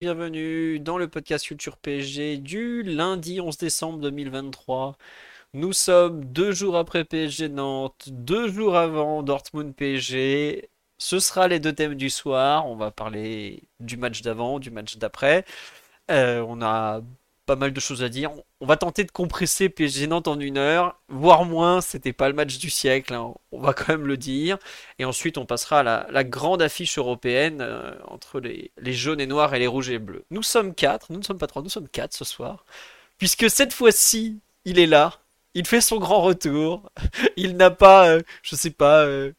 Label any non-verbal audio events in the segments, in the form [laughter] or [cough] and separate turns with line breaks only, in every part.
Bienvenue dans le podcast Culture PSG du lundi 11 décembre 2023. Nous sommes deux jours après PSG Nantes, deux jours avant Dortmund PSG. Ce sera les deux thèmes du soir. On va parler du match d'avant, du match d'après. Euh, on a pas mal de choses à dire. On va tenter de compresser PSG Nantes en une heure, voire moins. C'était pas le match du siècle, hein. on va quand même le dire. Et ensuite, on passera à la, grande affiche européenne euh, entre les, les, jaunes et noirs et les rouges et bleus. Nous sommes quatre, nous ne sommes pas trois, nous sommes quatre ce soir. Puisque cette fois-ci, il est là, il fait son grand retour. [laughs] Il n'a pas, euh, je sais pas, euh,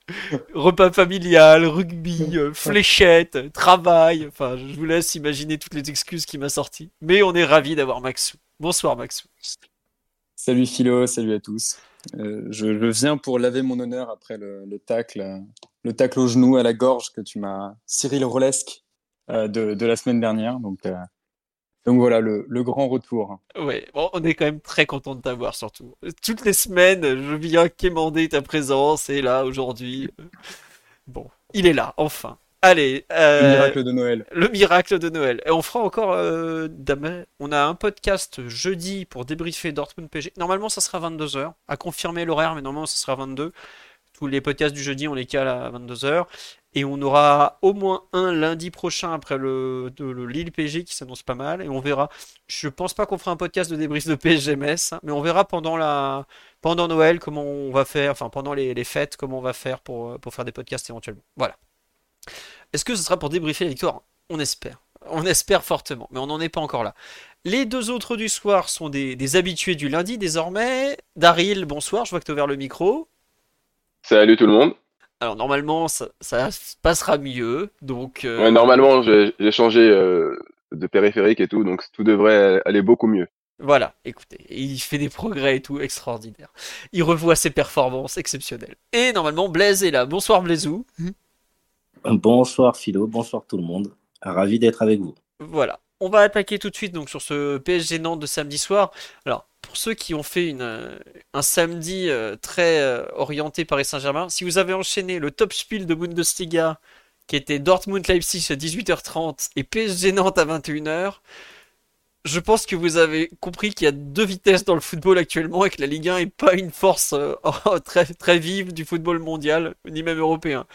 repas familial, rugby, euh, fléchette, travail. Enfin, je vous laisse imaginer toutes les excuses qu'il m'a sorties. Mais on est ravi d'avoir Maxou. Bonsoir Maxou.
Salut Philo, salut à tous. Je, viens pour laver mon honneur après le, tacle, le tacle au genou, à la gorge que tu m'as, Cyril Rolesque, de, de, la semaine dernière. Donc, donc voilà, le, grand retour.
Ouais, bon, on est quand même très content de t'avoir surtout. Toutes les semaines, je viens quémander ta présence et là, aujourd'hui, euh, bon, il est là, enfin. Allez.
Euh, le miracle de Noël.
Le miracle de Noël. Et on fera encore. Euh, on a un podcast jeudi pour débriefer Dortmund PG. Normalement, ça sera 22h. À confirmer l'horaire, mais normalement, ça sera 22. Tous les podcasts du jeudi, on les cale à 22h. Et on aura au moins un lundi prochain après le, le Lille PG qui s'annonce pas mal. Et on verra. Je pense pas qu'on fera un podcast de débrief de PSGMS, hein, mais on verra pendant la pendant Noël comment on va faire, enfin pendant les, fêtes, comment on va faire pour, pour faire des podcasts éventuellement. Voilà. Est-ce que ce sera pour débriefer la victoire? On espère. On espère fortement, mais on n'en est pas encore là. Les deux autres du soir sont des, des habitués du lundi désormais. Daryl, bonsoir, je vois que tu as ouvert le micro.
Salut tout le monde.
Alors normalement ça, ça passera mieux, donc.
Euh, ouais, normalement j'ai changé euh, de périphérique et tout, donc tout devrait aller beaucoup mieux.
Voilà, écoutez, il fait des progrès et tout extraordinaire. Il revoit ses performances exceptionnelles. Et normalement Blaise est là. Bonsoir Blaisou.
Bonsoir Philo, bonsoir tout le monde. Ravi d'être avec vous.
Voilà. On va attaquer tout de suite donc sur ce PSG Nantes de samedi soir. Alors, pour ceux qui ont fait une, euh, un samedi euh, très euh, orienté Paris Saint-Germain, si vous avez enchaîné le top spiel de Bundesliga qui était Dortmund-Leipzig à 18h30 et PSG Nantes à 21h, je pense que vous avez compris qu'il y a deux vitesses dans le football actuellement et que la Ligue 1 n'est pas une force [laughs] très, très vive du football mondial, ni même européen.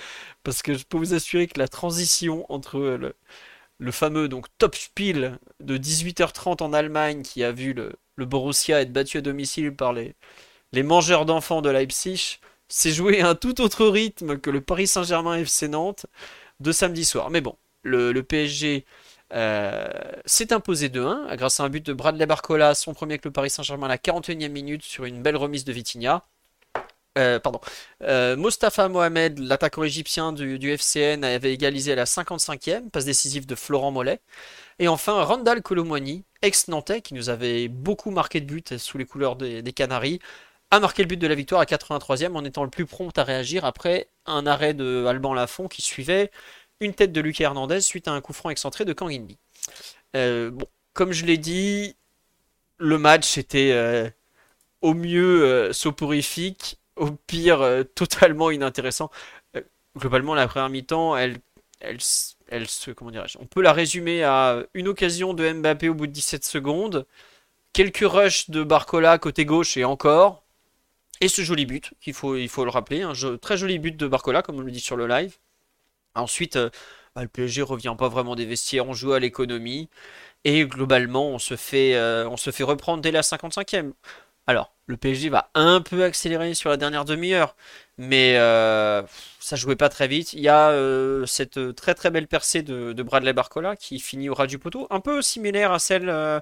Parce que je peux vous assurer que la transition entre le, le fameux donc top spiel de 18h30 en Allemagne qui a vu le, Borussia être battu à domicile par les, les mangeurs d'enfants de Leipzig, s'est joué à un tout autre rythme que le Paris Saint-Germain FC Nantes de samedi soir. Mais bon, le, PSG euh, s'est imposé 2-1 grâce à un but de Bradley Barcola, son premier avec le Paris Saint-Germain à la 41e minute sur une belle remise de Vitinha. Euh, pardon. Euh, Mostafa Mohamed, l'attaquant égyptien du, FCN, avait égalisé à la 55e, passe décisive de Florent Mollet. Et enfin, Randall Colomwani, ex-nantais, qui nous avait beaucoup marqué de buts sous les couleurs des, Canaries, a marqué le but de la victoire à 83e en étant le plus prompt à réagir après un arrêt de Alban Lafont qui suivait une tête de Lucas Hernandez suite à un coup franc excentré de Kangindi. Euh, comme je l'ai dit, le match était au mieux soporifique, au pire [laughs] totalement inintéressant. globalement, la première mi-temps, elle, elle, elle se, comment on peut la résumer à une occasion de Mbappé au bout de 17 secondes, quelques rushs de Barcola côté gauche et encore, et ce joli but, qu'il faut, il faut le rappeler, un très joli but de Barcola, comme on le dit sur le live. Ensuite, euh, bah, le PSG revient pas vraiment des vestiaires, on joue à l'économie, et globalement, on se fait, euh, on se fait reprendre dès la 55e. Alors, le PSG va un peu accélérer sur la dernière demi-heure, mais euh, ça jouait pas très vite. Il y a euh, cette très très belle percée de, Bradley Barcola qui finit au ras du poteau, un peu similaire à celle euh,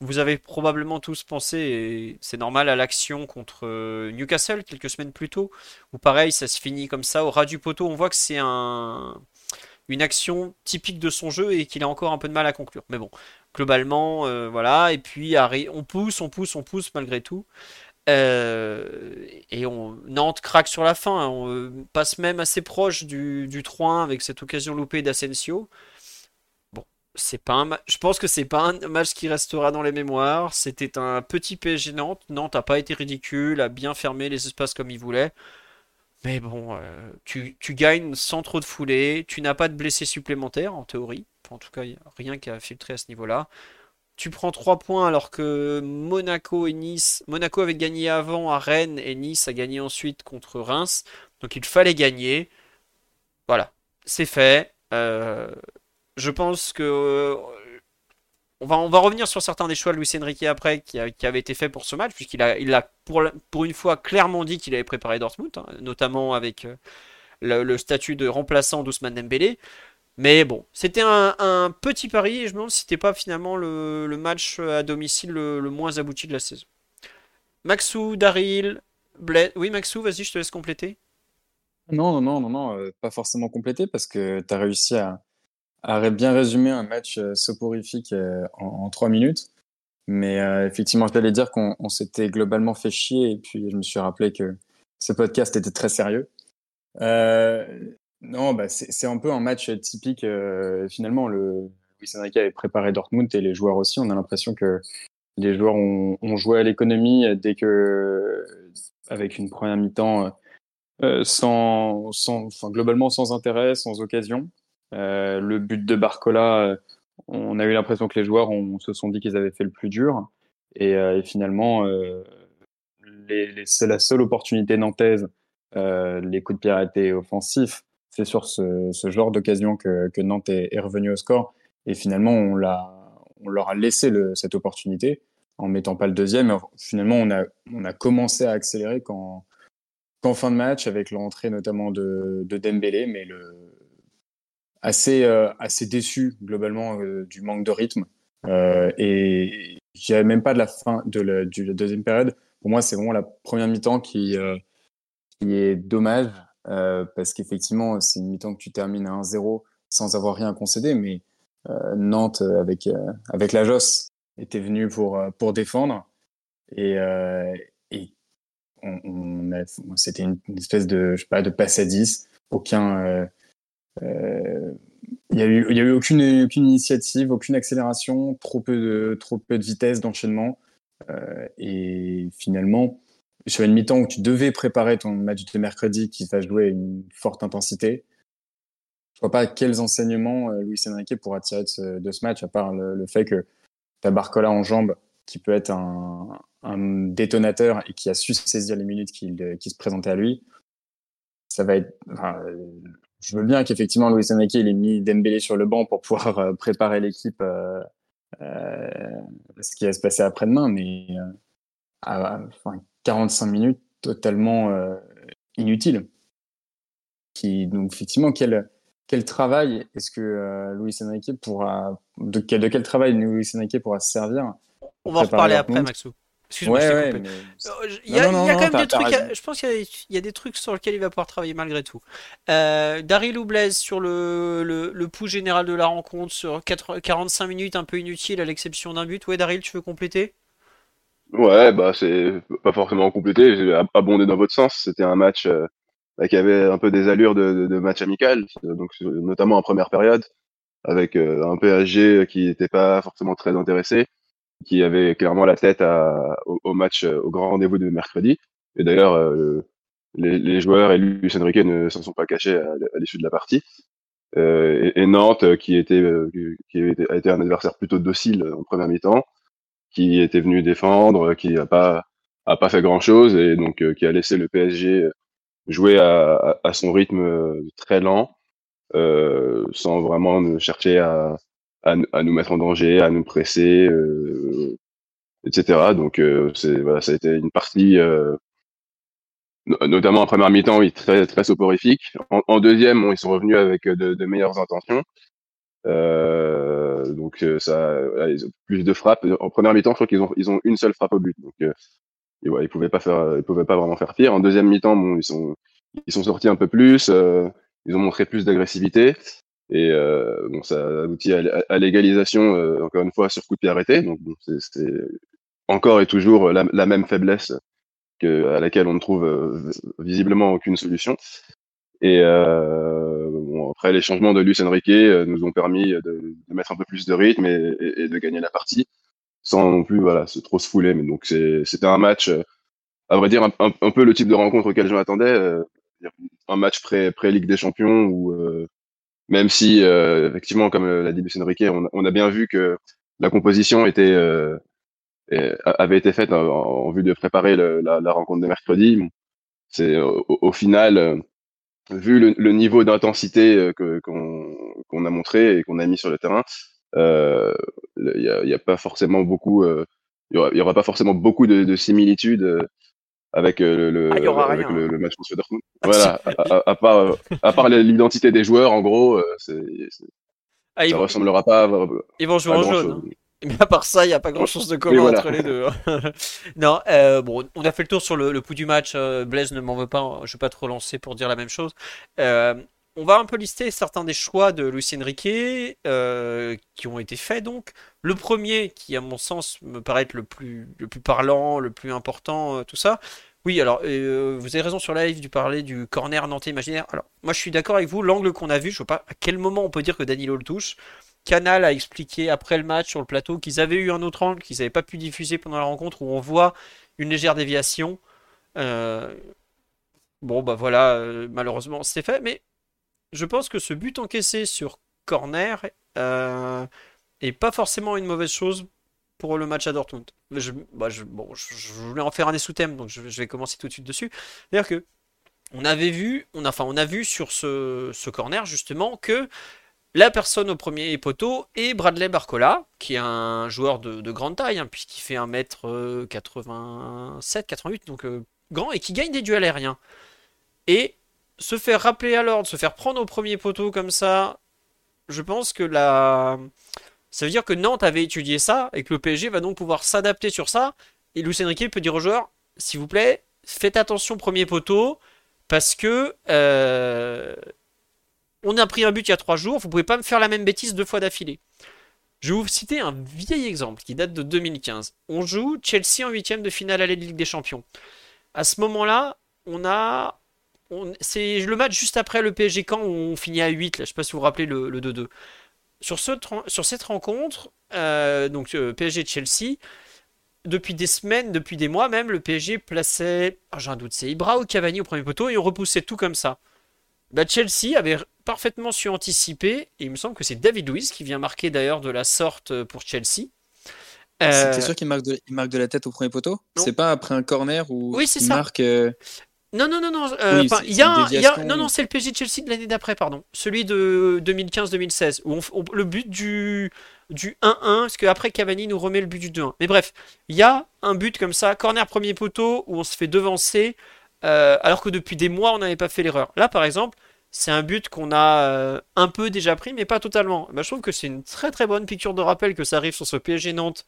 vous avez probablement tous pensé, et c'est normal, à l'action contre Newcastle quelques semaines plus tôt, où pareil, ça se finit comme ça au ras du poteau. On voit que c'est un, une action typique de son jeu et qu'il a encore un peu de mal à conclure. Mais bon, globalement, euh, voilà. Et puis on pousse, on pousse, on pousse malgré tout. Euh, et Nantes craque sur la fin. Hein. On euh, passe même assez proche du, du 3-1 avec cette occasion loupée d'Asensio. Bon, c'est pas un je pense que c'est pas un match qui restera dans les mémoires. C'était un petit PSG Nantes. Nantes n'a pas été ridicule, a bien fermé les espaces comme il voulait. Mais bon, tu, tu, gagnes sans trop de foulée. Tu n'as pas de blessés supplémentaires en théorie. En tout cas, rien qui a filtré à ce niveau-là tu prends 3 points alors que Monaco et Nice. Monaco avait gagné avant à Rennes et Nice a gagné ensuite contre Reims. Donc il fallait gagner. Voilà, c'est fait. Euh, je pense que. Euh, on va, revenir sur certains des choix de Luis Enrique après qui, qui avaient été faits pour ce match, puisqu'il a, a pour une fois clairement dit qu'il avait préparé Dortmund, hein, notamment avec euh, le, statut de remplaçant d'Ousmane Dembélé. Mais bon, c'était un, petit pari et je me demande si c'était pas finalement le, match à domicile le, moins abouti de la saison. Maxou, Daryl, Bled. Oui, Maxou, vas-y, je te laisse compléter.
Non, non, non, non, euh, pas forcément compléter parce que tu as réussi à, bien résumer un match euh, soporifique euh, en, trois minutes. Mais effectivement, je j'allais dire qu'on s'était globalement fait chier et puis je me suis rappelé que ce podcast était très sérieux. Non, bah c'est un peu un match typique. Euh, finalement, le Luis Enrique avait préparé Dortmund et les joueurs aussi. On a l'impression que les joueurs ont, joué à l'économie dès que, avec une première mi-temps euh, sans, sans, enfin, globalement sans intérêt, sans occasion. Euh, le but de Barcola, on a eu l'impression que les joueurs se sont dit qu'ils avaient fait le plus dur. Et, et finalement, c'est la seule opportunité nantaise. les coups de pierre étaient offensifs c'est sur ce, ce genre d'occasion que, que, Nantes est, est, revenu au score. Et finalement, on, l'a, on leur a laissé cette opportunité en mettant pas le deuxième. finalement, on a, on a commencé à accélérer quand, qu'en fin de match, avec l'entrée notamment de, de Dembélé, mais le, assez, euh, assez déçu globalement euh, du manque de rythme. Euh, et je dirais même pas de la fin de la, du deuxième période. Pour moi, c'est vraiment la première mi-temps qui, euh, qui est dommage euh, parce qu'effectivement, c'est une mi-temps que tu termines à 1-0 sans avoir rien concédé, mais euh, Nantes, euh, avec, avec la Josse, était venu pour, pour défendre. Et, c'était une, espèce de, je sais pas, de passe à 10. Aucun. Il n'y a, eu, y a eu aucune, aucune initiative, aucune accélération, trop peu de, trop peu de vitesse d'enchaînement. Et finalement, sur une mi-temps où tu devais préparer ton match de mercredi qui va jouer à une forte intensité, je vois pas quels enseignements euh, Luis Enrique pourra tirer de ce, match, à part le, fait que tu as Barcola en jambe qui peut être un, détonateur et qui a su saisir les minutes qui, qui se présentaient à lui. Ça va être. Enfin, je veux bien qu'effectivement Luis Enrique il ait mis Dembélé sur le banc pour pouvoir euh, préparer l'équipe euh, euh, ce qui va se passer après-demain, mais euh, 45 minutes totalement euh, inutiles. Qui, donc, effectivement, quel, quel travail est-ce que euh, Louis Enrique pourra. De quel, de quel travail Louis Enrique pourra se servir?
On va en reparler après, Maxou. Excuse-moi, ouais, ouais, Il y a, il y a quand même des trucs. Je pense qu'il y, a des trucs sur lesquels il va pouvoir travailler malgré tout. Euh, Daryl ou Blaise sur le, le, le pouls général de la rencontre sur 4, 45 minutes un peu inutile à l'exception d'un but. Ouais, Daryl, tu veux compléter?
Ouais, bah c'est pas forcément complété, j'ai abondé dans votre sens. C'était un match euh, bah, qui avait un peu des allures de, de, match amical, donc notamment en première période, avec euh, un PSG qui n'était pas forcément très intéressé, qui avait clairement la tête à, au, match, au grand rendez-vous de mercredi. Et d'ailleurs, euh, les, les, joueurs et Luis Enrique ne s'en sont pas cachés à, l'issue de la partie. Et, et, Nantes, qui était qui a été un adversaire plutôt docile en première mi-temps, qui était venu défendre, qui a pas a pas fait grand chose et donc euh, qui a laissé le PSG jouer à, à, son rythme euh, très lent, euh, sans vraiment chercher à, à, nous mettre en danger, à nous presser, euh, etc. Donc c'est voilà, ça a été une partie notamment en première mi-temps, oui, très très soporifique. En, en deuxième, ils sont revenus avec de, de meilleures intentions. Euh, donc euh, ça, ils ont plus de frappes. En première mi-temps, je crois qu'ils ont ils ont une seule frappe au but. Donc euh, ils pouvaient pas faire, ils pouvaient pas vraiment faire pire. En deuxième mi-temps, bon, ils sont ils sont sortis un peu plus. ils ont montré plus d'agressivité. Et euh, bon, ça aboutit à, à l'égalisation, euh, encore une fois, sur coup de pied arrêté. Donc, bon, c'est encore et toujours la, la, même faiblesse que, à laquelle on ne trouve euh, visiblement aucune solution. Et euh, bon, après, les changements de Luis Enrique nous ont permis de, de, mettre un peu plus de rythme et, et, et, de gagner la partie, sans non plus voilà, se, trop se fouler. Mais donc, c'était un match, à vrai dire, un, peu le type de rencontre auquel je m'attendais. un match pré-Ligue pré des Champions où même si euh, effectivement, comme l'a dit Lucien Enrique, on, on, a bien vu que la composition était euh, avait été faite en, vue de préparer la, la, rencontre de mercredi. C'est au, au, final, euh, vu le, le niveau d'intensité euh, qu'on qu a montré et qu'on a mis sur le terrain, il n'y a, a, pas forcément beaucoup, il y, aura, y aura pas forcément beaucoup de, de similitudes avec euh, le,
ah,
avec le, le, match contre Dortmund. [laughs] voilà, à, à, part, euh, à part l'identité des joueurs, en gros, euh, c'est, ah, ça vont... ressemblera pas à,
Ils vont jouer en jaune. Hein. Mais à part ça, il n'y a pas grand chose de commun voilà. entre les deux. Hein. [laughs] non, euh, bon, on a fait le tour sur le, le pouls du match. Blaise ne m'en veut pas, je ne vais pas trop lancer pour dire la même chose. Euh, on va un peu lister certains des choix de Lucien Riquet euh, qui ont été faits donc. Le premier, qui à mon sens me paraît être le plus, le plus parlant, le plus important, euh, tout ça. Oui, alors euh, vous avez raison sur live du parler du corner nantais imaginaire. Alors moi je suis d'accord avec vous, l'angle qu'on a vu, je sais pas à quel moment on peut dire que Danilo le touche. Canal a expliqué après le match sur le plateau qu'ils avaient eu un autre angle qu'ils n'avaient pas pu diffuser pendant la rencontre où on voit une légère déviation. Euh... Bon bah voilà, euh, malheureusement c'est fait, mais je pense que ce but encaissé sur corner euh, est pas forcément une mauvaise chose pour le match à Dortmund. Je, bah je, voulais en faire un des sous-thèmes, donc je, vais commencer tout de suite dessus. C'est-à-dire que on avait vu, a, enfin, on a vu sur ce corner justement que la personne au premier poteau est Bradley Barcola, qui est un joueur de, de grande taille, hein, puisqu'il fait 1m87, 88, donc euh, grand, et qui gagne des duels aériens. Et se faire rappeler à l'ordre, se faire prendre au premier poteau comme ça, je pense que la... Ça veut dire que Nantes avait étudié ça et que le PSG va donc pouvoir s'adapter sur ça. Et Lucien Riquet peut dire aux joueurs, s'il vous plaît, faites attention premier poteau parce que euh, on a pris un but il y a trois jours, vous pouvez pas me faire la même bêtise deux fois d'affilée. Je vais vous citer un vieil exemple qui date de 2015. On joue Chelsea en huitième de finale à la Ligue des Champions. À ce moment-là, on a c'est le match juste après le PSG Caen où on finit à 8, là, je sais pas si vous vous rappelez le, le 2-2. Sur, ce, sur cette rencontre, euh, donc euh, PSG-Chelsea, depuis des semaines, depuis des mois même, le PSG plaçait, oh, j'ai un doute, c'est Ibra ou Cavani au premier poteau et on repoussait tout comme ça. Bah, Chelsea avait parfaitement su anticiper, et il me semble que c'est David Luiz qui vient marquer d'ailleurs de la sorte pour Chelsea.
Euh... C'est sûr qu'il marque, de, marque de la tête au premier poteau? C'est pas après un corner où
oui, il
ça. marque. Euh...
Non, non, non, non. Euh, oui, il y a, y a, non, non, c'est le PSG Chelsea de l'année d'après, pardon. Celui de 2015-2016, où on, on, le but du, du 1-1, parce qu'après Cavani nous remet le but du 2-1. Mais bref, il y a un but comme ça, corner premier poteau, où on se fait devancer, euh, alors que depuis des mois, on n'avait pas fait l'erreur. Là, par exemple, c'est un but qu'on a euh, un peu déjà pris, mais pas totalement. Bah, je trouve que c'est une très très bonne piqûre de rappel que ça arrive sur ce PSG Nantes,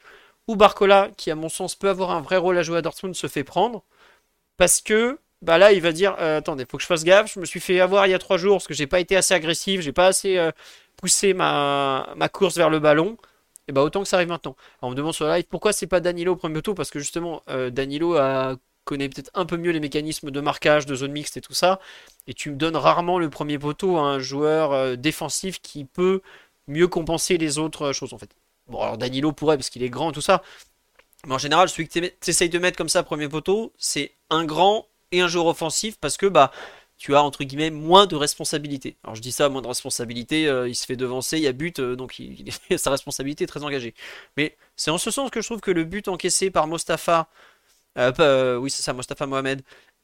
où Barcola, qui à mon sens peut avoir un vrai rôle à jouer à Dortmund, se fait prendre. Parce que bah là il va dire euh, attendez faut que je fasse gaffe je me suis fait avoir il y a trois jours parce que j'ai pas été assez agressif j'ai pas assez euh, poussé ma, course vers le ballon et bah autant que ça arrive maintenant Alors, on me demande sur live pourquoi c'est pas Danilo au premier tour? Parce que justement Danilo a, connaît peut-être un peu mieux les mécanismes de marquage de zone mixte et tout ça et tu me donnes rarement le premier poteau à un joueur euh, défensif qui peut mieux compenser les autres choses en fait bon alors Danilo pourrait parce qu'il est grand et tout ça mais en général celui que tu essayes de mettre comme ça premier poteau c'est un grand et un joueur offensif parce que bah tu as entre guillemets moins de responsabilité. Alors je dis ça, moins de responsabilité, euh, il se fait devancer, il y a but, euh, donc il, il, [laughs] sa responsabilité très engagée. Mais c'est en ce sens que je trouve que le but encaissé par Mostafa, euh, oui c'est ça, Mostafa Mohamed,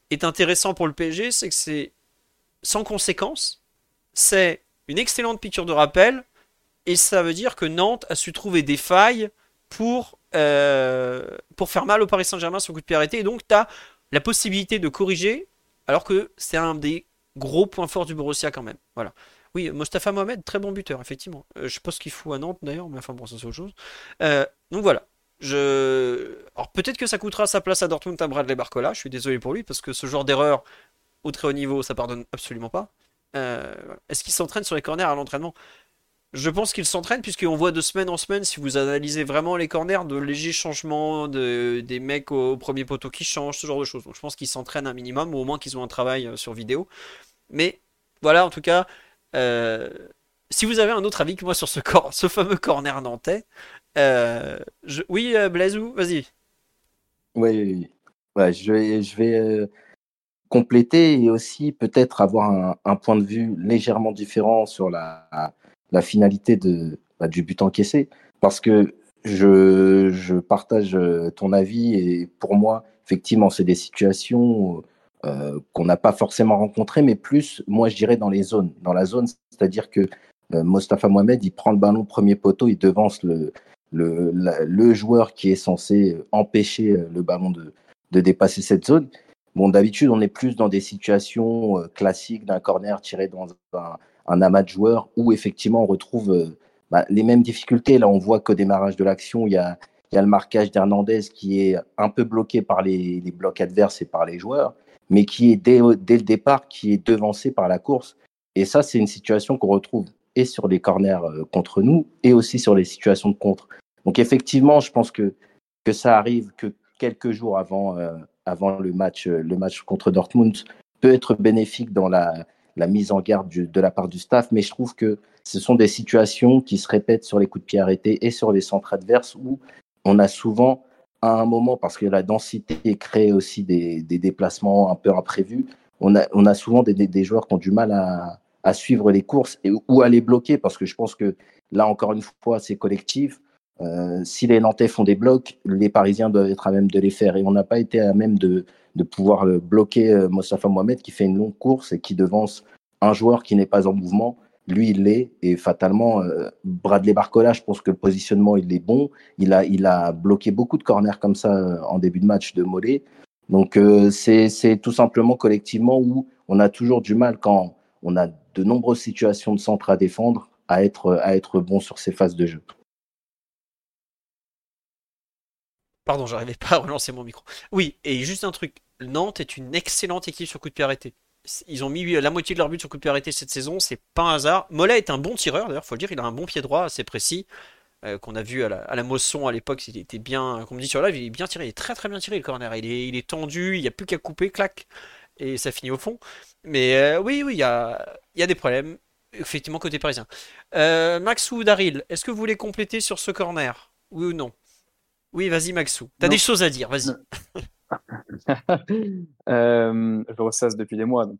est intéressant pour le PSG, c'est que c'est sans conséquence, c'est une excellente piqûre de rappel, et ça veut dire que Nantes a su trouver des failles pour, pour faire mal au Paris Saint-Germain sur coup de pied arrêté, et donc tu as la possibilité de corriger, alors que c'est un des gros points forts du Borussia quand même. Voilà. Oui, Mostafa Mohamed, très bon buteur, effectivement. Euh, je sais pas ce qu'il fout à Nantes d'ailleurs, mais enfin bon, ça c'est autre chose. Euh, donc voilà. Alors peut-être que ça coûtera sa place à Dortmund à Bradley Barcola, je suis désolé pour lui, parce que ce genre d'erreur au très haut niveau, ça pardonne absolument pas. Est-ce qu'ils s'entraînent sur les corners à l'entraînement? Je pense qu'ils s'entraînent puisqu'on voit de semaine en semaine, si vous analysez vraiment les corners, de légers changements, de, des mecs au, premier poteau qui changent, ce genre de choses. Donc je pense qu'ils s'entraînent un minimum, ou au moins qu'ils ont un travail euh, sur vidéo. Mais voilà, en tout cas, euh, si vous avez un autre avis que moi sur ce, ce fameux corner nantais, euh, oui, Blazou, vas-y.
Oui, je vais, vais compléter et aussi peut-être avoir un, point de vue légèrement différent sur la finalité de, bah, du but encaissé. Parce que je, je, partage euh, ton avis et pour moi, effectivement, c'est des situations euh, qu'on n'a pas forcément rencontrées, mais plus, moi, je dirais dans les zones. Dans la zone, c'est-à-dire que euh, Mostafa Mohamed, il prend le ballon premier poteau, il devance le, le, joueur qui est censé empêcher le ballon de, de dépasser cette zone. Bon, d'habitude, on est plus dans des situations classiques d'un corner tiré dans un, un amas de joueurs où effectivement on retrouve euh, bah, les mêmes difficultés. Là, on voit qu'au démarrage de l'action, il y a, y a le marquage d'Hernandez qui est un peu bloqué par les, les, blocs adverses et par les joueurs, mais qui est dès, dès, le départ, qui est devancé par la course. Et ça, c'est une situation qu'on retrouve et sur les corners euh, contre nous et aussi sur les situations de contre. Donc effectivement, je pense que, que ça arrive que quelques jours avant, euh, avant le, match, le match contre Dortmund peut être bénéfique dans la, mise en garde de la part du staff, mais je trouve que ce sont des situations qui se répètent sur les coups de pied arrêtés et sur les centres adverses où on a souvent, à un moment, parce que la densité crée aussi des, déplacements un peu imprévus, on a, on a souvent des, joueurs qui ont du mal à, suivre les courses ou à les bloquer, parce que je pense que là, encore une fois, c'est collectif. Euh, si les Nantais font des blocs, les Parisiens doivent être à même de les faire. Et on n'a pas été à même de, pouvoir bloquer euh, Mostafa Mohamed qui fait une longue course et qui devance un joueur qui n'est pas en mouvement. Lui, il l'est. Et fatalement, euh, Bradley Barcola, je pense que le positionnement, il est bon. Il a, bloqué beaucoup de corners comme ça en début de match de Mollet. Donc, c'est tout simplement collectivement où on a toujours du mal quand on a de nombreuses situations de centre à défendre à être bon sur ces phases de jeu.
Pardon, j'arrivais pas à relancer mon micro. Oui, et juste un truc. Nantes est une excellente équipe sur coup de pied arrêté. Ils ont mis la moitié de leur but sur coup de pied arrêté cette saison, c'est pas un hasard. Mollet est un bon tireur, d'ailleurs, faut le dire, il a un bon pied droit assez précis. Euh, qu'on a vu à la, Mosson à l'époque, il était bien, comme on dit sur live, il est bien tiré, il est très très bien tiré le corner. Il est, tendu, il n'y a plus qu'à couper, clac, et ça finit au fond. Mais euh, oui, oui, il y a, des problèmes, effectivement, côté parisien. Euh, Max ou Daryl, est-ce que vous voulez compléter sur ce corner? Oui ou non? Oui, vas-y, Maxou. T'as des choses à dire, vas-y. [laughs]
euh, je ressasse depuis des mois. Donc...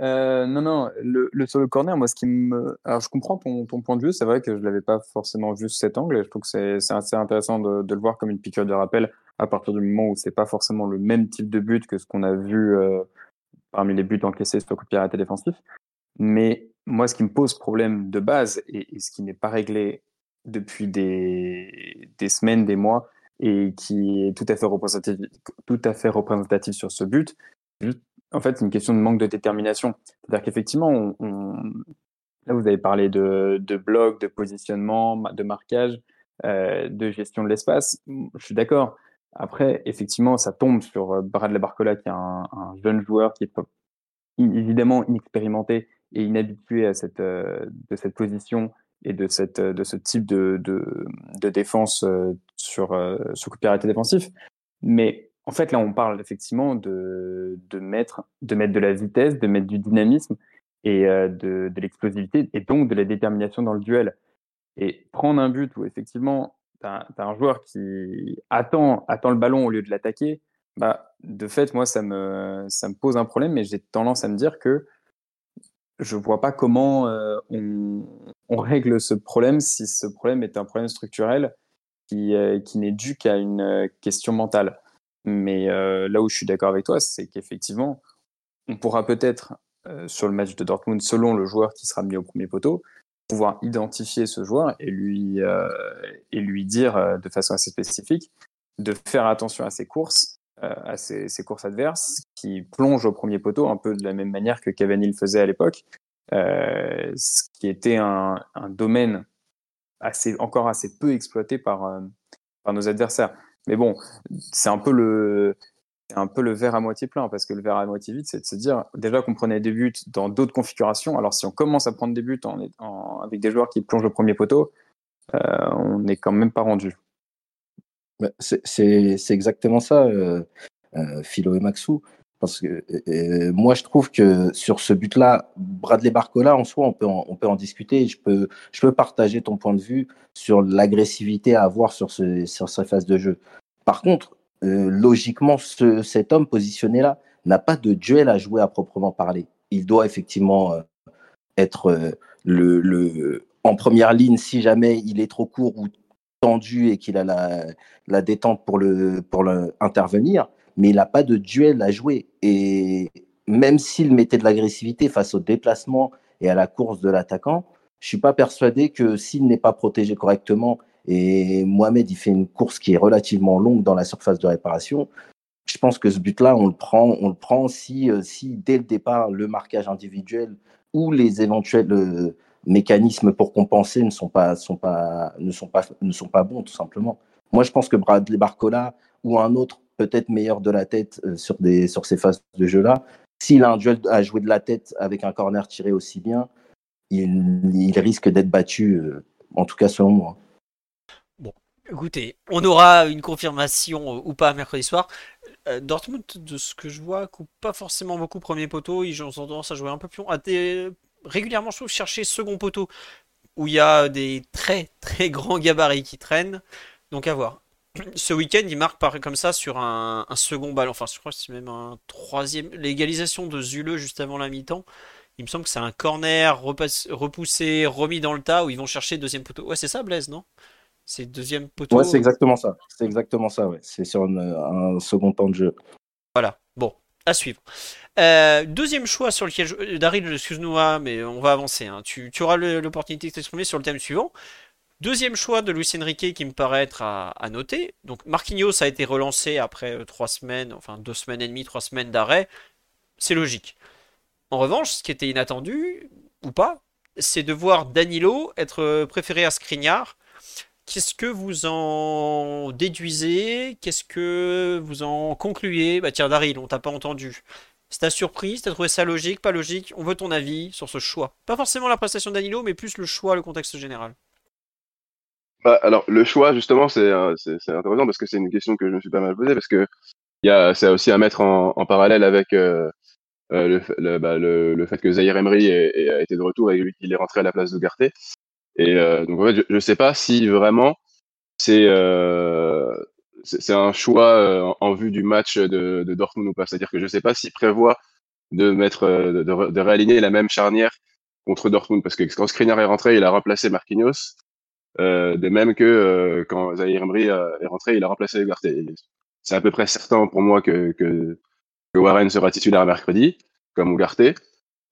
Euh, non, non, le, sur le corner, moi, ce qui me. Alors, je comprends ton, ton point de vue. C'est vrai que je ne l'avais pas forcément vu sous cet angle. Et je trouve que c'est assez intéressant de, de, le voir comme une piqûre de rappel à partir du moment où c'est pas forcément le même type de but que ce qu'on a vu euh, parmi les buts encaissés sur le coup de pied arrêté défensif. Mais moi, ce qui me pose problème de base et, et ce qui n'est pas réglé depuis des, semaines, des mois, et qui est tout à fait représentatif, sur ce but. En fait, c'est une question de manque de détermination. C'est-à-dire qu'effectivement, là, vous avez parlé de, de blog, de positionnement, de marquage, euh, de gestion de l'espace. Je suis d'accord. Après, effectivement, ça tombe sur euh, Bradley Barcola, qui est un, un jeune joueur qui est évidemment inexpérimenté et inhabitué à cette, euh, de cette position et de, cette, de ce type de, de, défense euh, sur, euh, sur coup de pied défensif. Mais en fait, là, on parle effectivement de, de, mettre, de mettre de la vitesse, de mettre du dynamisme et euh, de, de l'explosivité et donc de la détermination dans le duel. Et prendre un but où effectivement, tu as, un joueur qui attend, attend le ballon au lieu de l'attaquer, bah, de fait, moi, ça me, ça me pose un problème, mais j'ai tendance à me dire que je vois pas comment euh, on, on, règle ce problème si ce problème est un problème structurel qui, euh, qui n'est dû qu'à une euh, question mentale. Mais là où je suis d'accord avec toi, c'est qu'effectivement, on pourra peut-être, sur le match de Dortmund, selon le joueur qui sera mis au premier poteau, pouvoir identifier ce joueur et lui, et lui dire de façon assez spécifique de faire attention à ses courses euh, à ses, courses adverses, qui plonge au premier poteau, un peu de la même manière que Cavani le faisait à l'époque, euh, ce qui était un, domaine assez, encore assez peu exploité par, euh, par nos adversaires. Mais bon, c'est un peu le, un peu le verre à moitié plein, parce que le verre à moitié vide, c'est de se dire déjà qu'on prenait des buts dans d'autres configurations. Alors si on commence à prendre des buts avec des joueurs qui plongent le premier poteau, euh, on n'est quand même pas rendu.
Bah, c'est exactement ça, euh, euh, Philo et Maxou. Parce que moi, je trouve que sur ce but-là, Bradley Barcola, en soi, on peut en, discuter. Je peux, partager ton point de vue sur l'agressivité à avoir sur, ce, sur ces phases de jeu. Par contre, euh, logiquement, ce, cet homme positionné là n'a pas de duel à jouer à proprement parler. Il doit effectivement euh, être euh, en première ligne si jamais il est trop court ou tendu et qu'il a la, détente pour, intervenir, mais il n'a pas de duel à jouer. Et même s'il mettait de l'agressivité face au déplacement et à la course de l'attaquant, je suis pas persuadé que s'il n'est pas protégé correctement et Mohamed, il fait une course qui est relativement longue dans la surface de réparation. Je pense que ce but-là, on le prend, on le prend si, euh, si dès le départ, le marquage individuel ou les éventuels euh, mécanismes pour compenser ne sont pas, sont pas, ne sont pas, ne sont pas bons, tout simplement. Moi, je pense que Bradley Barcola ou un autre, peut-être meilleur de la tête euh, sur, des, ces phases de jeu-là, s'il a un duel à jouer de la tête avec un corner tiré aussi bien, il, risque d'être battu, en tout cas selon moi.
Écoutez, on aura une confirmation euh, ou pas mercredi soir. Euh, Dortmund, de ce que je vois, coupe pas forcément beaucoup premier poteau. Ils ont tendance à jouer un peu plus. À Régulièrement, je trouve chercher second poteau où il y a des très très grands gabarits qui traînent. Donc à voir. Ce week-end, il marque par, comme ça sur un, second ballon. Enfin, je crois que c'est même un troisième. L'égalisation de Zule juste avant la mi-temps. Il me semble que c'est un corner repoussé, remis dans le tas où ils vont chercher deuxième poteau. Ouais, c'est ça, Blaise, non? C'est deuxième poteau.
Ouais, c'est exactement ça. C'est exactement ça, ouais. C'est sur un second temps de jeu.
Voilà. Bon, à suivre. Euh, deuxième choix sur lequel je... Daryl, excuse-nous, hein, mais on va avancer. Hein. Tu, auras l'opportunité de t'exprimer sur le thème suivant. Deuxième choix de Luis Enrique qui me paraît être à, noter. Donc Marquinhos a été relancé après euh, trois semaines, enfin deux semaines et demie, trois semaines d'arrêt. C'est logique. En revanche, ce qui était inattendu, ou pas, c'est de voir Danilo être préféré à Skriniar Qu'est-ce que vous en déduisez? Qu'est-ce que vous en concluez? Bah tiens, Daryl, on t'a pas entendu. C'est ta surprise? T'as trouvé ça logique? Pas logique? On veut ton avis sur ce choix. Pas forcément la prestation d'Anilo, mais plus le choix, le contexte général.
Bah, alors, le choix, justement, c'est intéressant parce que c'est une question que je me suis pas mal posée parce que c'est aussi à mettre en, parallèle avec euh, euh, bah, le, fait que Zahir Emery a été de retour et qu'il est rentré à la place de Garté. Et euh, donc en fait, je ne sais pas si vraiment c'est euh, un choix euh, en, vue du match de, de Dortmund ou pas. C'est-à-dire que je ne sais pas s'il prévoit de mettre de, de, réaligner la même charnière contre Dortmund parce que quand Skriniar est rentré, il a remplacé Marquinhos. Euh, de même que euh, quand Zahir Emery est rentré, il a remplacé Ugarte. C'est à peu près certain pour moi que, que, que Warren sera titulaire mercredi, comme Ugarte.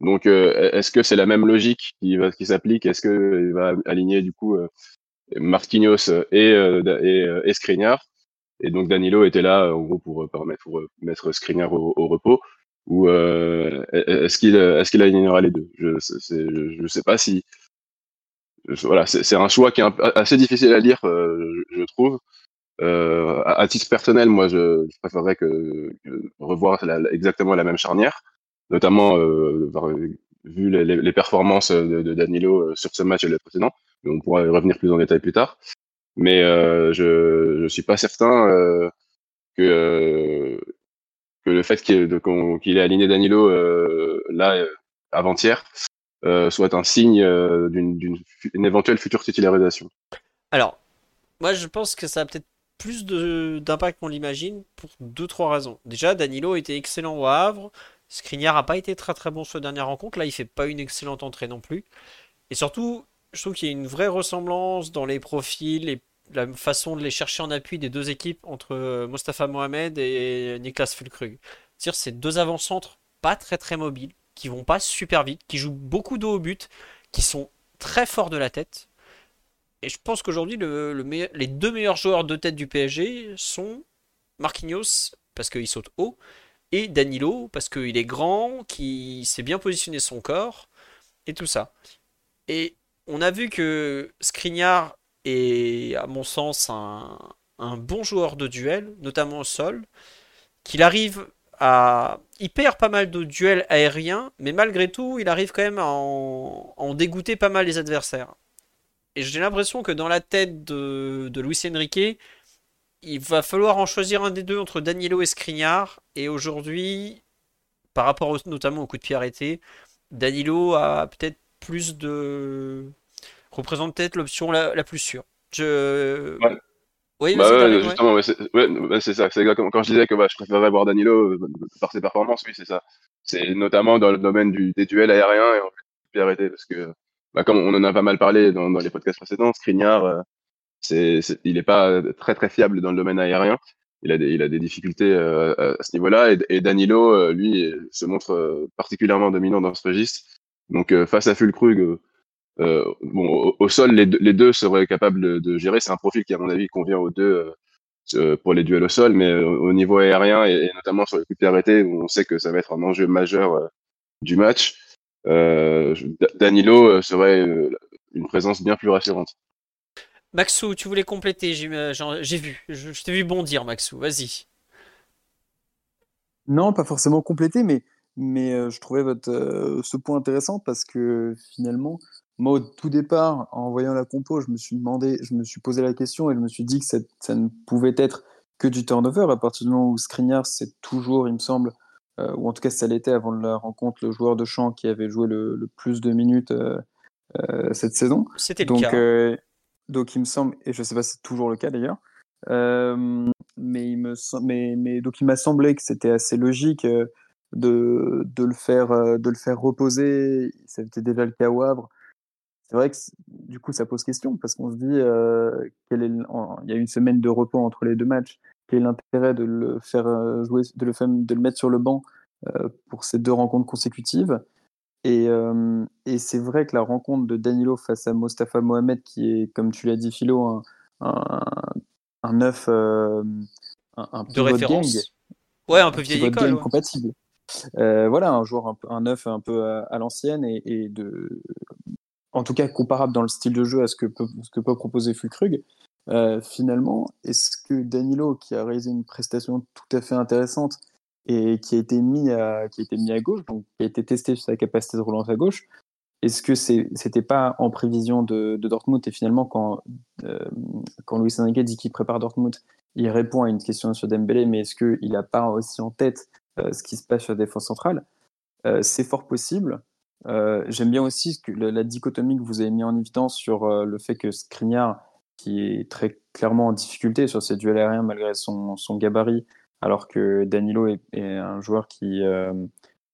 Donc, euh, est-ce que c'est la même logique qui, qui s'applique? Est-ce qu'il va aligner du coup euh, Marquinhos et, euh, et, Skriniar? Et donc Danilo était là en gros pour permettre pour mettre Skriniar au, repos. Ou est-ce qu'il est-ce qu'il alignera les deux? Je ne sais pas si voilà, c'est un choix qui est assez difficile à lire, je, trouve. à, titre personnel, moi, je, préférerais que, revoir exactement la même charnière notamment euh, vu les, performances de, Danilo euh, sur ce match et le précédent. On pourra y revenir plus en détail plus tard. Mais euh, je ne suis pas certain que que le fait qu'il ait aligné Danilo là avant-hier soit un signe d'une éventuelle future titularisation.
Alors, moi je pense que ça a peut-être plus d'impact qu'on l'imagine pour deux trois raisons. Déjà, Danilo était excellent au Havre. Skriniar n'a pas été très très bon sur la dernière rencontre. Là, il fait pas une excellente entrée non plus. Et surtout, je trouve qu'il y a une vraie ressemblance dans les profils et la façon de les chercher en appui des deux équipes entre euh, Mostafa Mohamed et Niklas Fulkrug. C'est-à-dire ces deux avant-centres pas très très mobiles, qui vont pas super vite, qui jouent beaucoup d'eau au but, qui sont très forts de la tête. Et je pense qu'aujourd'hui, les deux meilleurs joueurs de tête du PSG sont Marquinhos, parce qu'il saute haut, et Danilo parce qu'il est grand, qui sait bien positionner son corps et tout ça. Et on a vu que Skriniar est, à mon sens, un, bon joueur de duel, notamment au sol. qu'il arrive Il perd pas mal de duels aériens, mais malgré tout, il arrive quand même à en, dégoûter pas mal les adversaires. Et j'ai l'impression que dans la tête de, de Luis Enrique, il va falloir en choisir un des deux entre Danilo et Skriniar. Et aujourd'hui, par rapport notamment au coup de pied arrêté, Danilo a peut-être plus de. représente peut-être l'option la, plus sûre. Je.
Oui, bah justement, c'est ça. C'est quand je disais que bah, je préférerais voir Danilo euh, par ses performances, oui, c'est ça. C'est notamment dans le domaine du, des duels aériens et arrêter parce que, bah, comme on en a pas mal parlé dans, dans les podcasts précédents, Skriniar, euh, c'est, il n'est pas très très fiable dans le domaine aérien. Il a des, il a des difficultés euh, à ce niveau-là et, et, Danilo, lui, se montre particulièrement dominant dans ce registre. Donc face à Fulkrug, euh, bon, au, sol, les, les, deux seraient capables de, gérer. C'est un profil qui, à mon avis, convient aux deux euh, euh, pour les duels au sol, mais au niveau aérien et, notamment sur les coups de arrêtés, où on sait que ça va être un enjeu majeur du match, Danilo serait une présence bien plus rassurante.
Maxou, tu voulais compléter, j'ai vu. Je, je t'ai vu bondir, Maxou, vas-y.
Non, pas forcément compléter, mais, mais je trouvais votre, ce point intéressant parce que finalement, moi, au tout départ, en voyant la compo, je me suis demandé, je me suis posé la question et je me suis dit que ça, ne pouvait être que du turnover à partir du moment où Skriniar, c'est toujours, il me semble, euh, ou en tout cas ça l'était avant la rencontre, le joueur de champ qui avait joué le, plus de minutes euh, euh, cette saison.
C'était
le
cas.
donc il me semble, et je ne sais pas si c'est toujours le cas d'ailleurs, mais, il me, mais, mais donc il m'a semblé que c'était assez logique de, de, le faire, de le faire reposer. C'était déjà le cas au Havre c'est vrai que du coup, ça pose question parce qu'on se dit, euh, quel est il y a une semaine de repos entre les deux matchs. Quel est l'intérêt de le faire euh, jouer, de le, faire, de le mettre sur le banc euh, pour ces deux rencontres consécutives? Et, et c'est vrai que la rencontre de Danilo face à Mostafa Mohamed, qui est, comme tu l'as dit, Philo, un, un, un neuf, un, un
de référence. ouais, un peu vieille école.
compatible. voilà, un joueur un, neuf un peu à, l'ancienne et, et, de en tout cas comparable dans le style de jeu à ce que peut, proposer Fulkrug. Euh, finalement, est-ce que Danilo, qui a réalisé une prestation tout à fait intéressante et qui a été mis à, gauche, donc qui a été testé sur sa capacité de relance à gauche, est-ce que c'était pas en prévision de, Dortmund et finalement quand euh, quand Luis Enrique dit qu'il prépare Dortmund, il répond à une question sur Dembélé, mais est-ce qu'il n'a pas aussi en tête euh, ce qui se passe sur la défense centrale C'est fort possible. Euh, j'aime bien aussi la, dichotomie que vous avez mis en évidence sur euh, le fait que Skriniar, qui est très clairement en difficulté sur ses duels aériens malgré son, son gabarit, alors que Danilo est, un joueur qui est euh,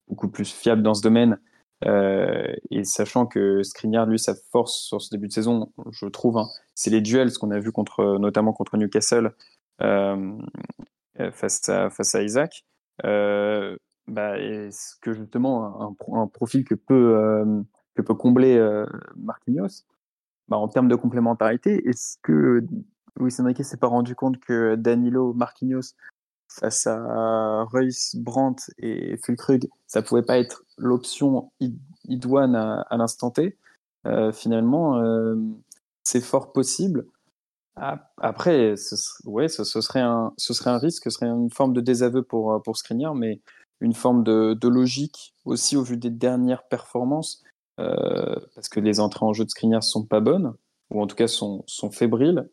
beaucoup plus fiable dans ce domaine. et sachant que Skriniar, lui, sa force sur ce début de saison, je trouve, hein, c'est les duels, ce qu'on a vu contre, notamment contre Newcastle face, à, face à Isaac bah, est-ce que justement un, profil que peut, euh, que peut combler euh, Marquinhos, bah, en termes de complémentarité, est-ce que Luis Enrique s'est pas rendu compte que Danilo, Marquinhos, face à Reus, Brandt et Fulkrug, ça pouvait pas être l'option idoine à, l'instant T. Euh, finalement, euh, c'est fort possible. Après, ce, ouais, ce, ce, serait un, ce serait un risque, ce serait une forme de désaveu pour, pour Skriniar, mais une forme de, logique aussi au vu des dernières performances, euh, parce que les entrées en jeu de Skriniar sont pas bonnes, ou en tout cas sont, fébriles.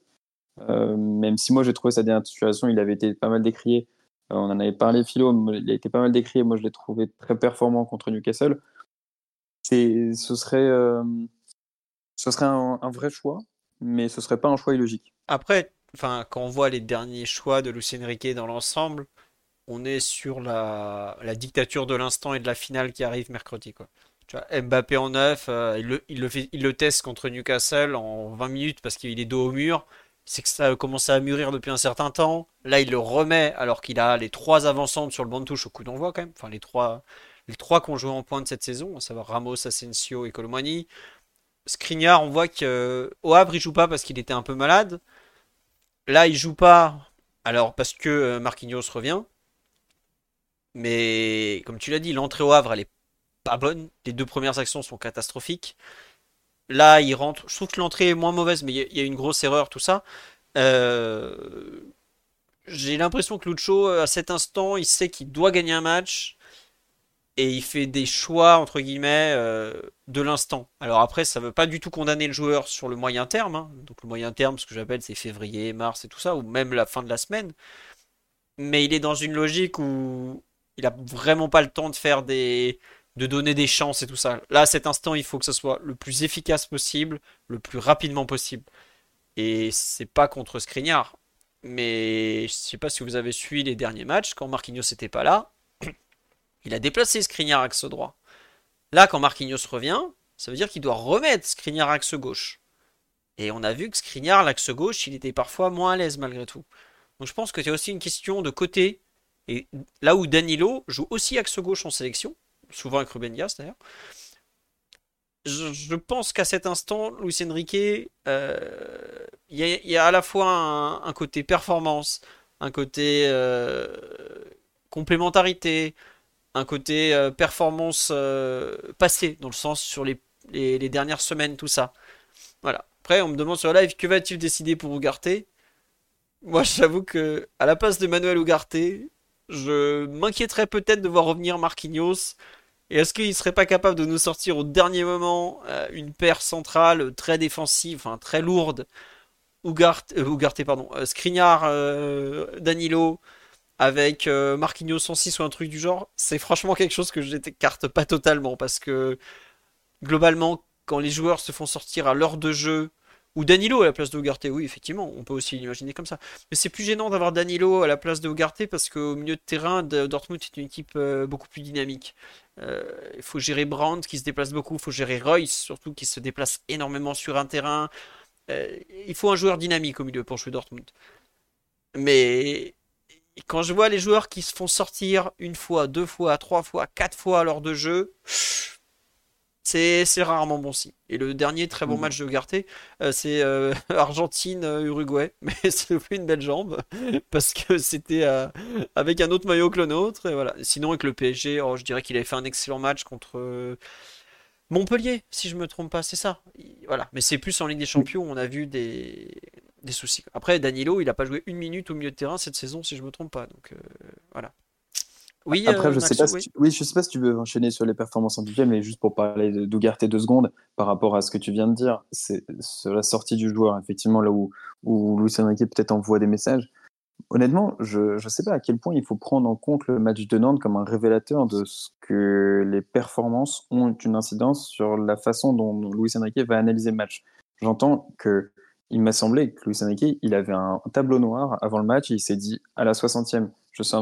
Euh, même si moi j'ai trouvé sa dernière situation, il avait été pas mal décrié. Euh, on en avait parlé, Philo, il a été pas mal décrié. Moi je l'ai trouvé très performant contre Newcastle. Ce serait, ce serait un, vrai choix, mais ce serait pas un choix illogique.
Après, quand on voit les derniers choix de Lucien Riquet dans l'ensemble, on est sur la, dictature de l'instant et de la finale qui arrive mercredi. Quoi. Tu vois, Mbappé en neuf, euh, il, le, il, teste contre Newcastle en 20 minutes parce qu'il est dos au mur. C'est que ça a commencé à mûrir depuis un certain temps. Là, il le remet alors qu'il a les trois avancantes sur le banc de touche au coup d'envoi quand même. Enfin, les trois, les trois qui ont joué en pointe cette saison, à savoir Ramos, Asensio et Colomani. Skriniar, on voit qu'au Havre, il joue pas parce qu'il était un peu malade. Là, il joue pas alors parce que euh, Marquinhos revient. Mais comme tu l'as dit, l'entrée au Havre, elle est pas bonne. Les deux premières actions sont catastrophiques. Là, il rentre. Je trouve que l'entrée est moins mauvaise, mais il y, a une grosse erreur, tout ça. Euh, j'ai l'impression que Lucho, à cet instant, il sait qu'il doit gagner un match et il fait des choix, entre guillemets, euh, de l'instant. Alors après, ça veut pas du tout condamner le joueur sur le moyen terme. hein. Donc le moyen terme, ce que j'appelle, c'est février, mars et tout ça, ou même la fin de la semaine. Mais il est dans une logique où il a vraiment pas le temps de faire des... de donner des chances et tout ça. Là, à cet instant, il faut que ce soit le plus efficace possible, le plus rapidement possible. Et c'est pas contre Skriniar. Mais je sais pas si vous avez suivi les derniers matchs, quand Marquinhos n'était pas là, il a déplacé Skriniar axe droit. Là, quand Marquinhos revient, ça veut dire qu'il doit remettre Skriniar axe gauche. Et on a vu que Skriniar, l'axe gauche, il était parfois moins à l'aise malgré tout. Donc je pense que c'est aussi une question de côté. Et là où Danilo joue aussi axe gauche en sélection, souvent avec Ruben Dias d'ailleurs, je, pense qu'à cet instant, Luis Enrique, euh, il y, a, à la fois un, côté performance, un côté euh, complémentarité, un côté euh, performance passée, dans le sens sur les, dernières semaines, tout ça. Voilà. Après, on me demande sur live que va-t-il décider pour Ugarte? Moi, j'avoue que à la place de Manuel Ugarte, je m'inquiéterais peut-être de voir revenir Marquinhos. Et est-ce qu'il serait pas capable de nous sortir au dernier moment euh, une paire centrale très défensive, enfin très lourde, Ugarte, euh, pardon, euh, euh, Danilo, avec euh, Marquinhos en 6 ou un truc du genre, c'est franchement quelque chose que je n'écarte pas totalement parce que globalement, quand les joueurs se font sortir à l'heure de jeu, ou Danilo à la place de Ugarte, oui, effectivement, on peut aussi l'imaginer comme ça. Mais c'est plus gênant d'avoir Danilo à la place de Ugarte parce qu'au milieu de terrain, Dortmund est une équipe euh, beaucoup plus dynamique. Euh, il faut gérer Brandt qui se déplace beaucoup, il faut gérer Royce surtout qui se déplace énormément sur un terrain. Euh, il faut un joueur dynamique au milieu pour jouer Dortmund. Mais quand je vois les joueurs qui se font sortir une fois, deux fois, trois fois, quatre fois lors de jeu, c'est rarement bon signe. Et le dernier très bon
Mhm.
match de Ugarte, euh, c'est euh, [laughs] Argentine-Uruguay. [laughs] Mais ça fait une belle jambe [laughs] parce que c'était euh, avec un autre maillot que le nôtre. Et voilà. Sinon, avec le PSG, oh, je dirais qu'il avait fait un excellent match contre Montpellier, si je me trompe pas, c'est ça. Il- Voilà. Mais c'est plus en Ligue des Champions où on a vu des, des soucis. Après, Danilo, il a pas joué une minute au milieu de terrain cette saison, si je me trompe pas. Donc euh, voilà. Oui,
Après,
euh,
je sais
Maxou,
pas si tu... oui, je sais pas si tu veux enchaîner sur les performances individuelles, mais juste pour parler d'Ugarte deux secondes par rapport à ce que tu viens de dire, c'est la sortie du joueur, effectivement, là où, où Enrique peut-être envoie des messages. Honnêtement, je ne sais pas à quel point il faut prendre en compte le match de Nantes comme un révélateur de ce que les performances ont une incidence sur la façon dont Luis Enrique va analyser le match. J'entends que il m'a semblé que Luis Enrique, il avait un tableau noir avant le match et il s'est dit à la 60e, je sors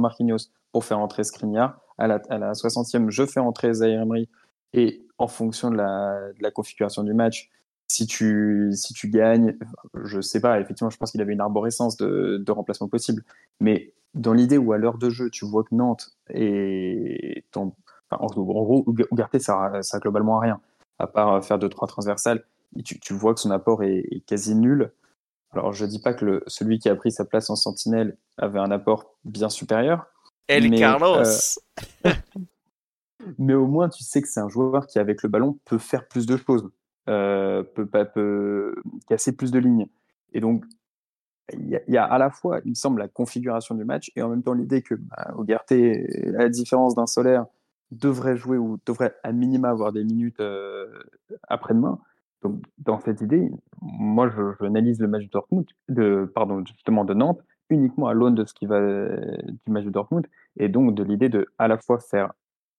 Marquinhos, pour faire entrer Skriniar. À la, à la 60e, je fais entrer Zaire Emery et en fonction de la, configuration du match, si tu, gagnes, je sais pas, effectivement, je pense qu'il avait une arborescence de, remplacement possible. Mais dans l'idée où à l'heure de jeu, tu vois que Nantes est ton, en, gros, Ugarte, ça, ça globalement rien, à part faire deux, trois transversales. Et tu, vois que son apport est quasi nul. Alors, je dis pas que le, celui qui a pris sa place en sentinelle avait un apport bien supérieur,
El
mais,
Carlos.
euh, [laughs] mais au moins, tu sais que c'est un joueur qui, avec le ballon, peut faire plus de choses, euh, peut, casser plus de lignes. Et donc, il y, a, il y a à la fois, il me semble, la configuration du match et en même temps l'idée que bah, Ugarte, à la différence d'un Solaire, devrait jouer ou devrait à minima avoir des minutes euh, après-demain. Donc, dans cette idée, moi, je, je analyse le match de Dortmund, de, pardon, justement de Nantes, uniquement à l'aune de ce qui va du match de Dortmund, et donc de l'idée de à la fois faire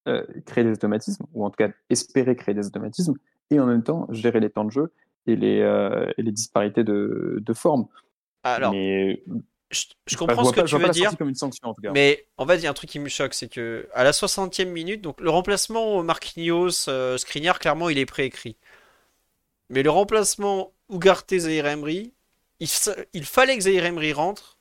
euh, créer des automatismes, ou en tout cas espérer créer des automatismes, et en même temps gérer les temps de jeu et les, euh, et les disparités de, de forme.
Alors,
mais
je, comprends ce que
pas-
tu veux dire.
comme une sanction en tout cas.
Mais en fait, il y a un truc qui me choque, c'est que à la 60e minute, donc le remplacement Marquinhos, euh, Skriniar, clairement, il est préécrit. Mais le remplacement Ugarte Zaire Emery, il, fa- il fallait que Zaire Emery rentre.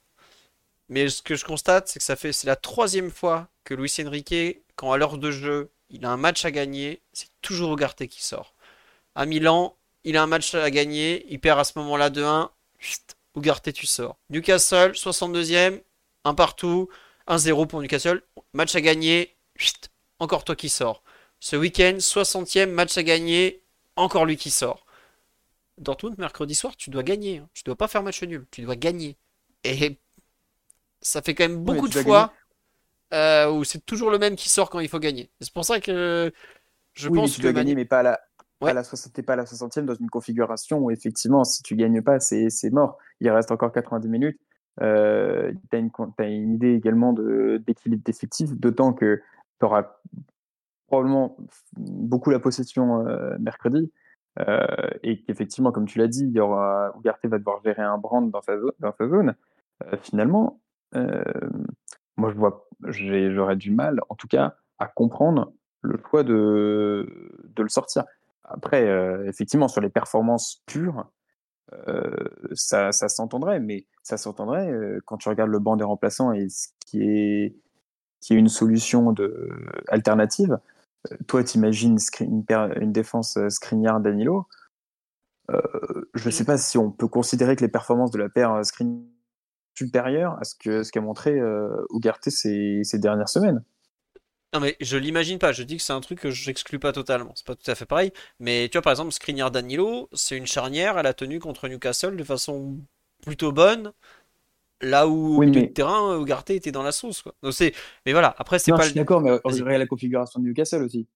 Mais ce que je constate, c'est que ça fait c'est la troisième fois que Luis Enrique, quand à l'heure de jeu, il a un match à gagner, c'est toujours Ugarte qui sort. À Milan, il a un match à gagner, il perd à ce moment-là 2-1, chut, Ugarte tu sors. Newcastle, 62e, un partout, 1-0 pour Newcastle, match à gagner, encore toi qui sors. Ce week-end, 60e, match à gagner, encore lui qui sort. Dortmund, mercredi soir, tu dois gagner. hein. Tu dois pas faire match nul, tu dois gagner. Et ça fait quand même beaucoup de fois euh, où c'est toujours le même qui sort quand il faut gagner. C'est pour ça que je
oui, mais
pense
tu
que
dois gagner, mais pas à la,
Ouais.
à la 60, t'es pas à la 60e dans une configuration où effectivement, si tu gagnes pas, c'est mort. Il reste encore 90 minutes. Euh, tu as, une idée également de- d'équilibre d'effectifs, d'autant que tu auras probablement beaucoup la possession euh, mercredi. Euh, et qu'effectivement, comme tu l'as dit, Ugarte va devoir gérer un brand dans sa zone. Euh, finalement, euh, moi, j'aurais du mal, en tout cas, à comprendre le choix de, le sortir. Après, effectivement, sur les performances pures, ça, s'entendrait, mais ça s'entendrait quand tu regardes le banc des remplaçants et ce qui est, une solution alternative. Toi, tu imagines une, une défense euh, Skriniar-Danilo. Euh, je ne sais pas si on peut considérer que les performances de la paire euh, Skriniar supérieures à ce qu'a montré Ugarte ces, ces dernières semaines.
Non mais je l'imagine pas, je dis que c'est un truc que j'exclus pas totalement, c'est pas tout à fait pareil, mais tu vois par exemple Skriniar Danilo, c'est une charnière, elle a tenu contre Newcastle de façon plutôt bonne, là où au
Oui,
milieu
mais-
de terrain, Ugarte était dans la sauce quoi. Donc c'est, mais voilà, après c'est pas
je suis d'accord, mais
Vas-y.
regarde la configuration de Newcastle aussi.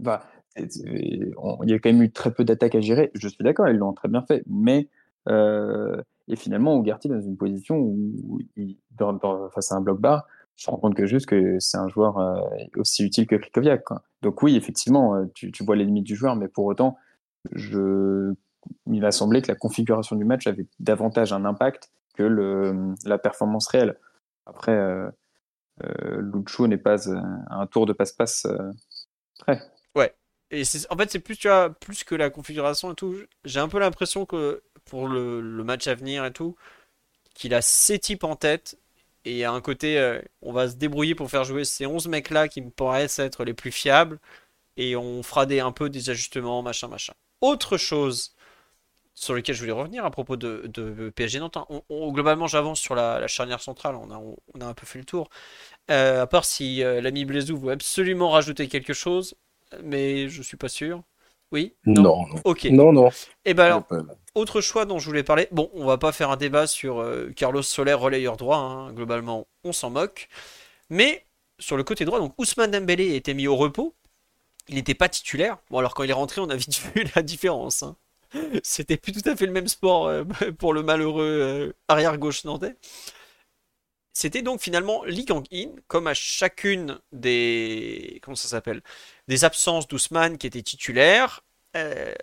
Enfin, il y a quand même eu très peu d'attaques à gérer. Je suis d'accord, ils l'ont très bien fait. Mais euh, et finalement, est dans une position où, il, dans- dans- face à un bloc bar, je me rends compte que juste que c'est un joueur euh, aussi utile que Krikoviak. quoi. Donc oui, effectivement, euh, tu, tu vois les limites du joueur, mais pour autant, je, il m'a semblé que la configuration du match avait davantage un impact que la performance réelle. Après. euh, euh, n'est pas euh, un tour de passe-passe euh, prêt.
Et c'est, en fait c'est plus, tu vois, plus que la configuration et tout, j'ai un peu l'impression que pour le, match à venir et tout, qu'il a ses types en tête, et a un côté, on va se débrouiller pour faire jouer ces 11 mecs-là qui me paraissent être les plus fiables, et on fera des, un peu des ajustements, machin, machin. Autre chose sur lequel je voulais revenir à propos de, de PSG Nantes, hein. on- on- globalement j'avance sur la, la charnière centrale, on a, on a un peu fait le tour. Euh, à part si euh, l'ami Blaisou veut absolument rajouter quelque chose, mais je suis pas sûr. Oui?
Non, non.
Ok.
Non, non.
Et ben alors, autre choix dont je voulais parler. Bon, on va pas faire un débat sur euh, Carlos Soler relayeur droit. hein. Globalement, on s'en moque. Mais sur le côté droit, donc Ousmane Dembélé a été mis au repos. Il n'était pas titulaire. Bon, alors quand il est rentré, on a vite [laughs] vu la différence. hein. [laughs] C'était plus tout à fait le même sport euh, [laughs] pour le malheureux euh, arrière gauche nantais. C'était donc finalement Lee Kang-in, comme à chacune des comment ça s'appelle, des absences d'Ousmane qui était titulaire. euh,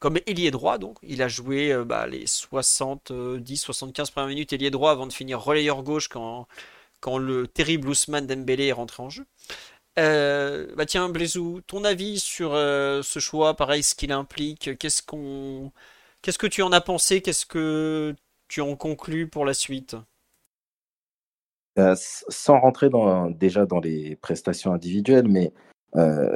comme ailier droit, donc il a joué euh, bah, les 70-75 premières minutes ailier droit avant de finir relayeur gauche quand, quand le terrible Ousmane Dembélé est rentré en jeu. Euh, bah tiens, Blaisou, ton avis sur euh, ce choix, pareil, ce qu'il implique, qu'est-ce qu'on, qu'est-ce que tu en as pensé, qu'est-ce que tu en conclus pour la suite?
Euh, sans rentrer dans, déjà dans les prestations individuelles, mais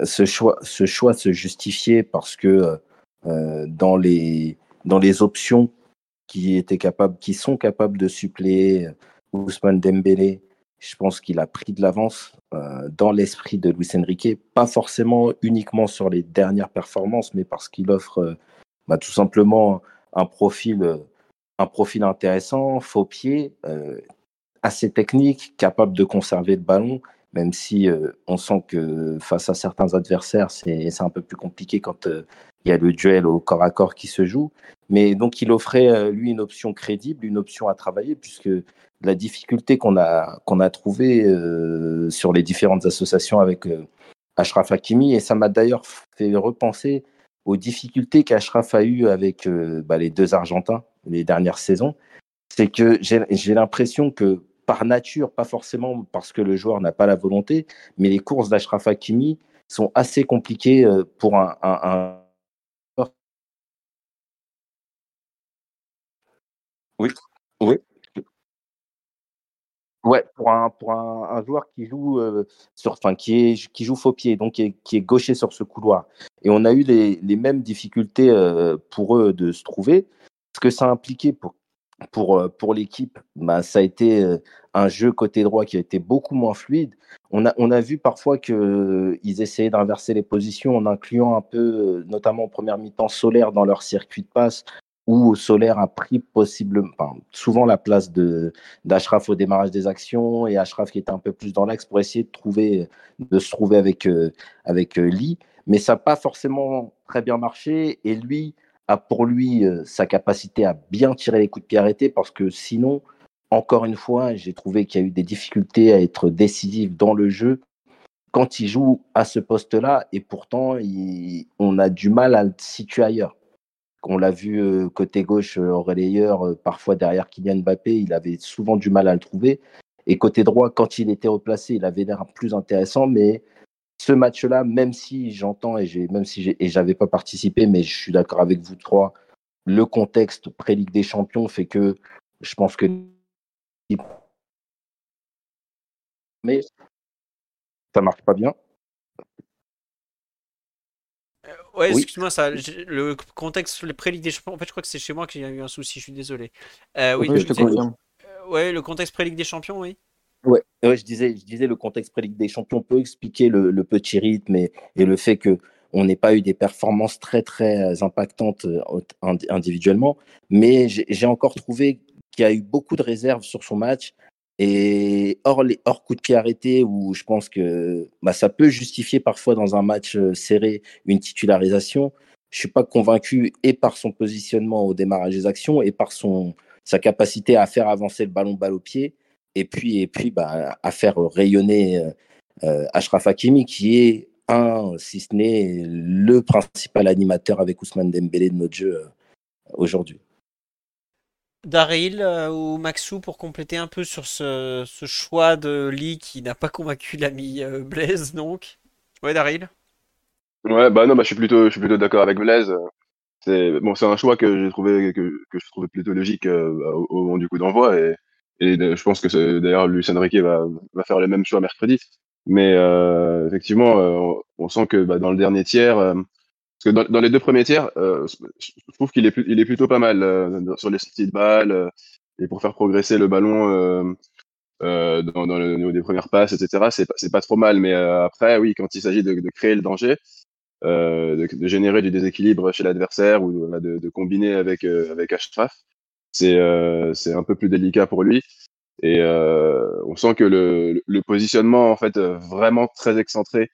ce choix, ce choix se justifiait parce que dans les dans les options qui étaient capables, qui sont capables de suppléer Ousmane Dembélé, je pense qu'il a pris de l'avance euh, dans l'esprit de Luis Enrique, pas forcément uniquement sur les dernières performances, mais parce qu'il offre euh, bah, tout simplement un profil, euh, un profil intéressant, faux pied, assez technique, capable de conserver le ballon, même si on sent que face à certains adversaires, c'est un peu plus compliqué quand il y a le duel au corps à corps qui se joue. Mais donc, il offrait, euh, lui, une option crédible, une option à travailler, puisque la difficulté qu'on a, qu'on a trouvée euh, sur les différentes associations avec euh, Ashraf Hakimi, et ça m'a d'ailleurs fait repenser aux difficultés qu'Ashraf a eues avec euh, bah, les deux Argentins les dernières saisons, c'est que j'ai l'impression que par nature, pas forcément parce que le joueur n'a pas la volonté, mais les courses d'Ashraf Hakimi sont assez compliquées pour un... Oui, oui. Ouais, pour un, pour un, un joueur qui joue euh, sur, enfin, qui est, qui joue faux pied, donc qui est, qui est gaucher sur ce couloir. Et on a eu les, les mêmes difficultés euh, pour eux de se trouver. Ce que ça a impliqué pour, pour, euh, pour l'équipe, bah, ça a été un jeu côté droit qui a été beaucoup moins fluide. On a, on a vu parfois qu'ils essayaient d'inverser les positions en incluant un peu, notamment en première mi-temps, Solaire dans leur circuit de passe, où Solaire a pris possiblement, souvent la place de d'Ashraf au démarrage des actions et Ashraf qui était un peu plus dans l'axe pour essayer de trouver, de se trouver avec euh, avec euh, Lee, mais ça n'a pas forcément très bien marché et lui a pour lui euh, sa capacité à bien tirer les coups de pied arrêtés parce que sinon, encore une fois, j'ai trouvé qu'il y a eu des difficultés à être décisif dans le jeu quand il joue à ce poste-là et pourtant on a du mal à le situer ailleurs. On l'a vu euh, côté gauche, euh, relayeur, euh, parfois derrière Kylian Mbappé, il avait souvent du mal à le trouver. Et côté droit, quand il était replacé, il avait l'air plus intéressant. Mais ce match-là, même si j'entends et même si j'avais pas participé, mais je suis d'accord avec vous trois, le contexte pré-Ligue des Champions fait que je pense que mais ça marche pas bien.
Ouais, excuse-moi, ça, le contexte, les pré-Ligue des Champions, en fait, je crois que c'est chez moi qu'il y a eu un souci, je suis désolé.
Euh, oui, je te confirme.
Euh, ouais, le contexte pré-Ligue des Champions, oui.
Ouais, ouais, je disais, je disais le contexte pré-Ligue des Champions peut expliquer le, petit rythme et, et, le fait que on n'ait pas eu des performances très très impactantes euh, individuellement, mais j'ai encore trouvé qu'il y a eu beaucoup de réserves sur son match et hors, les, hors coup de pied arrêté, où je pense que bah, ça peut justifier parfois dans un match euh, serré une titularisation, je suis pas convaincu et par son positionnement au démarrage des actions et par son, sa capacité à faire avancer le ballon balle au pied et puis, et puis bah, à faire rayonner euh, euh, Ashraf Hakimi qui est un, si ce n'est le principal animateur avec Ousmane Dembélé de notre jeu aujourd'hui.
Daryl euh, ou Maxou pour compléter un peu sur ce, choix de Lee qui n'a pas convaincu l'ami euh, Blaise donc. Ouais Daryl
Ouais bah non bah je suis plutôt je suis plutôt d'accord avec Blaise. C'est bon c'est un choix que j'ai trouvé que, que, je trouvais plutôt logique euh, au, moment du coup d'envoi et, et je pense que d'ailleurs Lucien Riquet va, va faire le même choix mercredi. Mais effectivement on, on, sent que bah, dans le dernier tiers parce que dans, les deux premiers tiers, euh, je trouve qu'il est, plutôt pas mal euh, sur les sorties de balles euh, et pour faire progresser le ballon dans, dans, le niveau des premières passes, etc. C'est pas, trop mal. Mais après, oui, quand il s'agit de, créer le danger, de, générer du déséquilibre chez l'adversaire ou de, combiner avec avec Ashraf, c'est un peu plus délicat pour lui. Et on sent que le positionnement en fait vraiment très excentré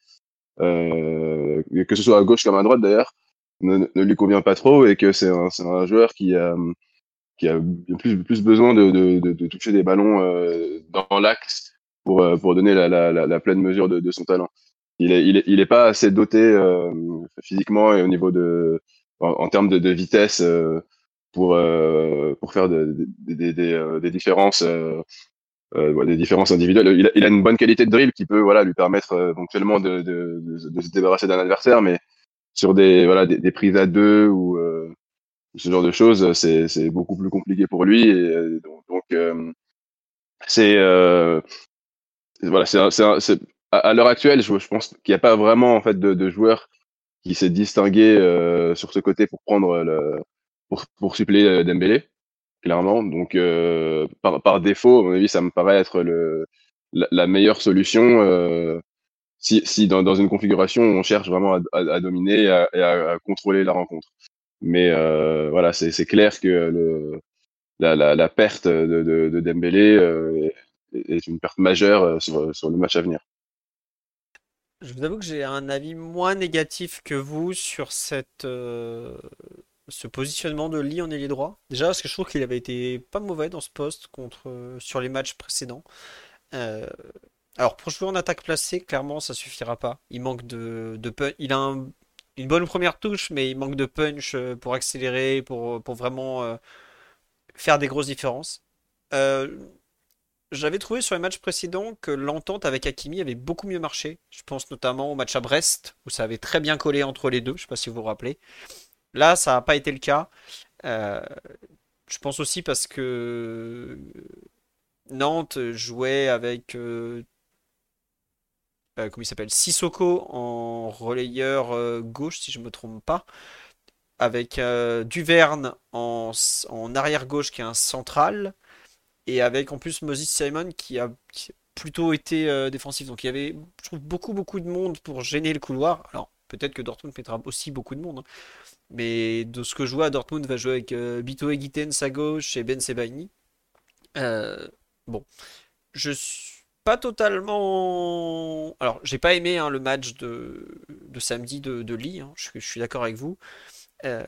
euh, que ce soit à gauche comme à droite d'ailleurs, ne, lui convient pas trop et que c'est un, joueur qui a, plus, besoin de, toucher des ballons euh, dans l'axe pour, euh, donner la, pleine mesure de, son talent. Il est, il est, pas assez doté physiquement et au niveau de, en, termes de, vitesse pour, faire des différences euh, des différences individuelles. Il a, il a, une bonne qualité de dribble qui peut voilà lui permettre euh, éventuellement de, de, de, de, se débarrasser d'un adversaire, mais sur des voilà des, des prises à deux ou euh, ce genre de choses, c'est c'est beaucoup plus compliqué pour lui. Et, euh, donc c'est voilà c'est à, l'heure actuelle, je, je pense qu'il n'y a pas vraiment en fait de, de joueur qui s'est distingué sur ce côté pour prendre le pour, pour suppléer Dembélé clairement. Donc, euh, par, par, défaut, à mon avis, ça me paraît être le, la, meilleure solution euh, si, si dans, dans, une configuration on cherche vraiment à, à, dominer et à, contrôler la rencontre. Mais euh, voilà, c'est clair que le, la, la, la, perte de, de, de Dembélé est une perte majeure sur, sur le match à venir.
Je vous avoue que j'ai un avis moins négatif que vous sur cette, ce positionnement de Lee en ailier droit. Déjà parce que je trouve qu'il avait été pas mauvais dans ce poste contre, euh, sur les matchs précédents. Euh, alors pour jouer en attaque placée, clairement ça suffira pas. Il manque de, de punch. Il a une bonne première touche, mais il manque de punch euh, pour accélérer, pour, pour vraiment faire des grosses différences. J'avais trouvé sur les matchs précédents que l'entente avec Hakimi avait beaucoup mieux marché. Je pense notamment au match à Brest, où ça avait très bien collé entre les deux. Je sais pas si vous vous rappelez. Là, ça n'a pas été le cas. Euh, je pense aussi parce que Nantes jouait avec euh, euh, s'appelle Sissoko en relayeur gauche, si je ne me trompe pas, avec Duverne en, arrière gauche qui est un central, et avec en plus Moses Simon qui a, plutôt été défensif. Donc il y avait, je trouve, beaucoup beaucoup de monde pour gêner le couloir. Alors peut-être que Dortmund mettra aussi beaucoup de monde. Hein. Mais de ce que je vois, Dortmund va jouer avec euh, Bito Egitens à gauche et Ben Sebaini. Euh, bon, je suis pas totalement. Alors, j'ai pas aimé hein, le match de, de samedi de, de Lee. hein. Je, suis d'accord avec vous. Euh,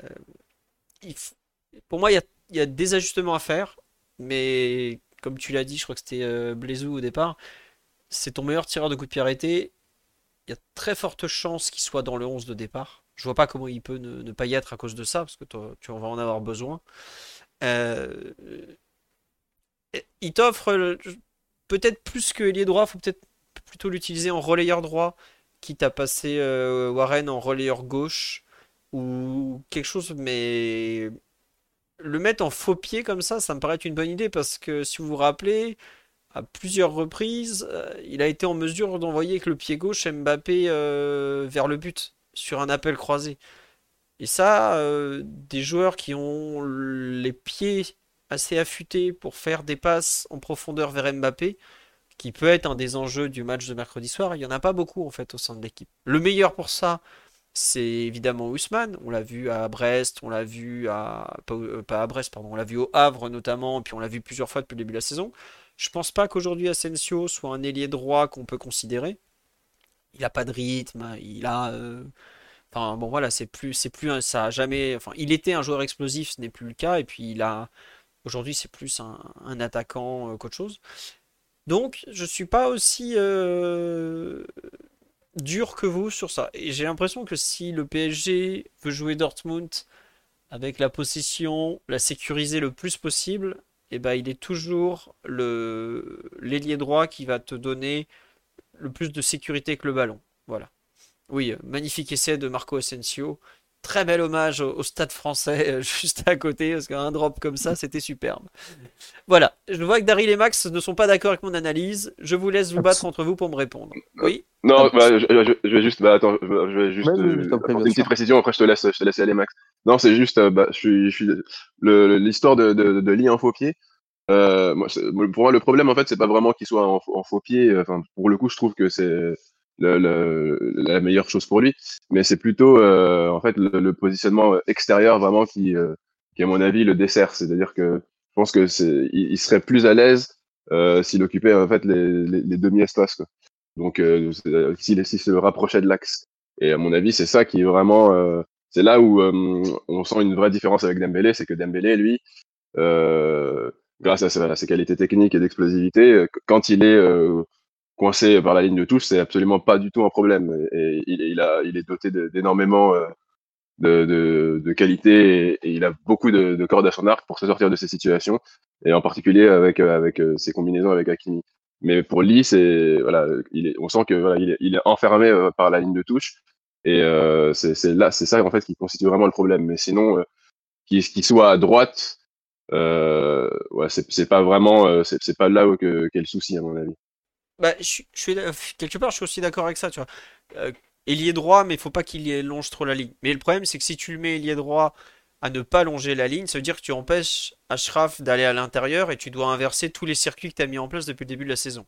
Pour moi, il y y a des ajustements à faire, mais comme tu l'as dit, je crois que c'était Blaisou au départ. C'est ton meilleur tireur de coup de pied arrêté. Il y a très forte chance qu'il soit dans le 11 de départ. Je vois pas comment il peut ne, pas y être à cause de ça, parce que tu vas en avoir besoin. Euh, il t'offre peut-être plus que ailier droit, faut peut-être plutôt l'utiliser en relayeur droit, quitte à passer euh, Warren en relayeur gauche ou quelque chose, mais le mettre en faux pied comme ça, ça me paraît une bonne idée parce que si vous vous rappelez, à plusieurs reprises, euh, il a été en mesure d'envoyer avec le pied gauche Mbappé vers le but sur un appel croisé. Et ça, euh, des joueurs qui ont les pieds assez affûtés pour faire des passes en profondeur vers Mbappé, qui peut être un des enjeux du match de mercredi soir, il n'y en a pas beaucoup en fait au sein de l'équipe. Le meilleur pour ça, c'est évidemment Ousmane. On l'a vu à Brest, on l'a vu à euh, pas à Brest, pardon, on l'a vu au Havre notamment, puis on l'a vu plusieurs fois depuis le début de la saison. Je pense pas qu'aujourd'hui Asensio soit un ailier droit qu'on peut considérer. Il a pas de rythme, il a euh, Enfin bon voilà, c'est plus c'est plus ça a jamais enfin il était un joueur explosif, ce n'est plus le cas et puis il a aujourd'hui c'est plus un, attaquant euh, qu'autre chose. Donc je suis pas aussi euh, dur que vous sur ça et j'ai l'impression que si le PSG veut jouer Dortmund avec la possession, la sécuriser le plus possible, et ben il est toujours l'ailier droit qui va te donner le plus de sécurité que le ballon. Voilà. Oui, euh, magnifique essai de Marco Asensio. Très bel hommage au, au stade français euh, [laughs] juste à côté, parce qu'un drop comme ça, c'était superbe. Voilà, je vois que Daryl et Max ne sont pas d'accord avec mon analyse. Je vous laisse vous battre entre vous pour me répondre. Oui,
Non, bah, je, je- je vais juste, bah, attends, je, je vais juste euh, apporter une petite précision. Après, je te laisse, je te laisse aller, Max. Non, c'est juste, euh, bah, je suis, l'histoire de, de, de Lee en faux pied. Euh, pour moi, le problème, en fait, c'est pas vraiment qu'il soit en, faux pied. Enfin, pour le coup, je trouve que c'est la meilleure chose pour lui. Mais c'est plutôt, euh, en fait, le, positionnement extérieur vraiment qui, euh, qui, à mon avis, le dessert. C'est-à-dire que je pense que il, serait plus à l'aise euh, s'il occupait en fait les, demi-espaces. Donc, euh, euh, s'il se rapprochait de l'axe. Et à mon avis, c'est ça qui est vraiment, euh, c'est là où euh, on sent une vraie différence avec Dembélé, c'est que Dembélé, lui, euh, grâce à ses, qualités techniques et d'explosivité, euh, quand il est euh, coincé par la ligne de touche, c'est absolument pas du tout un problème. Et il, il a, il est doté d'énormément euh, de, de, de qualité et, il a beaucoup de, de cordes à son arc pour se sortir de ces situations et en particulier avec avec ses combinaisons avec Hakimi. Mais pour Lee, c'est voilà, il est, on sent que voilà, il est, il est enfermé par la ligne de touche et euh, c'est là, c'est ça en fait qui constitue vraiment le problème. Mais sinon, qu'il soit à droite, euh, ouais, c'est pas vraiment, euh, c'est pas là où que qu'est le souci à mon avis.
bah, je, suis- je suis quelque part, je suis aussi d'accord avec ça, tu vois. Euh, ailier droit, mais il faut pas qu'il y longe trop la ligne. Mais le problème, c'est que si tu le mets ailier droit à ne pas longer la ligne, ça veut dire que tu empêches Ashraf d'aller à l'intérieur et tu dois inverser tous les circuits que tu as mis en place depuis le début de la saison.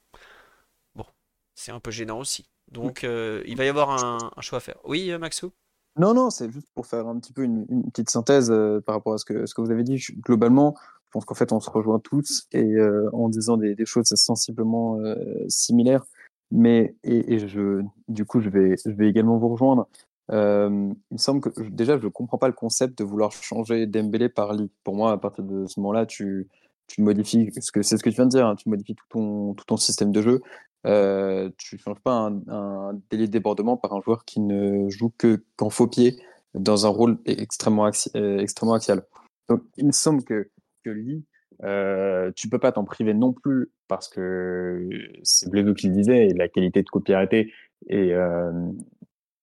Bon, c'est un peu gênant aussi. Donc, euh, il va y avoir un, un choix à faire. Oui, Maxou?
Non, non, c'est juste pour faire un petit peu une, petite synthèse euh, par rapport à ce que, ce que vous avez dit. Globalement, je pense qu'en fait, on se rejoint tous et euh, en disant des, choses sensiblement euh, similaires. Mais et, je, du coup, je vais, je vais également vous rejoindre. Il me semble que déjà, je ne comprends pas le concept de vouloir changer Dembélé par Lee. Pour moi, à partir de ce moment-là, tu, tu modifies c'est ce que tu viens de dire. hein, tu modifies tout ton, tout ton système de jeu. Euh, tu ne changes pas un, un de débordement par un joueur qui ne joue que qu'en faux pied dans un rôle extrêmement, euh, extrêmement axial. Donc, il me semble que, que Lee, euh, tu peux pas t'en priver non plus parce que c'est Blaisou qui le disait et la qualité de pied arrêté est, euh,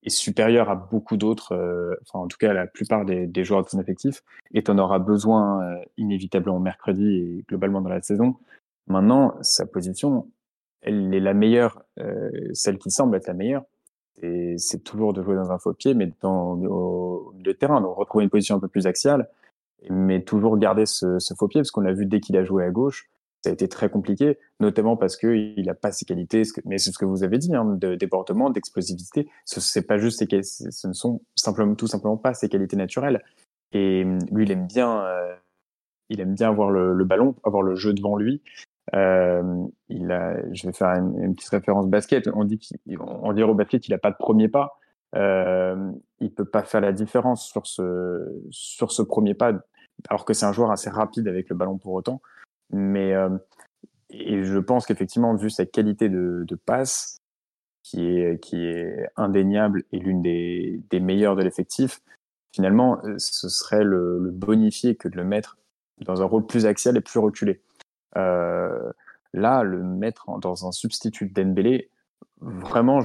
est supérieure à beaucoup d'autres, enfin en tout cas à la plupart des, des joueurs de son effectif et tu en auras besoin inévitablement mercredi et globalement dans la saison. Maintenant, sa position, elle est la meilleure, euh, celle qui semble être la meilleure. C'est toujours de jouer dans un faux pied, mais dans, au milieu de terrain, donc retrouver une position un peu plus axiale, mais toujours garder ce, faux pied, parce qu'on l'a vu dès qu'il a joué à gauche, ça a été très compliqué, notamment parce qu'il n'a pas ses qualités, mais c'est ce que vous avez dit, hein, de déportement, d'explosivité. Ce, c'est pas juste ce ne sont simplement, tout simplement pas ses qualités naturelles. Et lui, il aime bien, euh, il aime bien avoir le, ballon, avoir le jeu devant lui. Euh, il a, je vais faire une, petite référence basket. On dit qu'on dirait au basket, il n'a pas de premier pas. Euh, il peut pas faire la différence sur ce sur ce premier pas, alors que c'est un joueur assez rapide avec le ballon pour autant. Mais euh, et je pense qu'effectivement, vu sa qualité de, de, passe, qui est, qui est indéniable et l'une des, des meilleures de l'effectif, finalement, ce serait le, le, bonifier que de le mettre dans un rôle plus axial et plus reculé. Euh, là, le mettre dans un substitut d'Embélé, vraiment,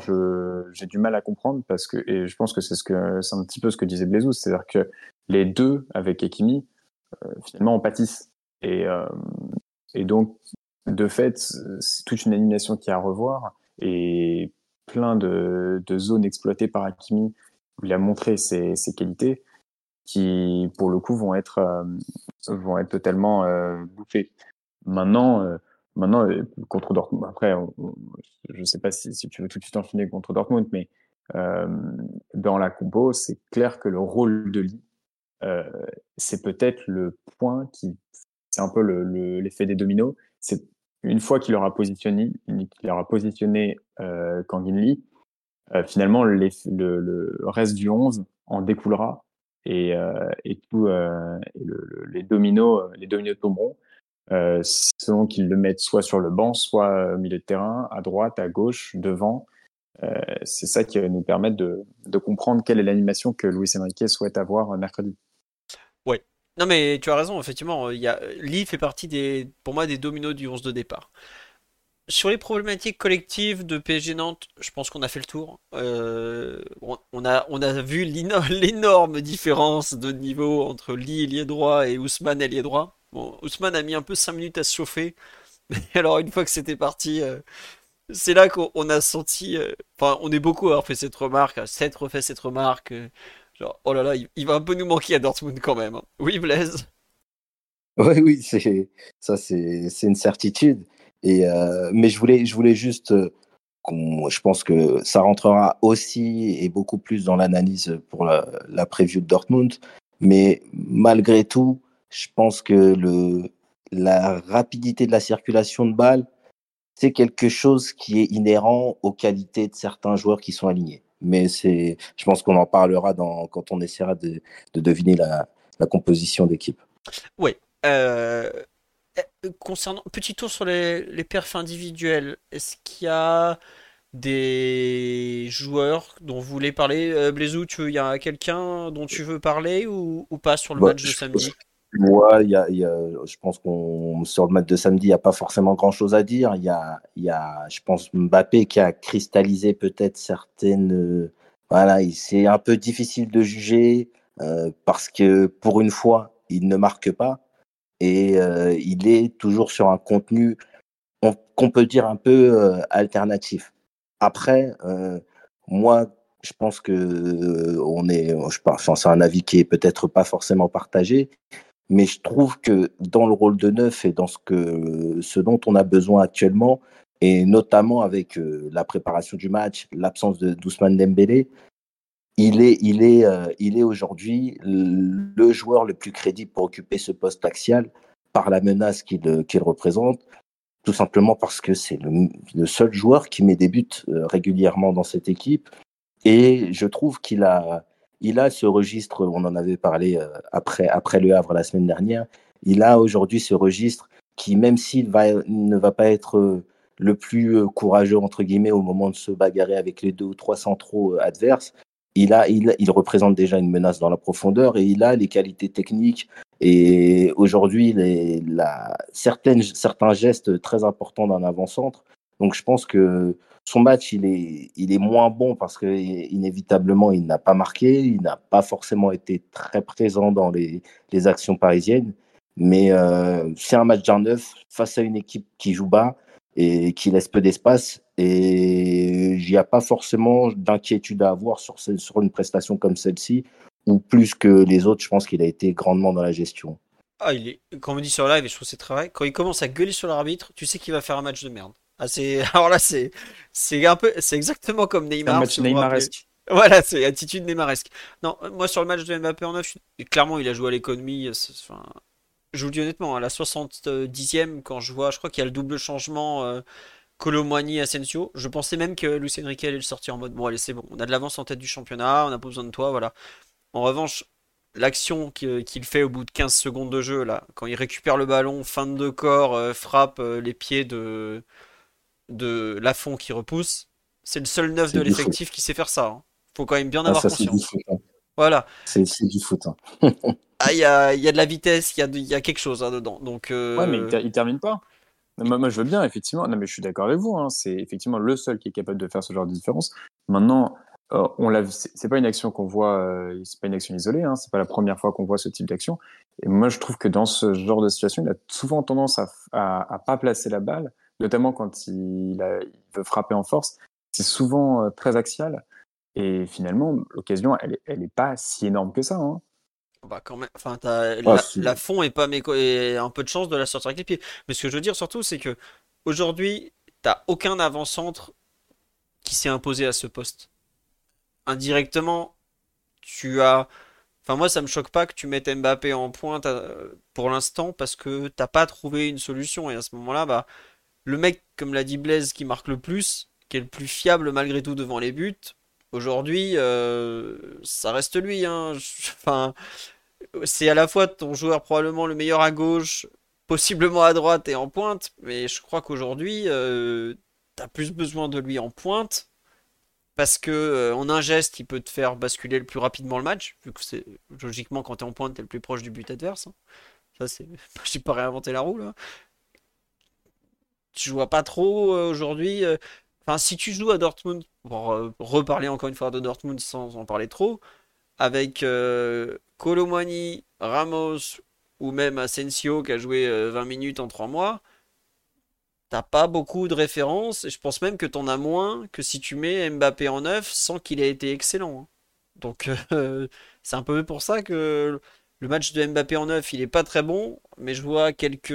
j'ai du mal à comprendre parce que, et je pense que c'est ce que un petit peu ce que disait Blazou, c'est-à-dire que les deux avec Ekimi, euh, finalement, on pâtissent. Et, euh, et donc, de fait, c'est toute une animation qui a à revoir et plein de, zones exploitées par Hakimi où il a montré ses, qualités qui, pour le coup, vont être, euh, vont être totalement bouffées. Maintenant, euh, maintenant contre Dortmund, après, je ne sais pas si, tu veux tout de suite enchaîner contre Dortmund, mais dans la compo, c'est clair que le rôle de Lee, c'est peut-être le point qui c'est un peu l'effet le, des dominos. C'est une fois qu'il aura positionné, qu'il aura positionné euh, Kangin Lee, euh, finalement le, reste du 11 en découlera et, euh, et tout euh, les dominos les dominos tomberont euh, selon qu'ils le mettent soit sur le banc, soit au milieu de terrain, à droite, à gauche, devant. c'est ça qui va nous permettre de, comprendre quelle est l'animation que Luis Enrique souhaite avoir mercredi.
Ouais, non mais tu as raison, effectivement, il y a... Lee fait partie des, pour moi des dominos du 11 de départ. Sur les problématiques collectives de PSG Nantes, je pense qu'on a fait le tour. Euh, on, a, on a vu [laughs] l'énorme différence de niveau entre Lee ailier droit et Ousmane ailier droit. Bon, Ousmane a mis un peu 5 minutes à se chauffer, mais [laughs] alors une fois que c'était parti, euh, c'est là qu'on a senti, euh, enfin on est beaucoup à avoir fait cette remarque, cette refait cette remarque, oh là là, il, va un peu nous manquer à Dortmund quand même. Hein. Oui, Blaise?
Oui, oui, c'est, ça c'est, une certitude. Et, euh, mais je voulais, je voulais juste euh, je pense que ça rentrera aussi et beaucoup plus dans l'analyse pour la, la preview de Dortmund. Mais malgré tout, je pense que le, la rapidité de la circulation de balles, c'est quelque chose qui est inhérent aux qualités de certains joueurs qui sont alignés mais c'est, je pense qu'on en parlera dans, quand on essaiera de, de deviner la, la, composition d'équipe.
Oui. Euh, eh, concernant petit tour sur les, les perfs individuels, est-ce qu'il y a des joueurs dont vous voulez parler? Euh, Blaisou, il y a quelqu'un dont tu veux parler ou, ou pas sur le match de samedi?
Ouais, y a, y a, je pense qu'on sur le match de samedi, il n'y a pas forcément grand-chose à dire. Il y a, y a, je pense, Mbappé qui a cristallisé peut-être certaines. voilà, c'est un peu difficile de juger euh, parce que pour une fois, il ne marque pas et euh, il est toujours sur un contenu qu'on peut dire un peu euh, alternatif. Après, euh, moi, je pense que euh, on est, je pense, c'est un avis qui est peut-être pas forcément partagé, mais je trouve que dans le rôle de neuf et dans ce, que, ce dont on a besoin actuellement, et notamment avec euh, la préparation du match, l'absence de Doucement Dembélé, il est, il est, euh, il est aujourd'hui le joueur le plus crédible pour occuper ce poste axial par la menace qu'il représente, tout simplement parce que c'est le, seul joueur qui met des buts euh, régulièrement dans cette équipe. Et je trouve qu'il a, il a ce registre, on en avait parlé euh, après, après Le Havre la semaine dernière, il a aujourd'hui ce registre qui, même s'il ne va pas être euh, le plus euh, courageux, entre guillemets, au moment de se bagarrer avec les deux ou trois centraux adverses, il, a, il, il représente déjà une menace dans la profondeur et il a les qualités techniques et aujourd'hui certains gestes très importants d'un avant-centre. Donc je pense que son match, il est, il est moins bon parce que inévitablement, il n'a pas marqué, il n'a pas forcément été très présent dans les, actions parisiennes. Mais euh, c'est un match d'un neuf face à une équipe qui joue bas et qui laisse peu d'espace. Et il n'y a pas forcément d'inquiétude à avoir sur, une prestation comme celle-ci, ou plus que les autres, je pense qu'il a été grandement dans la gestion.
Ah, il est, comme on dit sur live, et je trouve c'est très vrai, quand il commence à gueuler sur l'arbitre, tu sais qu'il va faire un match de merde. Ah, c'est, [laughs] alors là, c'est, c'est un peu, c'est exactement comme Neymar.
Un match. Neymaresque.
Voilà, c'est attitude Neymaresque. Non, moi sur le match de Mbappé en 9, clairement il a joué à l'économie. Enfin, je vous le dis honnêtement, à la 70e, quand je vois, je crois qu'il y a le double changement euh, Colomboigny Asensio, je pensais même que Luis Enrique allait le sortir en mode bon allez c'est bon, on a de l'avance en tête du championnat, on n'a pas besoin de toi, voilà. En revanche, l'action qui- qu'il fait au bout de 15 secondes de jeu là, quand il récupère le ballon, fin de corps, euh, frappe euh, les pieds de de Lafont qui repousse, c'est le seul neuf de l'effectif qui sait faire ça. hein. Faut quand même bien
Ah,
avoir
ça, c'est du
conscience.
foot. hein.
Voilà.
C'est c'est du foot. hein. [laughs]
Ah, il y a, il y a de la vitesse, il y y a quelque chose hein, dedans. Donc, euh,
Ouais, mais il, ter- il termine pas. Moi, moi, je veux bien, effectivement. Non, mais je suis d'accord avec vous. hein. C'est effectivement le seul qui est capable de faire ce genre de différence. Maintenant, euh, on l'a. vu- C'est c'est pas une action qu'on voit. euh, c'est pas une action isolée. Hein. C'est pas la première fois qu'on voit ce type d'action. Et moi, je trouve que dans ce genre de situation, il a souvent tendance à, à, à pas placer la balle, notamment quand il, a- il veut frapper en force. C'est souvent euh, très axial. Et finalement, l'occasion, elle, est- elle est pas si énorme que ça. Hein.
bah, quand même, enfin, t'as-
Ah,
la,
si.
la fond est pas méco- et un peu de chance de la sortir avec les pieds. Mais ce que je veux dire surtout, c'est que aujourd'hui, t'as aucun avant-centre qui s'est imposé à ce poste. Indirectement, tu as. Enfin, moi, ça me choque pas que tu mettes Mbappé en pointe euh, pour l'instant parce que t'as pas trouvé une solution. Et à ce moment-là, bah, le mec, comme l'a dit Blaise, qui marque le plus, qui est le plus fiable malgré tout devant les buts, aujourd'hui, euh, ça reste lui. Hein. [laughs] C'est à la fois ton joueur probablement le meilleur à gauche, possiblement à droite et en pointe, mais je crois qu'aujourd'hui, euh, t'as plus besoin de lui en pointe parce que euh, un geste, il peut te faire basculer le plus rapidement le match, vu que c'est logiquement quand t'es en pointe, t'es le plus proche du but adverse. hein. Ça, c'est, [laughs] j'ai pas réinventé la roue. Je vois pas trop euh, aujourd'hui. euh, Enfin, si tu joues à Dortmund, pour euh, reparler encore une fois de Dortmund sans en parler trop, avec Colomwani, Ramos ou même Asensio qui a joué euh, 20 minutes en 3 mois, t'as pas beaucoup de références et je pense même que t'en as moins que si tu mets Mbappé en neuf sans qu'il ait été excellent. hein. Donc [laughs] c'est un peu pour ça que le match de Mbappé en neuf il est pas très bon, mais je vois quelques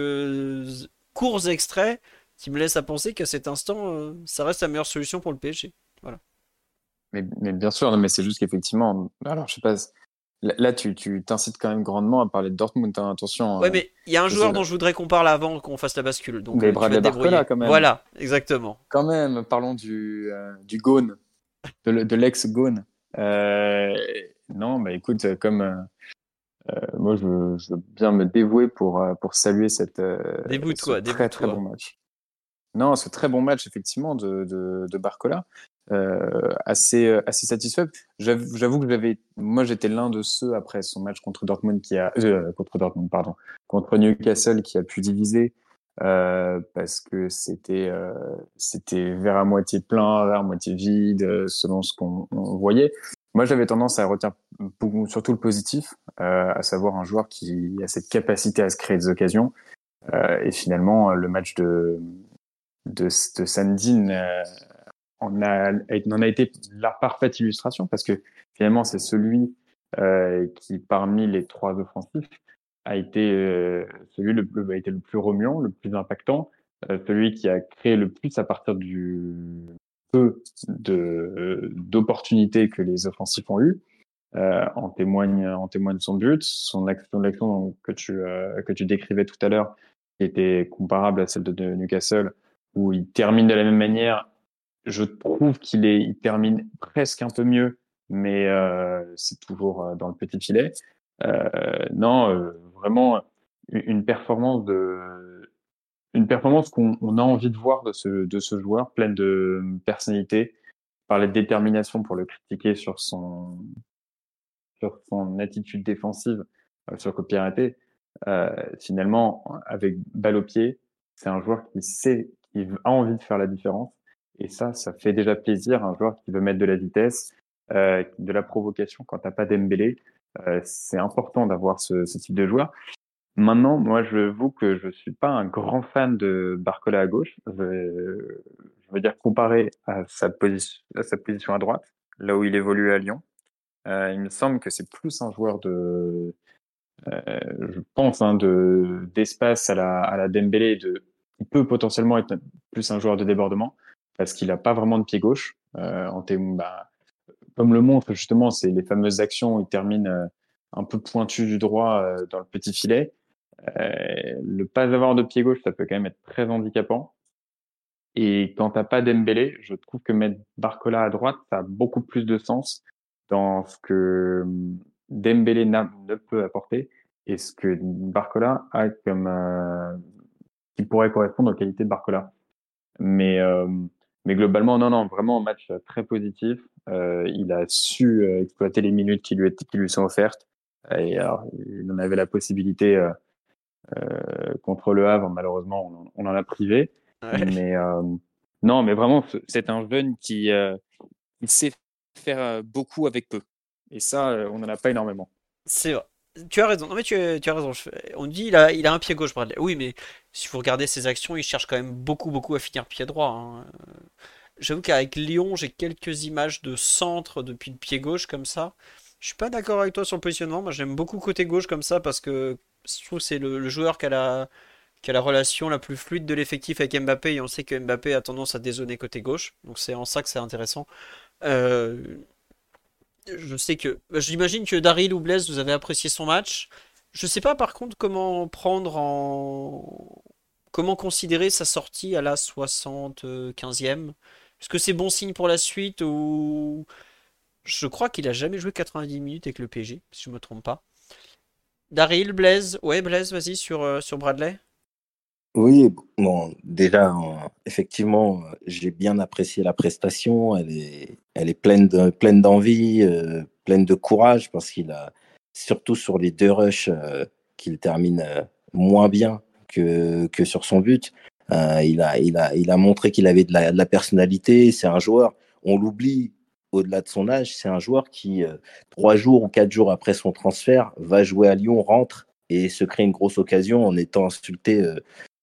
courts extraits qui me laissent à penser qu'à cet instant euh, ça reste la meilleure solution pour le PSG.
Mais, mais bien sûr, non, mais c'est juste qu'effectivement, alors je sais pas, là, tu tu t'incites quand même grandement à parler de Dortmund, hein, attention.
Ouais,
euh,
mais il y a un joueur dont je voudrais qu'on parle avant qu'on fasse la bascule. Donc,
Mais
euh, te débrouiller.
Barcola, quand même.
Voilà, exactement.
Quand même, parlons du, euh, du Gaune, de, le- de l'ex-Gaune. Non, bah écoute, comme euh, moi, je veux, je veux bien me dévouer pour, pour saluer cette, ce très très bon match. Non, ce très bon match, effectivement, de, de, Barcola. Euh, assez, euh, assez satisfait. J'avoue que j'avais, moi, j'étais l'un de ceux après son match contre Dortmund qui a, euh, contre Dortmund, pardon, contre Newcastle qui a pu diviser parce que c'était c'était vers à moitié plein, vers à moitié vide, selon ce qu'on on voyait. Moi, j'avais tendance à retenir surtout le positif, à savoir un joueur qui a cette capacité à se créer des occasions. Et finalement, le match de de, de samedi euh, en a, en a été la parfaite illustration parce que finalement, c'est celui euh, qui, parmi les trois offensifs, a été euh, celui le, a été le plus remuant, le plus impactant, euh, celui qui a créé le plus à partir du peu de d'opportunités que les offensifs ont eu. Euh, en témoigne en témoigne son but, son action l'action que tu euh, que tu décrivais tout à l'heure, qui était comparable à celle de, de Newcastle, où il termine de la même manière. Je trouve qu'il est il termine presque un peu mieux, mais euh, c'est toujours euh, dans le petit filet. Euh, non, euh, vraiment une performance de une performance qu'on on a envie de voir de ce de ce joueur, pleine de personnalité. Parler de détermination pour le critiquer sur son sur son attitude défensive, euh, sur copier arrêté. Euh, finalement, avec balle au pied, c'est un joueur qui sait, qui a envie de faire la différence. Et ça, ça fait déjà plaisir. Un joueur qui veut mettre de la vitesse, euh, de la provocation quand t'as pas Dembélé. Euh, c'est important d'avoir ce, type de joueur. Maintenant, moi, je vous que je suis pas un grand fan de Barcola à gauche. Je, veux dire comparé à sa position, à droite, là où il évolue à Lyon. Euh, il me semble que c'est plus un joueur de je pense, hein, de d'espace à la, à la Dembélé. De, il peut potentiellement être plus un joueur de débordement parce qu'il n'a pas vraiment de pied gauche. en bah, comme le montre justement, c'est les fameuses actions. Il termine un peu pointu du droit dans le petit filet. le pas avoir de pied gauche, ça peut quand même être très handicapant. Et quand t'as pas Dembélé, je trouve que mettre Barcola à droite, ça a beaucoup plus de sens dans ce que Dembélé ne peut apporter et ce que Barcola a comme euh, qui pourrait correspondre aux qualités de Barcola. Mais euh, mais globalement, non, non, vraiment un match très positif. Euh, il a su euh, exploiter les minutes qui lui, qui lui sont offertes. Et alors, il en avait la possibilité euh, euh contre le Havre. Malheureusement, on, on en a privé. Mais euh, non, mais vraiment, c'est un jeune qui, euh, sait faire beaucoup avec peu. Et ça, on n'en a pas énormément.
C'est vrai. Tu as raison. Non, mais tu, as raison. On dit il a, un pied gauche, Bradley. Oui, mais si vous regardez ses actions, il cherche quand même beaucoup, beaucoup à finir pied droit. Hein. J'avoue qu'avec Lyon, j'ai quelques images de centre depuis le pied gauche comme ça. Je suis pas d'accord avec toi sur le positionnement. Moi, j'aime beaucoup côté gauche comme ça parce que je trouve c'est le, joueur qui a la, qui a la relation la plus fluide de l'effectif avec Mbappé, et on sait que Mbappé a tendance à dézoner côté gauche, donc c'est en ça que c'est intéressant. Euh, je sais que. Bah, j'imagine que Daryl ou Blaise, vous avez apprécié son match. Je sais pas par contre comment prendre en. Comment considérer sa sortie à la 75e Est-ce que c'est bon signe pour la suite ou. Je crois qu'il a jamais joué 90 minutes avec le PSG, si je me trompe pas. Daryl, Blaise, ouais Blaise, vas-y sur, euh, sur Bradley.
Oui, bon, déjà, effectivement, j'ai bien apprécié la prestation. Elle est, elle est pleine de, pleine d'envie, euh, pleine de courage, parce qu'il a, surtout sur les deux rushs, euh, qu'il termine euh, moins bien que, que sur son but. il, a, il, a, il a montré qu'il avait de la, de la personnalité. C'est un joueur, on l'oublie au-delà de son âge, c'est un joueur qui, trois jours ou quatre jours après son transfert, va jouer à Lyon, rentre et se crée une grosse occasion en étant insulté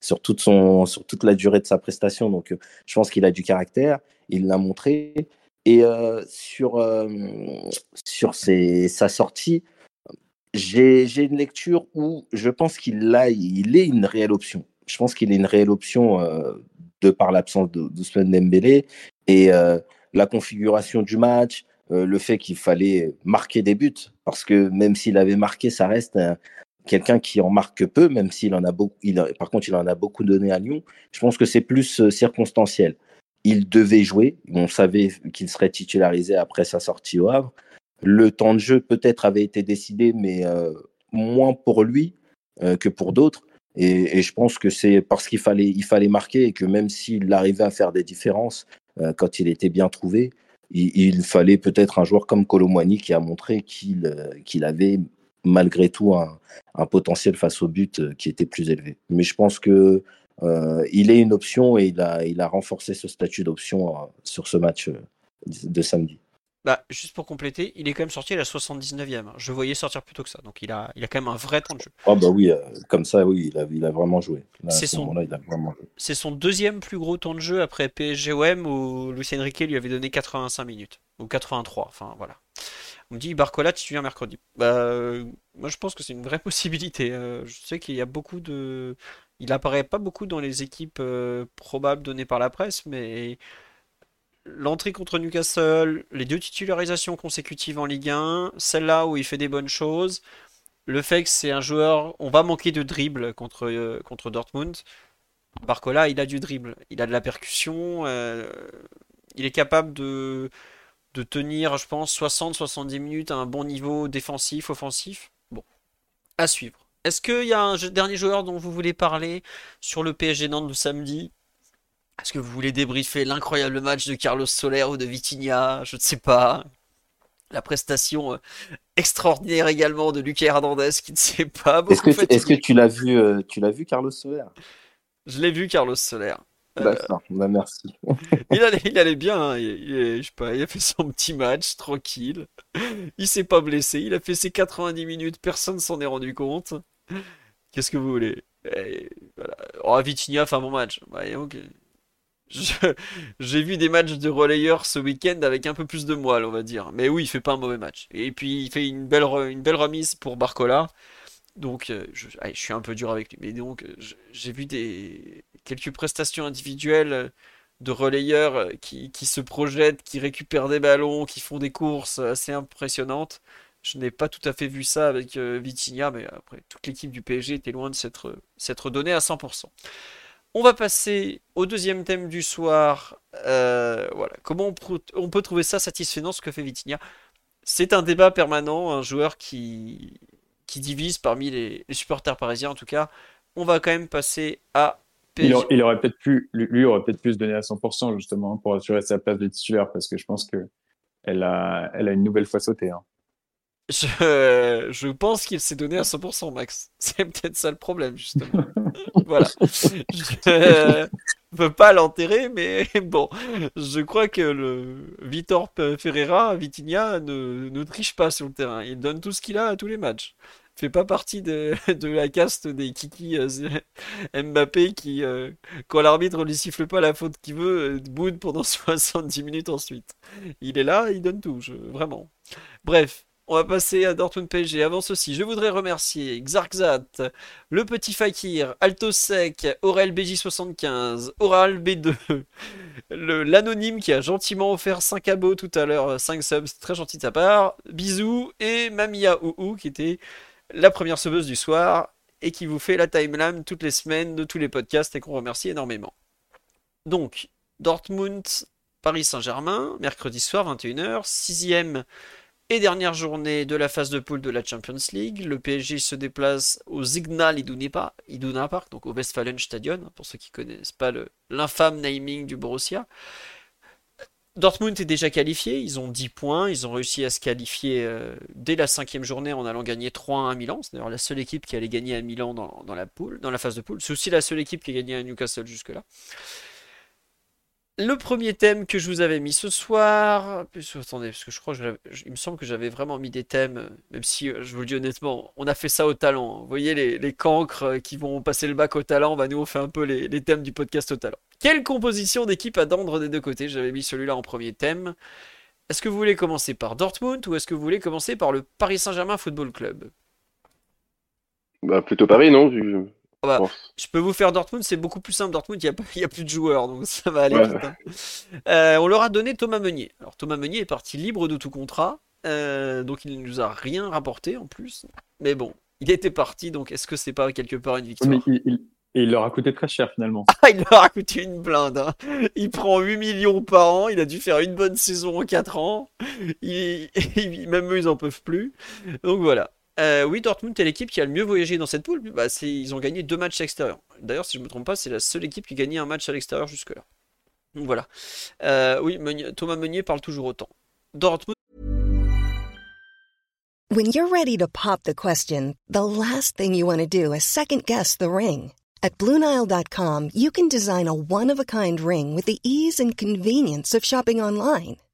sur toute, son, sur toute la durée de sa prestation. Donc, je pense qu'il a du caractère, il l'a montré. Et sur, sur sa sortie, j'ai une lecture où je pense qu'il il est une réelle option. Je pense qu'il est une réelle option de par l'absence d'Ousmane Dembélé et la configuration du match, le fait qu'il fallait marquer des buts, parce que même s'il avait marqué, ça reste quelqu'un qui en marque peu, même s'il en a beaucoup, par contre, il en a beaucoup donné à Lyon. Je pense que c'est plus circonstanciel. Il devait jouer. On savait qu'il serait titularisé après sa sortie au Havre. Le temps de jeu peut-être avait été décidé, mais euh, moins pour lui euh, que pour d'autres. Et, je pense que c'est parce qu'il fallait, il fallait marquer et que même s'il arrivait à faire des différences quand il était bien trouvé, il, fallait peut-être un joueur comme Colomwani qui a montré qu'il avait malgré tout un, potentiel face au but euh, qui était plus élevé. Mais je pense que euh, il est une option et il a, il a renforcé ce statut d'option euh, sur ce match de samedi.
Bah, juste pour compléter, il est quand même sorti à la 79e. Je voyais sortir plus tôt que ça. Donc il a, il a quand même un vrai temps de jeu.
Ah bah oui, comme ça, oui, il a, il a vraiment joué.
C'est son, son, deuxième plus gros temps de jeu après PSGOM où Lucien Enrique lui avait donné 85 minutes. Ou 83, enfin voilà. On me dit Barcola viens mercredi. Bah, euh, moi je pense que c'est une vraie [laughs] possibilité. Euh, je sais qu'il y a beaucoup de. Il apparaît pas beaucoup dans les équipes euh, probables données par la presse, mais l'entrée contre Newcastle, les deux titularisations consécutives en Ligue 1, celle-là où il fait des bonnes choses, le fait que c'est un joueur, on va manquer de dribble contre, contre Dortmund. Barcola, il a du dribble, il a de la percussion, il est capable de de tenir, je pense, 60-70 minutes à un bon niveau défensif, offensif. Bon, à suivre. Est-ce qu'il y a un dernier joueur dont vous voulez parler sur le PSG Nantes de samedi? Est-ce que vous voulez débriefer l'incroyable match de Carlos Soler ou de Vitinha? Je ne sais pas. La prestation euh, extraordinaire également de Lucas Hernandez qui ne sait pas
Est-ce que, est que, tu l'as vu, euh, tu l'as vu Carlos Soler?
Je l'ai vu Carlos Soler.
Bah, merci.
il, allait, bien, hein. il, je sais pas, il a fait son petit match tranquille. Il s'est pas blessé, il a fait ses 90 minutes, personne s'en est rendu compte. Qu'est-ce que vous voulez? Voilà. Oh, Vitinha fait un bon match. J'ai vu des matchs de relayeurs ce week-end avec un peu plus de moelle, on va dire. Mais oui, il fait pas un mauvais match. Et puis il fait une belle, une belle remise pour Barcola. Donc, euh, je, je, suis un peu dur avec lui, mais donc, j'ai vu des quelques prestations individuelles de relayeurs qui, qui, se projettent, qui récupèrent des ballons, qui font des courses assez impressionnantes. Je n'ai pas tout à fait vu ça avec euh, Vitinha, mais après, toute l'équipe du PSG était loin de s'être donnée à 100%. On va passer au deuxième thème du soir. Euh, voilà, comment on, peut trouver ça satisfaisant ce que fait Vitinha? C'est un débat permanent, un joueur qui, qui divise parmi les, supporters parisiens en tout cas. On va quand même passer à
PSG. Il, aurait peut-être pu, lui aurait peut-être pu se donner à 100% justement pour assurer sa place de titulaire parce que je pense que elle a, elle a une nouvelle fois sauté. Hein.
Je, je pense qu'il s'est donné à 100%, Max. [laughs] C'est peut-être ça le problème, justement. [laughs] voilà. Je ne veux pas l'enterrer, mais [laughs] bon, je crois que le Vitor Ferreira, Vitinha, ne, ne triche pas sur le terrain. Il donne tout ce qu'il a à tous les matchs fait pas partie de, [laughs] de, la caste des Kiki euh, [laughs] Mbappé qui, euh, quand l'arbitre lui siffle pas la faute qu'il veut, euh, boude pendant [laughs] 70 minutes ensuite. Il est là, il donne tout, vraiment. Bref, on va passer à Dortmund PSG. Avant ceci, je voudrais remercier Xarxat, le petit Fakir, Altosec, Aurel BJ75, Oral B2, l'anonyme qui a gentiment offert 5 abos tout à l'heure, 5 subs, très gentil de sa part, bisous, et Mamia Ouhou qui était la première sauveuse du soir et qui vous fait la timeline toutes les semaines de tous les podcasts et qu'on remercie énormément. Donc, Dortmund, Paris Saint-Germain, mercredi soir, 21h, sixième et dernière journée de la phase de poule de la Champions League. Le PSG se déplace au Signal Iduna Park, donc au Westfalenstadion, pour ceux qui connaissent pas l'infâme naming du Borussia. Dortmund est déjà qualifié, ils ont 10 points, ils ont réussi à se qualifier euh, dès la cinquième journée en allant gagner 3-1 à Milan. C'est d'ailleurs la seule équipe qui allait gagner à Milan dans, la poule, dans la phase de poule. C'est aussi la seule équipe qui a gagné à Newcastle jusque-là. Le premier thème que je vous avais mis ce soir, attendez, parce que je crois que il me semble que j'avais vraiment mis des thèmes, même si euh, je vous le dis honnêtement, on a fait ça au talent. Vous voyez les, cancres euh, qui vont passer le bac au talent, bah nous on fait un peu les, les thèmes du podcast au talent. Quelle composition d'équipe à dendre des deux côtés? J'avais mis celui-là en premier thème. Est-ce que vous voulez commencer par Dortmund ou est-ce que vous voulez commencer par le Paris Saint-Germain Football Club?
Bah plutôt Paris, non
ah bah, je peux vous faire Dortmund, c'est beaucoup plus simple. Dortmund, il n'y a, plus de joueurs, donc ça va aller vite. Hein. Euh, on leur a donné Thomas Meunier. Alors Thomas Meunier est parti libre de tout contrat, euh, donc il ne nous a rien rapporté en plus. Mais bon, il était parti, donc est-ce que c'est pas quelque part une victoire?
Et il leur a coûté très cher finalement.
Ah, [laughs] il leur a coûté une blinde. Hein. Il prend 8 millions par an, il a dû faire une bonne saison en 4 ans. [laughs] même eux, ils en peuvent plus. Donc voilà. Euh, oui, Dortmund est l'équipe qui a le mieux voyagé dans cette poule. Bah, ils ont gagné deux matchs à l'extérieur. D'ailleurs, si je ne me trompe pas, c'est la seule équipe qui gagné un match à l'extérieur jusque-là. Donc voilà. Euh, oui, Thomas Meunier parle toujours autant. Dortmund.
When you're ready to pop the question, the last thing you want to do is second guess the ring. At Bluenile.com, you can design a one-of-a-kind ring with the ease and convenience of shopping online.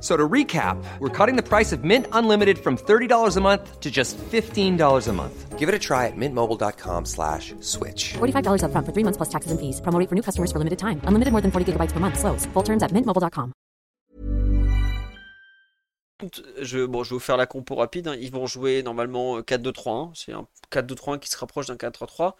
So to recap, we're cutting the price of Mint Unlimited from $30 a month to just $15 a month. Give it a try at mintmobile.com slash switch.
$45 up front for three months plus taxes and fees. Promo for new customers for limited time. Unlimited more than 40 gigabytes per month. Slows. Full terms at mintmobile.com.
Je, bon, je vais vous faire la compo rapide. Hein. Ils vont jouer normalement 4-2-3-1. C'est un 4-2-3-1 qui se rapproche d'un 4-3-3.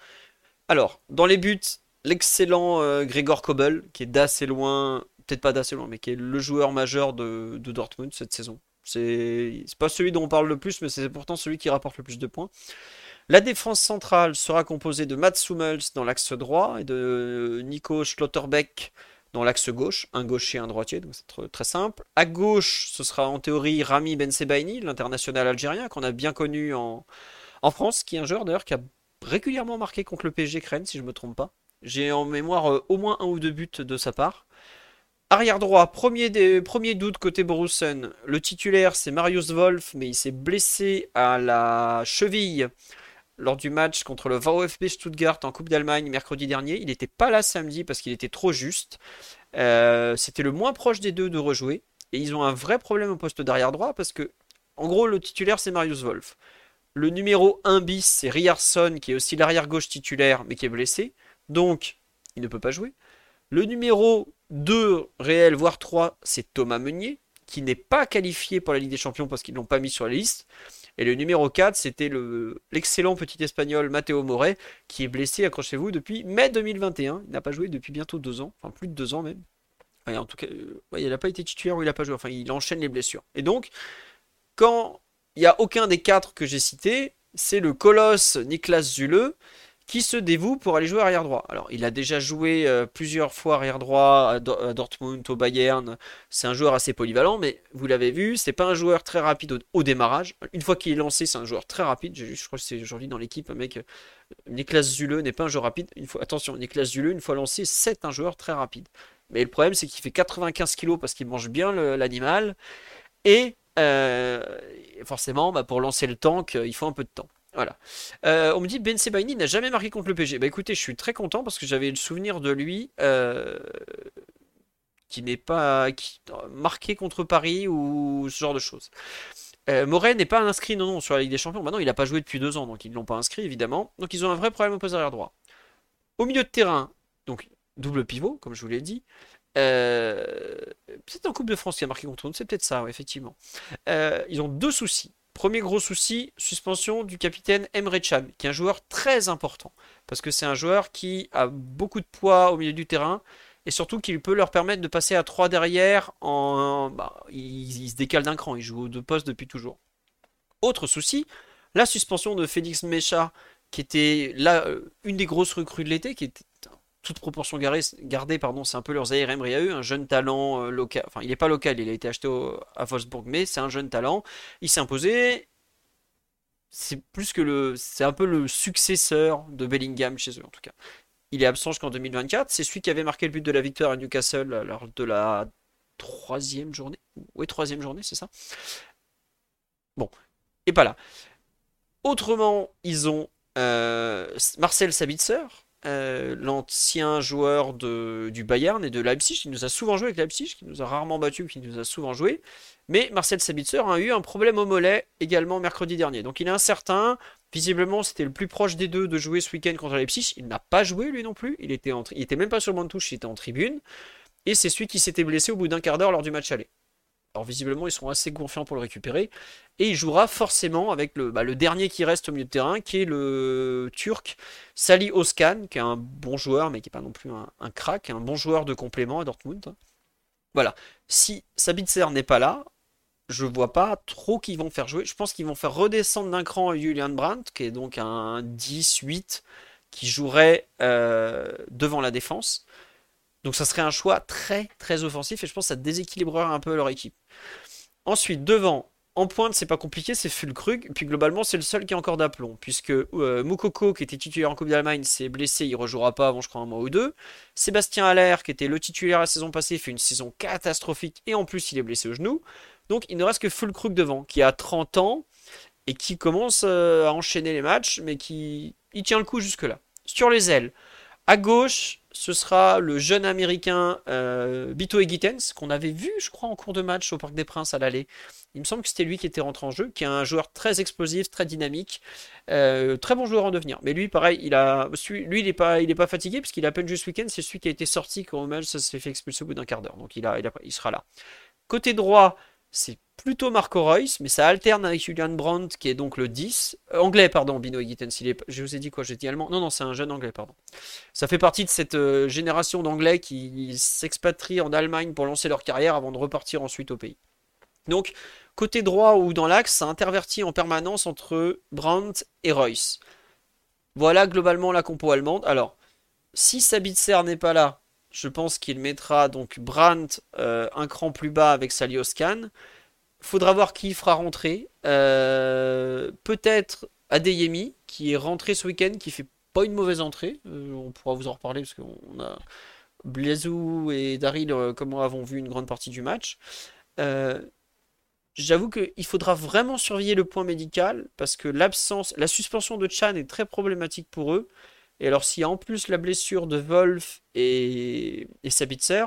Alors, dans les buts, l'excellent euh, Grégor Kobel, qui est d'assez loin peut-être pas d'assez loin, mais qui est le joueur majeur de, Dortmund cette saison. C'est pas celui dont on parle le plus, mais c'est pourtant celui qui rapporte le plus de points. La défense centrale sera composée de Mats Hummels dans l'axe droit et de Nico Schlotterbeck dans l'axe gauche, un gaucher et un droitier, donc c'est très simple. À gauche, ce sera en théorie Rami Bensebaini, l'international algérien qu'on a bien connu en, en France, qui est un joueur d'ailleurs qui a régulièrement marqué contre le PSG Crène, si je ne me trompe pas. J'ai en mémoire euh, au moins un ou deux buts de sa part. Arrière droit, premier, doute côté Borussen. Le titulaire, c'est Marius Wolf, mais il s'est blessé à la cheville lors du match contre le VfB Stuttgart en Coupe d'Allemagne mercredi dernier. Il n'était pas là samedi parce qu'il était trop juste. Euh, c'était le moins proche des deux de rejouer. Et ils ont un vrai problème au poste d'arrière droit parce que, en gros, le titulaire, c'est Marius Wolf. Le numéro 1 bis, c'est Riarson, qui est aussi l'arrière gauche titulaire, mais qui est blessé. Donc, il ne peut pas jouer. Le numéro 2 réel, voire 3, c'est Thomas Meunier, qui n'est pas qualifié pour la Ligue des Champions parce qu'ils ne l'ont pas mis sur la liste. Et le numéro 4, c'était l'excellent petit espagnol Matteo Moret, qui est blessé, accrochez-vous, depuis mai 2021. Il n'a pas joué depuis bientôt deux ans, enfin plus de deux ans même. en tout cas, euh, il n'a pas été titulaire ou il n'a pas joué. Enfin, il enchaîne les blessures. Et donc, quand il n'y a aucun des quatre que j'ai cités, c'est le colosse Niklas Zule qui se dévoue pour aller jouer arrière droit. Alors, il a déjà joué euh, plusieurs fois arrière droit à, Dortmund, au Bayern. C'est un joueur assez polyvalent, mais vous l'avez vu, c'est pas un joueur très rapide au, démarrage. Une fois qu'il est lancé, c'est un joueur très rapide. Je, crois que c'est aujourd'hui dans l'équipe un mec. Euh, Niklas Zule n'est pas un joueur rapide. Une fois, attention, Niklas Zule, une fois lancé, c'est un joueur très rapide. Mais le problème, c'est qu'il fait 95 kg parce qu'il mange bien l'animal. Et euh, forcément, bah, pour lancer le tank, il faut un peu de temps. Euh, on me dit Ben Sebaini n'a jamais marqué contre le PG. Bah écoutez, je suis très content parce que j'avais le souvenir de lui euh, qui n'est pas marqué contre Paris ou ce genre de choses. Euh, n'est pas inscrit non non sur la Ligue des Champions. Maintenant, il n'a pas joué depuis deux ans, donc ils ne l'ont pas inscrit évidemment. Donc ils ont un vrai problème au poste arrière droit. Au milieu de terrain, donc double pivot, comme je vous l'ai dit. c'est en Coupe de France qui a marqué contre nous, c'est peut-être ça, effectivement. ils ont deux soucis. Premier gros souci, suspension du capitaine Emre Can, qui est un joueur très important. Parce que c'est un joueur qui a beaucoup de poids au milieu du terrain. Et surtout qu'il peut leur permettre de passer à 3 derrière. En, bah, il, se décale d'un cran. Il joue aux deux postes depuis toujours. Autre souci, la suspension de Félix Mecha, qui était là euh, une des grosses recrues de l'été, qui était toute proportion gardée, pardon, c'est un peu leur Zaire eux, un jeune talent euh, local. Enfin, il n'est pas local, il a été acheté à Wolfsburg, mais c'est un jeune talent. Il s'est imposé. C'est plus que le. C'est un peu le successeur de Bellingham chez eux, en tout cas. Il est absent jusqu'en 2024. C'est celui qui avait marqué le but de la victoire à Newcastle lors de la troisième journée. Oui, troisième journée, c'est ça. Bon, et pas là. Autrement, ils ont euh, Marcel Sabitzer, euh, l'ancien joueur du Bayern et de Leipzig, qui nous a souvent joué avec Leipzig, qui nous a rarement battu, qui nous a souvent joué. Mais Marcel Sabitzer a eu un problème au mollet également mercredi dernier. Donc il est incertain. Visiblement, c'était le plus proche des deux de jouer ce week-end contre Leipzig. Il n'a pas joué lui non plus. Il était, il était même pas sur le banc de touche, il était en tribune. Et c'est celui qui s'était blessé au bout d'un quart d'heure lors du match aller. Alors visiblement, ils sont assez confiants pour le récupérer. Et il jouera forcément avec le, bah, le dernier qui reste au milieu de terrain, qui est le Turc Salih Oskan, qui est un bon joueur, mais qui n'est pas non plus un, crack, un bon joueur de complément à Dortmund. Voilà. Si Sabitzer n'est pas là, je vois pas trop qu'ils vont faire jouer. Je pense qu'ils vont faire redescendre d'un cran Julian Brandt, qui est donc un 10-8, qui jouerait euh, devant la défense. Donc ça serait un choix très très offensif et je pense que ça déséquilibrerait un peu leur équipe. Ensuite, devant, en pointe, c'est pas compliqué, c'est Fulkrug. Puis globalement, c'est le seul qui est encore d'aplomb. Puisque euh, Moukoko, qui était titulaire en Coupe d'Allemagne, s'est blessé, il rejouera pas avant, je crois, un mois ou deux. Sébastien Haller, qui était le titulaire la saison passée, fait une saison catastrophique et en plus, il est blessé au genou. Donc, il ne reste que Fulkrug devant, qui a 30 ans et qui commence euh, à enchaîner les matchs, mais qui il tient le coup jusque-là. Sur les ailes, à gauche, ce sera le jeune américain euh, Bito Egitens, qu'on avait vu, je crois, en cours de match au Parc des Princes à l'aller. Il me semble que c'était lui qui était rentré en jeu, qui est un joueur très explosif, très dynamique, euh, très bon joueur en devenir. Mais lui, pareil, il a, lui, il n'est pas, il est pas fatigué puisqu'il a à peine juste week-end. C'est celui qui a été sorti quand ça s'est fait expulser au bout d'un quart d'heure. Donc il, a, il sera là. Côté droit, c'est plutôt Marco Reus, mais ça alterne avec Julian Brandt, qui est donc le 10. Euh, anglais, pardon, Bino Gittens. Je vous ai dit quoi? J'ai dit allemand Non, non, c'est un jeune anglais, pardon. Ça fait partie de cette euh, génération d'anglais qui s'expatrient en Allemagne pour lancer leur carrière avant de repartir ensuite au pays. Donc, côté droit ou dans l'axe, ça intervertit en permanence entre Brandt et Reus. Voilà globalement la compo allemande. Alors, si Sabitzer n'est pas là, je pense qu'il mettra donc Brandt euh, un cran plus bas avec Salioscan. Faudra voir qui fera rentrer. Euh, peut-être Adeyemi, qui est rentré ce week-end, qui fait pas une mauvaise entrée. Euh, on pourra vous en reparler parce qu'on a. Blaisou et Daryl, comme moi, avons vu une grande partie du match. J'avoue qu'il faudra vraiment surveiller le point médical parce que l'absence, la suspension de Chan est très problématique pour eux. Et alors, s'il y a en plus la blessure de Wolf et, et Sabitzer,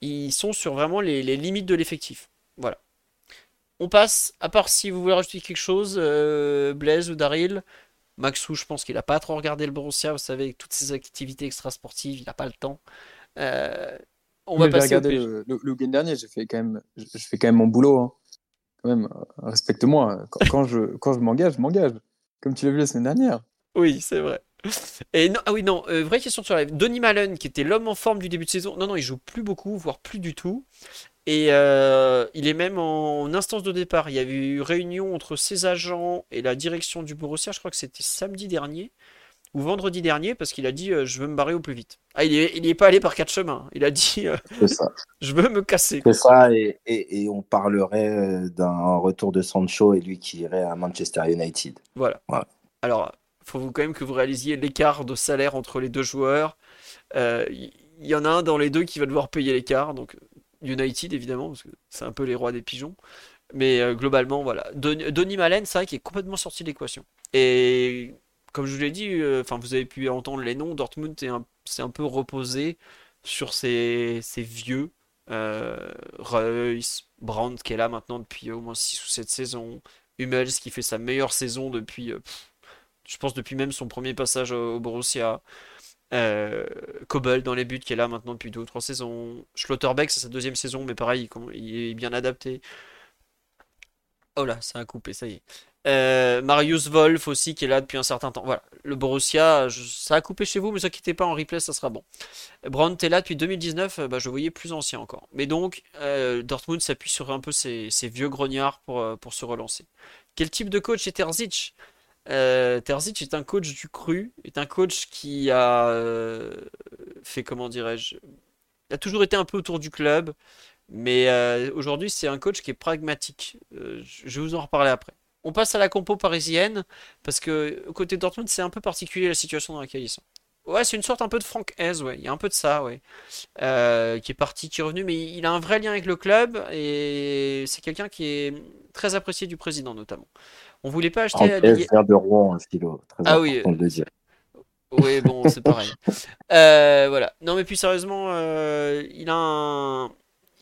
ils sont sur vraiment les, les limites de l'effectif. Voilà. On passe, à part si vous voulez rajouter quelque chose, euh, Blaise ou Daryl. Maxou, je pense qu'il n'a pas trop regardé le Borussia, vous savez, avec toutes ses activités extrasportives, il n'a pas le temps. Euh, on va
Mais
passer au
le, le, le week-end dernier, j'ai fait quand même, je, fais quand même mon boulot. hein. Quand même, respecte-moi. Quand, quand je, quand je m'engage, je m'engage. Comme tu l'as vu la semaine dernière.
Oui, c'est vrai. Et non, ah oui, non, euh, vraie question sur la live. Donny Malen, qui était l'homme en forme du début de saison, non, non, il joue plus beaucoup, voire plus du tout. Et euh, il est même en instance de départ. Il y a eu réunion entre ses agents et la direction du Borussia, je crois que c'était samedi dernier ou vendredi dernier, parce qu'il a dit euh, je veux me barrer au plus vite. Ah, il est, il est pas allé par quatre chemins. Il a dit euh,
ça. [laughs]
je veux me casser.
C'est ça, et, et, et on parlerait d'un retour de Sancho et lui qui irait à Manchester United.
Voilà.
Voilà.
Alors, faut quand même que vous réalisiez l'écart de salaire entre les deux joueurs. Euh, Il y, y en a un dans les deux qui va devoir payer l'écart, donc United évidemment, parce que c'est un peu les rois des pigeons. Mais euh, globalement, voilà. Don- Donny Malen, c'est vrai qu'il est complètement sorti de l'équation. Et comme je vous l'ai dit, euh, vous avez pu entendre les noms, Dortmund est un- s'est un peu reposé sur ses, ses vieux. Euh, Reus, Brandt qui est là maintenant depuis au moins 6 ou 7 saisons. Hummels qui fait sa meilleure saison depuis, euh, je pense depuis même son premier passage au, Borussia. Euh, Kobel dans les buts qui est là maintenant depuis deux ou trois saisons. Schlotterbeck c'est sa deuxième saison mais pareil il est bien adapté. Oh là, ça a coupé, ça y est. Euh, Marius Wolf aussi qui est là depuis un certain temps. Voilà, le Borussia, ça a coupé chez vous mais ne vous inquiétez pas en replay ça sera bon. Brandt est là depuis 2019, euh, bah, je voyais plus ancien encore. Mais donc euh, Dortmund s'appuie sur un peu ses, vieux grognards pour, pour se relancer. Quel type de coach est Terzic? Euh, Terzic est un coach du cru, est un coach qui a euh, fait, comment dirais-je, a toujours été un peu autour du club, mais euh, aujourd'hui c'est un coach qui est pragmatique. Je vais vous en reparler après. On passe à la compo parisienne, parce que côté Dortmund c'est un peu particulier la situation dans laquelle ils sont. Ouais, c'est une sorte un peu de Franck Hez, ouais, il y a un peu de ça, ouais. Qui est parti, qui est revenu, mais il a un vrai lien avec le club, et c'est quelqu'un qui est très apprécié du président notamment. On voulait pas acheter
En vient de Rouen, un stylo. Très
Ah oui.
de le dire.
Oui, bon, c'est pareil. [laughs] Euh, voilà. Non, mais puis sérieusement, euh, il a un...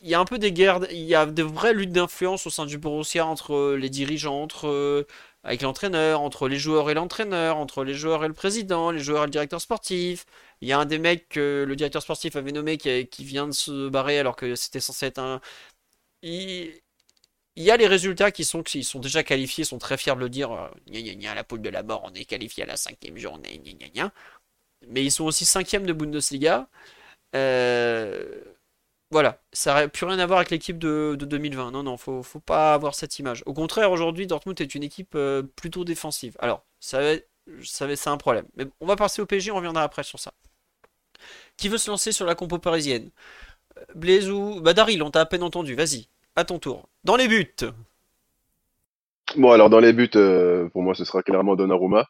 il y a un peu des guerres, il y a de vraies luttes d'influence au sein du Borussia entre euh, les dirigeants, entre euh, avec l'entraîneur, entre les joueurs et l'entraîneur, entre les joueurs et le président, les joueurs et le directeur sportif. Il y a un des mecs que le directeur sportif avait nommé qui, qui vient de se barrer alors que c'était censé être un. Il, il y a les résultats qui sont, qui sont déjà qualifiés, sont très fiers de le dire. euh, Gna gna gna, la poule de la mort, on est qualifié à la cinquième journée. Gna gna. Mais ils sont aussi cinquième de Bundesliga. Euh, voilà, ça n'a plus rien à voir avec l'équipe de, de 2020. Non, non, faut, faut pas avoir cette image. Au contraire, aujourd'hui, Dortmund est une équipe euh, plutôt défensive. Alors, ça ça c'est un problème. Mais on va passer au PSG, on reviendra après sur ça. Qui veut se lancer sur la compo parisienne? Blaise ou... Bah Daryl, on t'a à peine entendu, vas-y, à ton tour. Dans les buts!
Bon, alors dans les buts, euh, pour moi, ce sera clairement Donnarumma.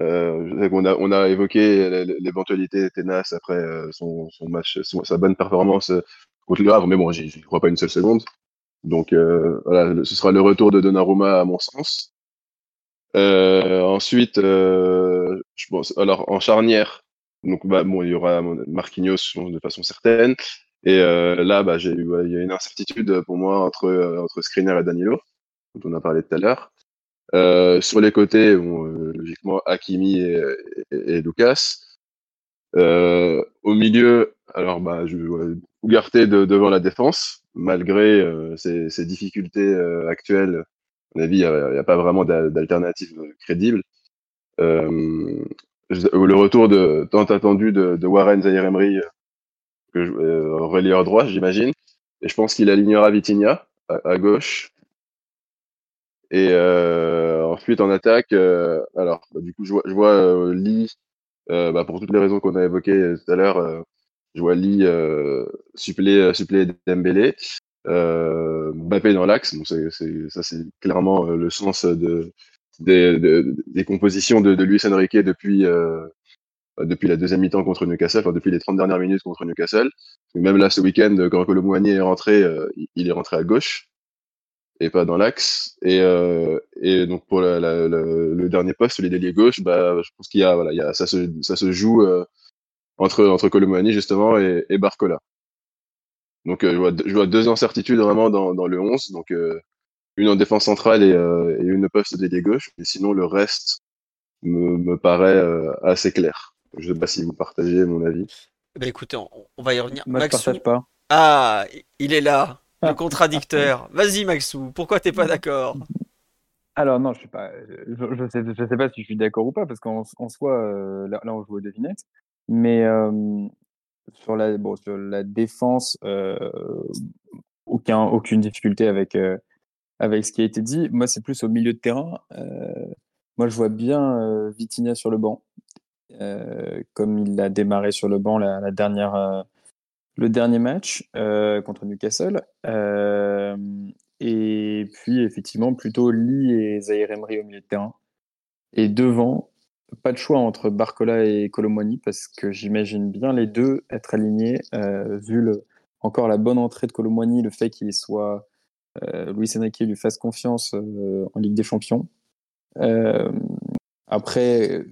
Euh, on a évoqué l'éventualité Tenas après euh, son, match, sa bonne performance contre le Havre, mais bon, j'y crois pas une seule seconde. Donc voilà, ce sera le retour de Donnarumma à mon sens. Ensuite, je pense, alors en charnière, donc bah, bon, il y aura Marquinhos de façon certaine. Et euh, là, bah, j'ai eu, il y a une incertitude pour moi entre euh, entre Skriniar et Danilo, dont on a parlé tout à l'heure. Euh, sur les côtés, bon, euh, logiquement, Hakimi et, et, et Lucas. Euh, au milieu, alors bah, je ouais, Ugarte de, devant la défense, malgré euh, ses, ses difficultés euh, actuelles. À mon avis, il n'y a, a pas vraiment d'a- d'alternative crédible. Euh, le retour de tant attendu de, de Warren Zaïre-Emery, que euh, droit, j'imagine. Et je pense qu'il alignera Vitinha à, gauche. Et euh, ensuite en attaque, euh, alors bah, du coup je vois, Lee, bah, pour toutes les raisons qu'on a évoquées tout à l'heure, je vois Lee suppléer, suppléer Dembélé, Mbappé dans l'axe. Ça c'est clairement le sens de, des, de- des compositions de, Luis Enrique depuis depuis la deuxième mi-temps contre Newcastle, enfin depuis les 30 dernières minutes contre Newcastle. même là, ce week-end, quand Colomboigny est rentré, euh, il est rentré à gauche et pas dans l'axe. Et, euh, donc pour le dernier poste, les déliés gauche, bah, je pense qu'il y a, voilà, ça, se, joue euh, entre, entre justement et, Barcola. Donc je, vois, deux incertitudes vraiment dans, le 11. Donc une en défense centrale et, une poste délié gauche. Mais sinon, le reste me paraît assez clair. Je ne sais pas si vous partagez mon avis.
Bah écoutez, on, on va y revenir.
Moi, je partage pas.
Ah, il est là, le contradicteur. Vas-y, Maxou, pourquoi t'es pas d'accord?
Alors non, je suis pas. Je, je, sais, je sais pas si je suis d'accord ou pas parce qu'en en soi, euh, là, là, on joue aux devinettes, mais euh, sur la bon sur la défense, euh, aucun aucune difficulté avec euh, avec ce qui a été dit. Moi, c'est plus au milieu de terrain. Euh, moi, je vois bien euh, Vitinha sur le banc. Euh, comme il a démarré sur le banc la, dernière, euh, le dernier match euh, contre Newcastle. et puis, effectivement, plutôt Lee et Zahir Emery au milieu de terrain. Et devant, pas de choix entre Barcola et Colomwani parce que j'imagine bien les deux être alignés vu le, encore la bonne entrée de Colomwani, le fait qu'il soit euh, Luis Enrique lui fasse confiance en Ligue des Champions. après,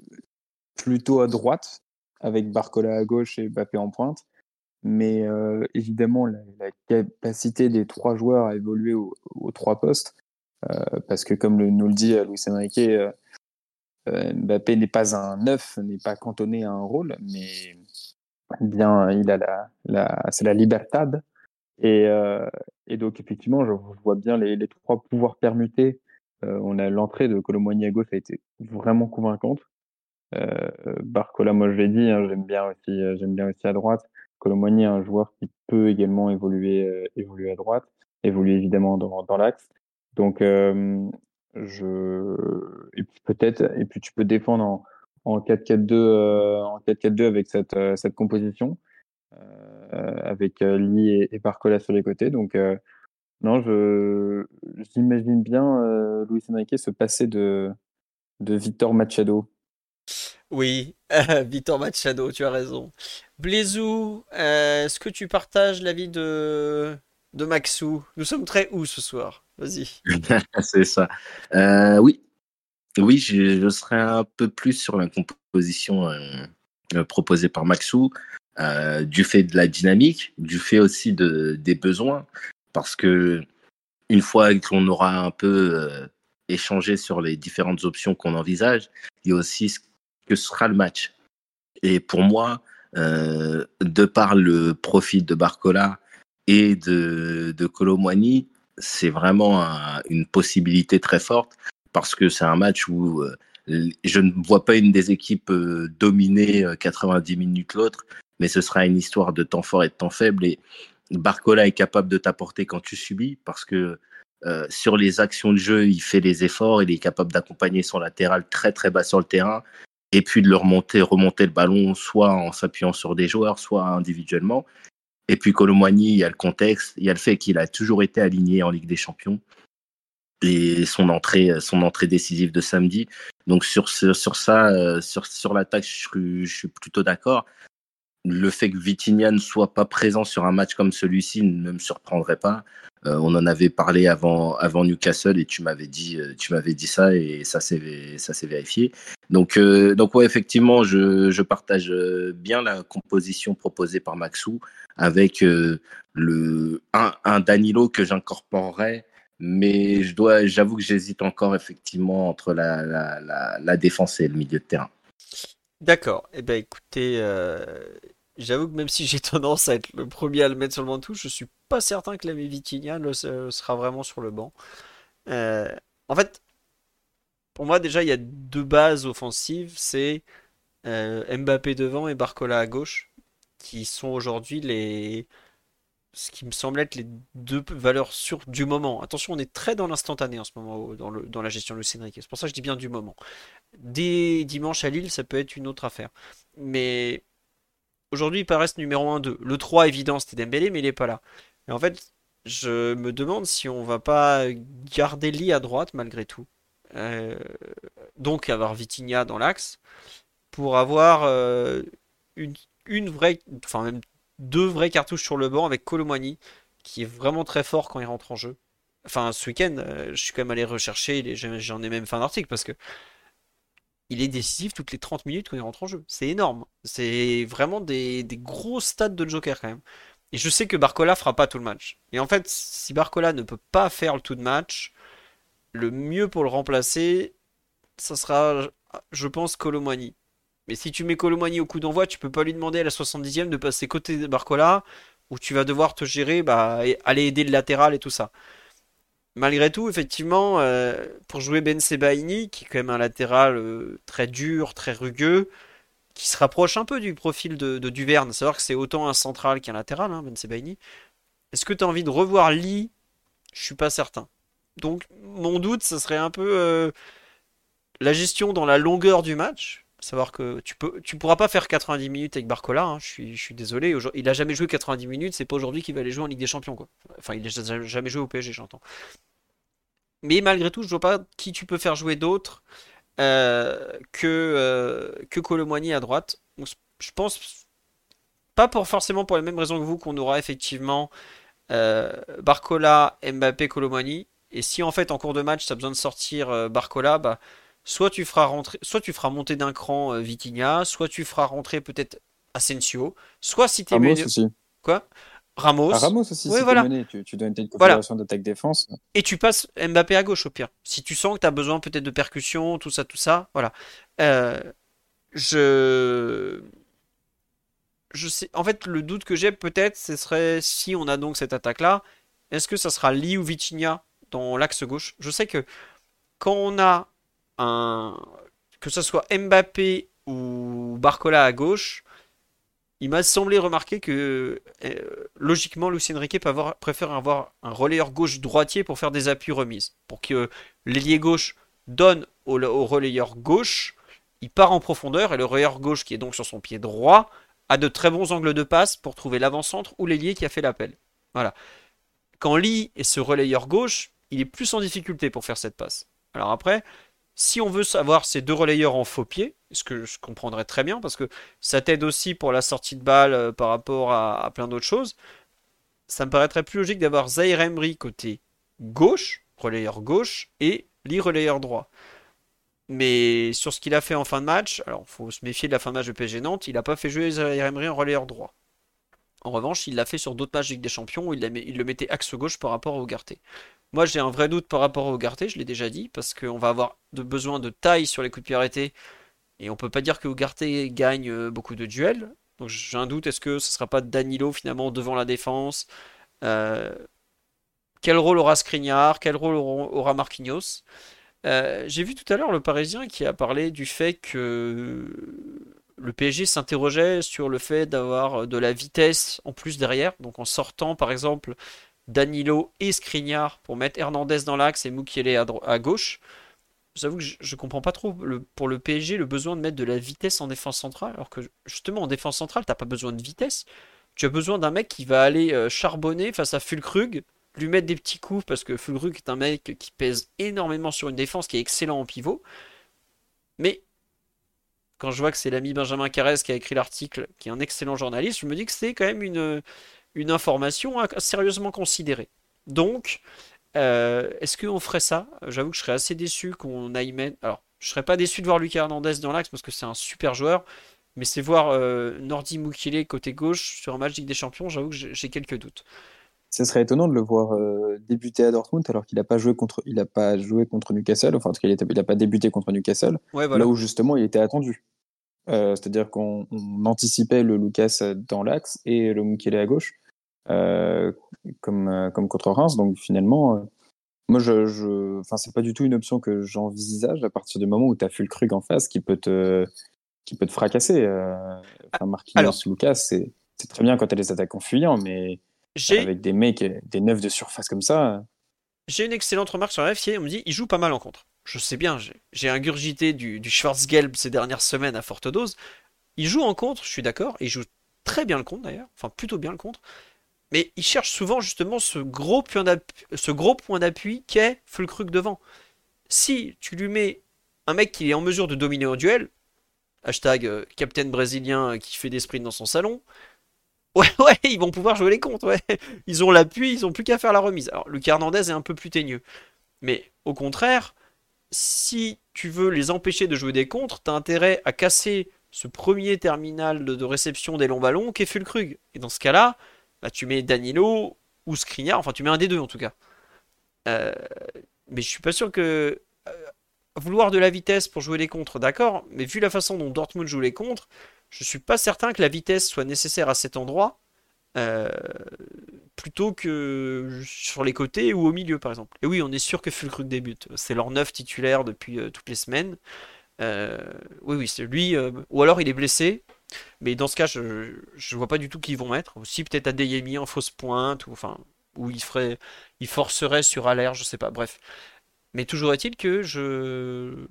plutôt à droite, avec Barcola à gauche et Mbappé en pointe. Mais euh, évidemment, la, capacité des trois joueurs à évoluer aux, trois postes, euh, parce que comme le, nous le dit Luis Enrique, euh, Mbappé n'est pas un neuf, n'est pas cantonné à un rôle, mais bien, il a la, c'est la libertad. Et, donc effectivement, je, vois bien les, les, trois pouvoirs permutés. on a l'entrée de Colomboigny à gauche a été vraiment convaincante. Euh, Barcola, moi je l'ai dit, hein, j'aime bien aussi, euh, j'aime bien aussi à droite. Colomboigny est un joueur qui peut également évoluer, euh, évoluer à droite, évoluer évidemment dans, dans l'axe. Donc je et puis peut-être et puis tu peux défendre en, en 4-4-2 euh, en 4-4-2 avec cette cette composition avec Lee et, et, Barcola sur les côtés. Donc non, je j'imagine bien Luis Enrique se passer de de Victor Machado
oui, [laughs] Victor Machado, tu as raison. Blaisou, euh, est-ce que tu partages l'avis de, de Maxou? Nous sommes très où ce soir? Vas-y. [laughs]
C'est ça. Euh, oui, oui je, serai un peu plus sur la composition euh, proposée par Maxou, euh, du fait de la dynamique, du fait aussi de, des besoins, parce que une fois qu'on aura un peu euh, échangé sur les différentes options qu'on envisage, il y a aussi ce que sera le match. Et pour moi, euh, de par le profil de Barcola et de, de Colomwani, c'est vraiment un, une possibilité très forte parce que c'est un match où euh, je ne vois pas une des équipes euh, dominer 90 minutes l'autre, mais ce sera une histoire de temps fort et de temps faible. Et Barcola est capable de t'apporter quand tu subis parce que sur les actions de jeu, il fait les efforts, il est capable d'accompagner son latéral très très bas sur le terrain et puis de le remonter, remonter le ballon, soit en s'appuyant sur des joueurs, soit individuellement. Et puis Colomboigny, il y a le contexte, il y a le fait qu'il a toujours été aligné en Ligue des Champions et son entrée, son entrée décisive de samedi. Donc sur, sur, sur ça, euh, sur, sur l'attaque, je, je suis plutôt d'accord. Le fait que Vitinha ne soit pas présent sur un match comme celui-ci ne me surprendrait pas. Euh, on en avait parlé avant, avant Newcastle et tu m'avais dit, euh, tu m'avais dit ça et ça s'est, ça vérifié. Donc, euh, donc effectivement, je, je, partage bien la composition proposée par Maxou avec euh, le un, Danilo que j'incorporerais, mais je dois, j'avoue que j'hésite encore effectivement entre la, la, défense et le milieu de terrain.
D'accord. Eh ben, écoutez, euh, j'avoue que même si j'ai [laughs] tendance à être le premier à le mettre sur le banc je suis pas certain que l'ami Vitinha sera vraiment sur le banc. Euh, en fait, pour moi déjà il y a deux bases offensives, c'est euh, Mbappé devant et Barcola à gauche, qui sont aujourd'hui les ce qui me semble être les deux valeurs sûres du moment. Attention, on est très dans l'instantané en ce moment dans, la gestion de Lucien C'est pour ça que je dis bien du moment. Dès dimanche à Lille, ça peut être une autre affaire. Mais aujourd'hui, il paraît numéro 1-2. Le 3, évident, c'était Dembélé, mais il n'est pas là. Et en fait, je me demande si on va pas garder Lee à droite malgré tout. Euh, donc avoir Vitinha dans l'axe pour avoir euh, une, une vraie, enfin même deux vraies cartouches sur le banc avec Colomani, qui est vraiment très fort quand il rentre en jeu. Enfin, ce week-end, euh, je suis quand même allé rechercher, j'en ai même fait un article parce que il est décisif toutes les 30 minutes quand il rentre en jeu. C'est énorme. C'est vraiment des, gros stats de Joker quand même. Et je sais que Barcola fera pas tout le match. Et en fait, si Barcola ne peut pas faire le tout de match, le mieux pour le remplacer, ça sera, je pense, Colomani. Mais si tu mets Colomani au coup d'envoi, tu peux pas lui demander à la 70e de passer côté de Barcola, où tu vas devoir te gérer, bah, et aller aider le latéral et tout ça. Malgré tout, effectivement, euh, pour jouer Ben Sebaini, qui est quand même un latéral euh, très dur, très rugueux, qui se rapproche un peu du profil de, de Duverne, savoir que c'est autant un central qu'un latéral, hein, Ben Sebaini. Est-ce que tu as envie de revoir Lee? Je suis pas certain. Donc, mon doute, ce serait un peu euh, la gestion dans la longueur du match. Savoir que tu peux, pourras pas faire 90 minutes avec Barcola. hein, je suis, désolé. Il a jamais joué 90 minutes. C'est pas aujourd'hui qu'il va aller jouer en Ligue des Champions, quoi. Enfin, il a jamais joué au PSG, j'entends. Mais malgré tout, je vois pas qui tu peux faire jouer d'autre euh, que, euh, que Colomboigny à droite. Donc, je pense pas pour forcément pour les mêmes raisons que vous qu'on aura effectivement euh, Barcola, Mbappé, Colomboigny. Et si en fait en cours de match tu as besoin de sortir Barcola, bah, soit tu feras rentrer, soit tu feras monter d'un cran euh, Vitinha, soit tu feras rentrer peut-être Asensio, soit si t'es
Ramos
mené-
aussi.
quoi? Ramos.
Ah, Ramos aussi,
Ouais,
si
voilà.
mené, tu, tu donnes une
Voilà.
configuration d'attaque-défense.
Et tu passes Mbappé à gauche au pire. Si tu sens que tu as besoin peut-être de percussion, tout ça, tout ça, voilà. Euh, je. Je sais. En fait, le doute que j'ai peut-être, ce serait si on a donc cette attaque-là, est-ce que ça sera Lee ou Vitinha dans l'axe gauche? Je sais que quand on a Que ce soit Mbappé ou Barcola à gauche, il m'a semblé remarquer que euh, logiquement, peut avoir- préfère avoir un relayeur gauche-droitier pour faire des appuis remises. Pour que l'ailier gauche donne au, au relayeur gauche, il part en profondeur et le relayeur gauche, qui est donc sur son pied droit, a de très bons angles de passe pour trouver l'avant-centre ou l'ailier qui a fait l'appel. Voilà. Quand Lee est ce relayeur gauche, il est plus en difficulté pour faire cette passe. Alors après, si on veut savoir ces deux relayeurs en faux pied, ce que je comprendrais très bien, parce que ça t'aide aussi pour la sortie de balle euh, par rapport à, plein d'autres choses, ça me paraîtrait plus logique d'avoir Zaire Emery côté gauche, relayeur gauche, et Lee relayeur droit. Mais sur ce qu'il a fait en fin de match, alors faut se méfier de la fin de match de PSG Nantes, il n'a pas fait jouer Zaire Emery en relayeur droit. En revanche, il l'a fait sur d'autres matchs Ligue des Champions où il, il le mettait axe gauche par rapport au Garté. Moi, j'ai un vrai doute par rapport au Garté, je l'ai déjà dit, parce qu'on va avoir besoin de taille sur les coups de pied arrêtés. Et on peut pas dire que Ugarte gagne euh, beaucoup de duels. Donc j'ai un doute, est-ce que ce sera pas Danilo finalement devant la défense? Euh, Quel rôle aura Skriniar? Quel rôle aura aura Marquinhos? Euh, J'ai vu tout à l'heure le Parisien qui a parlé du fait que le PSG s'interrogeait sur le fait d'avoir de la vitesse en plus derrière. Donc en sortant par exemple Danilo et Skriniar pour mettre Hernandez dans l'axe et Mukiele à, à gauche. J'avoue que je, je comprends pas trop pour le PSG le besoin de mettre de la vitesse en défense centrale, alors que justement en défense centrale, t'as pas besoin de vitesse. Tu as besoin d'un mec qui va aller euh, charbonner face à Fulkrug, lui mettre des petits coups parce que Fulkrug est un mec qui pèse énormément sur une défense, qui est excellent en pivot. Mais quand je vois que c'est l'ami Benjamin Carès qui a écrit l'article, qui est un excellent journaliste, je me dis que c'est quand même une, une information à sérieusement considérer. Donc, euh, est-ce qu'on ferait ça? J'avoue que je serais assez déçu qu'on aille mettre. Alors, je serais pas déçu de voir Lucas Hernandez dans l'axe parce que c'est un super joueur, mais c'est voir euh, Nordi Mukile côté gauche sur un match Ligue des Champions, j'avoue que j'ai quelques doutes.
Ce serait étonnant de le voir euh, débuter à Dortmund alors qu'il n'a pas joué contre, il a pas joué contre Newcastle. Enfin, en tout cas, il n'a pas débuté contre Newcastle.
Ouais, voilà.
Là où justement il était attendu. Euh, C'est-à-dire qu'on on anticipait le Lucas dans l'axe et le Mukele à gauche, euh, comme, euh, comme contre Reims. Donc finalement, euh, moi, je, je, enfin, c'est pas du tout une option que j'envisage à partir du moment où tu as Fulkrug en face qui peut te, qui peut te fracasser. Enfin, Marquinhos,
Alors-
Lucas, c'est c'est très bien quand tu as des attaquants fuyants, mais avec des mecs, des neufs de surface comme ça.
j'ai une excellente remarque sur la FIA, on me dit il joue pas mal en contre. Je sais bien, j'ai ingurgité du, du Schwarzgelb ces dernières semaines à forte dose. Il joue en contre, je suis d'accord, il joue très bien le contre d'ailleurs, enfin plutôt bien le contre. Mais il cherche souvent justement ce gros point d'appui, qu'est Fulkrug devant. Si tu lui mets un mec qui est en mesure de dominer au duel, hashtag euh, Captain brésilien qui fait des sprints dans son salon. [laughs] Ouais, ouais, ils vont pouvoir jouer les comptes, ouais. [laughs] Ils ont l'appui, ils ont plus qu'à faire la remise. Alors, le Hernandez est un peu plus teigneux. Mais au contraire, si tu veux les empêcher de jouer des contres, t'as intérêt à casser ce premier terminal de, réception des longs ballons qu'est Fulkrug. Et dans ce cas-là, bah, tu mets Danilo ou Skriniar, enfin tu mets un des deux en tout cas. Euh, mais je suis pas sûr que euh, vouloir de la vitesse pour jouer les contres, d'accord, mais vu la façon dont Dortmund joue les contres, je suis pas certain que la vitesse soit nécessaire à cet endroit. Euh, plutôt que sur les côtés ou au milieu par exemple. Et oui, on est sûr que Fulkrug débute. C'est leur neuf titulaire depuis toutes les semaines. Oui, oui, c'est lui. ou alors il est blessé. Mais dans ce cas, je ne vois pas du tout qui vont mettre. Aussi peut-être Adeyemi en fausse pointe ou enfin où il ferait, il forcerait sur Allaire, je sais pas. Bref. Mais toujours est-il que je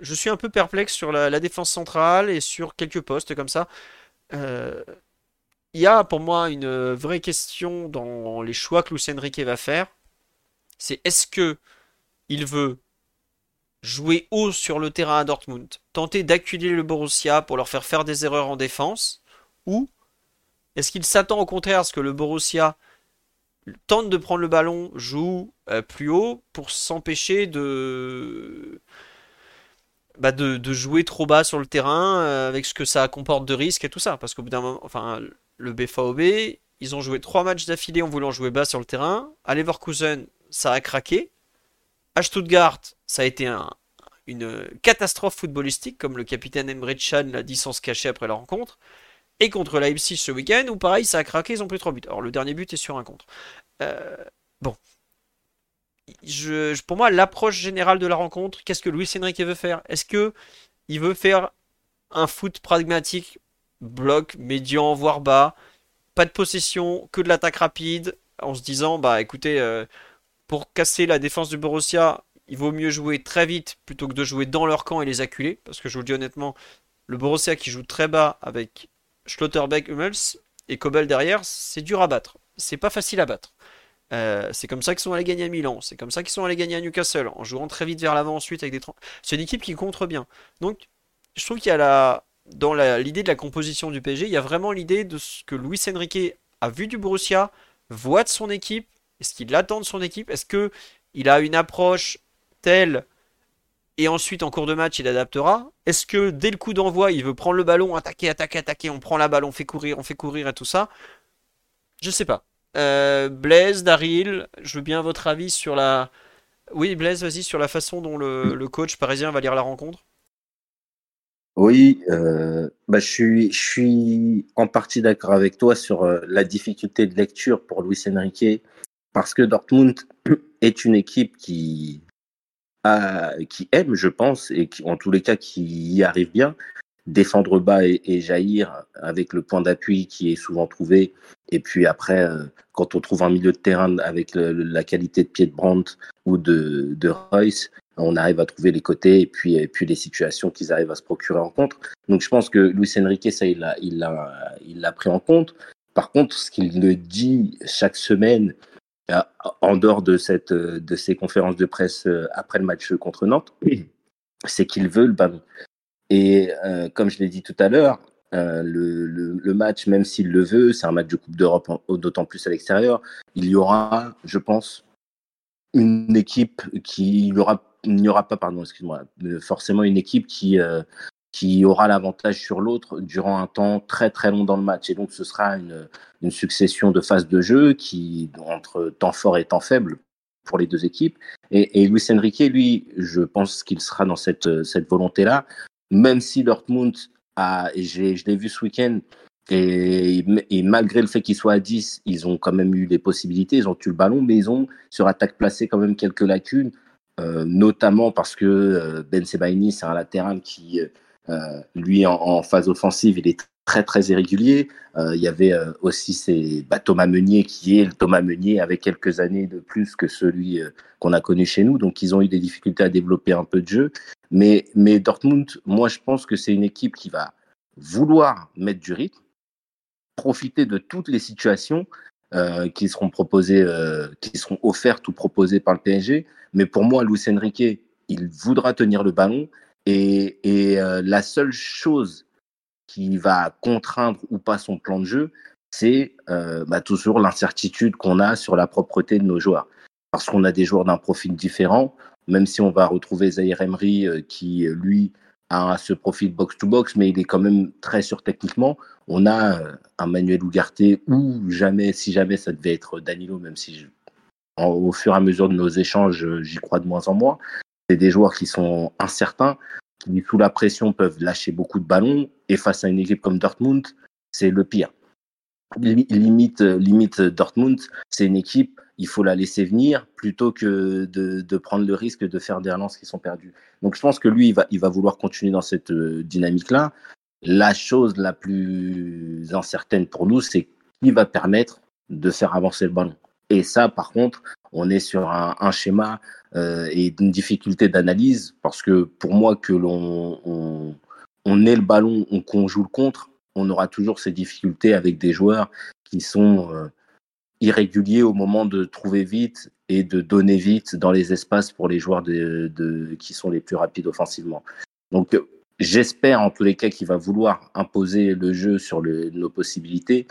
je suis un peu perplexe sur la, défense centrale et sur quelques postes comme ça. Euh, il y a pour moi une vraie question dans les choix que Lucien Riquet va faire. C'est est-ce que il veut jouer haut sur le terrain à Dortmund, tenter d'acculer le Borussia pour leur faire faire des erreurs en défense, ou est-ce qu'il s'attend au contraire à ce que le Borussia tente de prendre le ballon, joue euh, plus haut pour s'empêcher de bah de, jouer trop bas sur le terrain euh, avec ce que ça comporte de risque et tout ça? Parce qu'au bout d'un moment, enfin, le BVB, ils ont joué trois matchs d'affilée en voulant jouer bas sur le terrain. À Leverkusen, ça a craqué. À Stuttgart, ça a été une catastrophe footballistique, comme le capitaine Emre Can l'a dit sans se cacher après la rencontre. Et contre Leipzig ce week-end, où pareil, ça a craqué, ils ont pris trois buts. Alors le dernier but est sur un contre. Euh, bon, pour moi, l'approche générale de la rencontre, qu'est-ce que Luis Enrique veut faire? Est-ce que il veut faire un foot pragmatique, bloc médian, voire bas, pas de possession, que de l'attaque rapide, en se disant, bah écoutez, euh, pour casser la défense du Borussia, il vaut mieux jouer très vite plutôt que de jouer dans leur camp et les acculer, parce que je vous le dis honnêtement, le Borussia qui joue très bas avec Schlotterbeck, Hummels et Kobel derrière, c'est dur à battre. C'est pas facile à battre. Euh, c'est comme ça qu'ils sont allés gagner à Milan, c'est comme ça qu'ils sont allés gagner à Newcastle, en jouant très vite vers l'avant ensuite avec des... C'est une équipe qui contre bien. Donc, je trouve qu'il y a la... Dans l'idée de la composition du PSG, il y a vraiment l'idée de ce que Luis Enrique a vu du Borussia, voit de son équipe, est-ce qu'il attend de son équipe, est-ce que il a une approche telle et ensuite en cours de match il adaptera Est-ce que dès le coup d'envoi il veut prendre le ballon, attaquer, attaquer, attaquer, on prend la balle, on fait courir, on fait courir et tout ça? Je sais pas. Euh, Blaise, Daryl, je veux bien votre avis sur la. Oui, Blaise, vas-y, sur la façon dont le, coach parisien va lire la rencontre.
Oui, euh, bah, je, suis, je suis en partie d'accord avec toi sur euh, la difficulté de lecture pour Luis Enrique, parce que Dortmund est une équipe qui, qui aime, je pense, et qui, en tous les cas qui y arrive bien, défendre bas et, jaillir avec le point d'appui qui est souvent trouvé. Et puis après, euh, quand on trouve un milieu de terrain avec la qualité de pied de Brandt ou de, de Royce, on arrive à trouver les côtés et puis, puis les situations qu'ils arrivent à se procurer en contre. Donc je pense que Luis Enrique, ça, il l'a il il pris en compte. Par contre, ce qu'il le dit chaque semaine, en dehors de, cette, de ces conférences de presse euh, après le match contre Nantes, c'est qu'il veut le ballon. Et euh, comme je l'ai dit tout à l'heure, euh, le, le, match, même s'il le veut, c'est un match de Coupe d'Europe, d'autant plus à l'extérieur. Il y aura, je pense, une équipe qui il y aura, il n'y aura pas, pardon, excuse-moi, euh, forcément une équipe qui qui aura l'avantage sur l'autre durant un temps très très long dans le match. Et donc ce sera une, succession de phases de jeu qui entre temps fort et temps faible pour les deux équipes. Et, et Luis Enrique, lui, je pense qu'il sera dans cette, cette volonté-là même si Dortmund a, je l'ai vu ce week-end, et, et, malgré le fait qu'ils soient à 10, ils ont quand même eu des possibilités, ils ont tué le ballon, mais ils ont sur attaque placée quand même quelques lacunes, euh, notamment parce que euh, Ben Sebaini, c'est un latéral qui, euh, lui, en, phase offensive, il est très très irrégulier. il y avait aussi ces, bah, Thomas Meunier, qui est Thomas Meunier avec quelques années de plus que celui qu'on a connu chez nous, donc ils ont eu des difficultés à développer un peu de jeu. Mais, Dortmund, moi, je pense que c'est une équipe qui va vouloir mettre du rythme, profiter de toutes les situations euh, qui seront proposées, euh, qui seront offertes ou proposées par le PSG. Mais pour moi, Luis Enrique, il voudra tenir le ballon Et, euh, la seule chose qui va contraindre ou pas son plan de jeu, c'est euh, bah, toujours l'incertitude qu'on a sur la propreté de nos joueurs. Parce qu'on a des joueurs d'un profil différent, même si on va retrouver Zahir Emery euh, qui, lui, a ce profil box-to-box, mais il est quand même très sûr techniquement. On a un Manuel Ugarte ou jamais, si jamais ça devait être Danilo, même si je, au fur et à mesure de nos échanges, j'y crois de moins en moins. C'est des joueurs qui sont incertains, qui sous la pression peuvent lâcher beaucoup de ballons, et face à une équipe comme Dortmund, c'est le pire. Limite, limite Dortmund, c'est une équipe, il faut la laisser venir plutôt que de, prendre le risque de faire des relances qui sont perdues. Donc je pense que lui, il va, il va vouloir continuer dans cette euh, dynamique-là. La chose la plus incertaine pour nous, c'est qui va permettre de faire avancer le ballon. Et ça, par contre, on est sur un, schéma euh, et une difficulté d'analyse parce que pour moi, que l'on on, ait le ballon, qu'on joue le contre, on aura toujours ces difficultés avec des joueurs qui sont euh, irréguliers au moment de trouver vite et de donner vite dans les espaces pour les joueurs qui sont les plus rapides offensivement. Donc j'espère en tous les cas qu'il va vouloir imposer le jeu sur nos possibilités,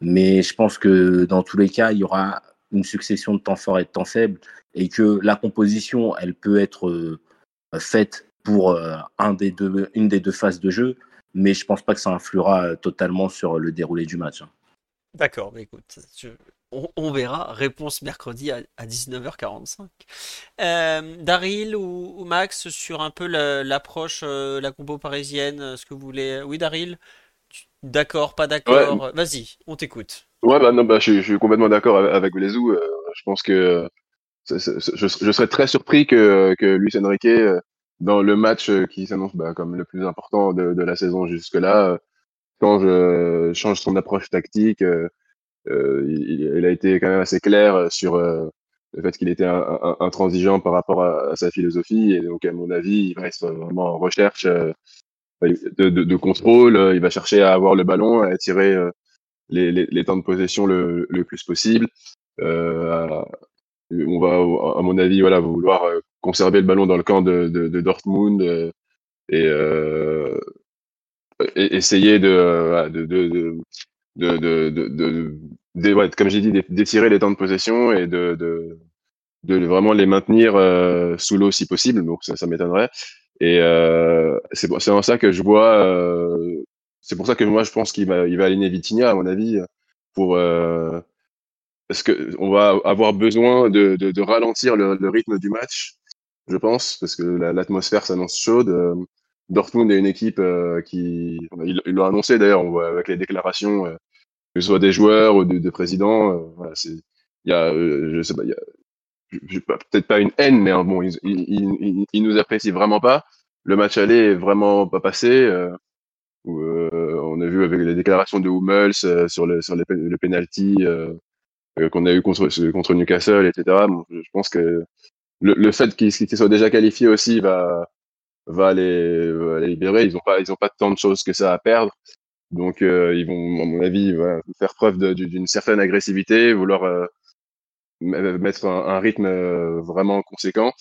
mais je pense que dans tous les cas, il y aura une succession de temps forts et de temps faibles et que la composition, elle peut être euh, faite pour euh, un des deux, une des deux phases de jeu, mais je pense pas que ça influera totalement sur le déroulé du match. hein.
D'accord, mais écoute, je- on, on verra. Réponse mercredi à, à 19h45. Euh, Daryl ou, ou Max sur un peu la- l'approche, euh, la compo parisienne, euh, ce que vous voulez. Oui, Daryl? D'accord, pas d'accord? Vas-y, on t'écoute.
Ouais, bah non, bah, je, je suis complètement d'accord avec Blaisou. Euh, je pense que je, je serais très surpris que, que Luis Enrique, euh, dans le match euh, qui s'annonce bah, comme le plus important de, de la saison jusque-là, change, change son approche tactique. euh, il, il a été quand même assez clair sur euh, le fait qu'il était intransigeant par rapport à, à sa philosophie. Et donc, à mon avis, il reste vraiment en recherche euh, de, de, de contrôle. Il va chercher à avoir le ballon, à attirer euh, les, les, les temps de possession le, le plus possible. Euh, on va, à mon avis, voilà, vouloir euh, conserver le ballon dans le camp de, de, de Dortmund euh, et, euh, essayer de, euh, de, de, de, ouais, comme j'ai dit, d'é- d'étirer les temps de possession et de, vraiment les maintenir sous l'eau si possible. Donc ça, ça m'étonnerait. Et euh, c'est en ça que je vois. C'est pour ça que moi je pense qu'il va, il va aligner Vitinha à mon avis pour euh, parce que on va avoir besoin de, de, de ralentir le, le rythme du match, je pense, parce que la- l'atmosphère s'annonce chaude. Euh, Dortmund est une équipe euh, qui, il il l'a annoncé d'ailleurs, avec les déclarations, euh, que ce soit des joueurs ou des, des présidents. voilà, c'est, il y a, je sais pas, il y a peut-être pas une haine, mais euh, bon, ils, ils, ils, ils- ils nous apprécient vraiment pas. Le match aller est vraiment pas passé. Euh, où, euh, on a vu avec les déclarations de Hummels euh, sur le sur les, le penalty euh, qu'on a eu contre contre Newcastle, etc. Je pense que le, le fait qu'ils soient déjà qualifiés aussi va va les, va les libérer. Ils ont pas ils ont pas tant de choses que ça à perdre. Donc euh, ils vont, à mon avis, voilà, faire preuve d'une certaine agressivité, vouloir euh, mettre un, un rythme vraiment conséquent.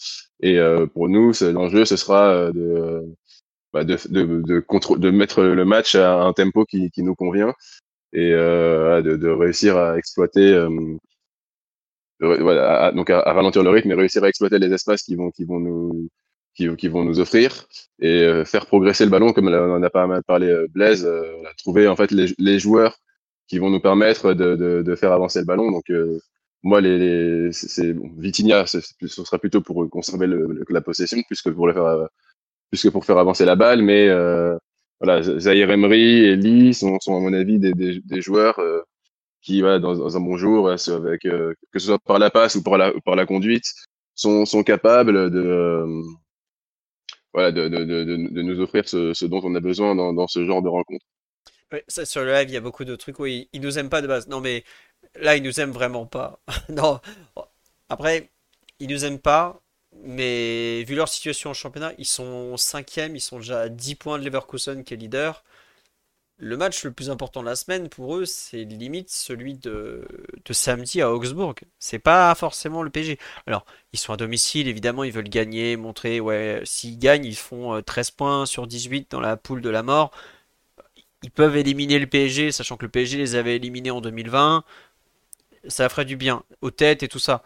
Et pour nous, l'enjeu, ce sera de, bah, de, de, de, de mettre le match à un tempo qui, qui nous convient et euh, de, de réussir à exploiter, euh, voilà, donc à, ralentir le rythme et réussir à exploiter les espaces qui vont, qui vont nous qui, qui vont nous offrir et euh, faire progresser le ballon comme on en a pas mal parlé euh, Blaise, euh, trouver en fait les, les joueurs qui vont nous permettre de, de, de faire avancer le ballon. Donc euh, moi, les, les c'est bon, Vitinha, ce sera plutôt pour conserver le, la possession plus que pour le faire, plus que pour faire avancer la balle. Mais euh, voilà, Zahir Emery et Lee sont, à mon avis des, joueurs euh, qui, dans, un bon jour, avec euh, que ce soit par la passe ou par la, par la conduite, sont, sont capables de voilà, de, de, de, nous offrir ce, dont on a besoin dans, ce genre de rencontre.
Sur le live, il y a beaucoup de trucs. Oui, ils nous aiment pas de base. Non, mais là, ils nous aiment vraiment pas. [laughs] Non. Après, ils nous aiment pas, mais vu leur situation en championnat, ils sont cinquième, ils sont déjà à 10 points de Leverkusen qui est leader. le match le plus important de la semaine pour eux, c'est limite celui de, de samedi à Augsbourg. C'est pas forcément le PG. Alors, ils sont à domicile, évidemment, ils veulent gagner, montrer, ouais, s'ils gagnent, ils font euh, 13 points sur 18 dans la poule de la mort. Ils peuvent éliminer le PSG, sachant que le PSG les avait éliminés en 2020. Ça ferait du bien aux têtes et tout ça.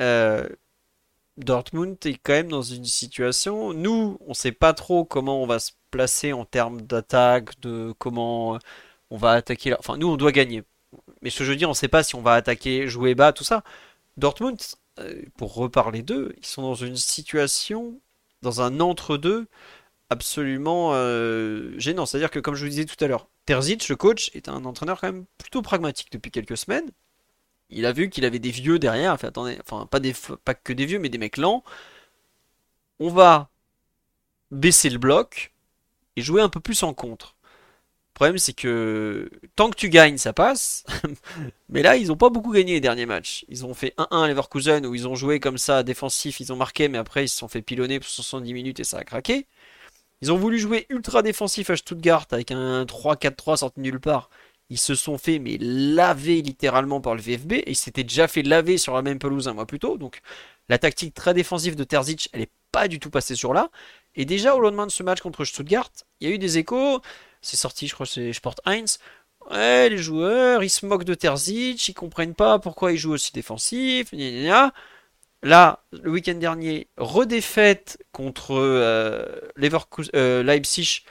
Euh, Dortmund est quand même dans une situation. Nous, on sait pas trop comment on va se placer en termes d'attaque, de comment euh, on va attaquer. la- Enfin, nous, on doit gagner. Mais ce que je veux dire, on sait pas si on va attaquer, jouer bas, tout ça. Dortmund, euh, pour reparler d'eux, ils sont dans une situation, dans un entre-deux absolument euh, gênant. C'est-à-dire que, comme je vous disais tout à l'heure, Terzic, le coach, est un entraîneur quand même plutôt pragmatique depuis quelques semaines. Il a vu qu'il avait des vieux derrière. Enfin, pas, que des vieux, mais des mecs lents. On va baisser le bloc et jouer un peu plus en contre. Le problème, c'est que tant que tu gagnes, ça passe. [laughs] Mais là, ils n'ont pas beaucoup gagné les derniers matchs. Ils ont fait 1-1 à Leverkusen où ils ont joué comme ça, défensif, ils ont marqué, mais après ils se sont fait pilonner pour 70 minutes et ça a craqué. Ils ont voulu jouer ultra défensif à Stuttgart avec un 3-4-3 sorti nulle part. Ils se sont fait mais laver littéralement par le VFB et ils s'étaient déjà fait laver sur la même pelouse un mois plus tôt. Donc la tactique très défensive de Terzic, elle n'est pas du tout passée sur là. Et déjà au lendemain de ce match contre Stuttgart, il y a eu des échos. C'est sorti, je crois, c'est Sport Heinz. Ouais, les joueurs, ils se moquent de Terzic, ils comprennent pas pourquoi il joue aussi défensif. Là, le week-end dernier, redéfaite contre euh, euh, Leipzig.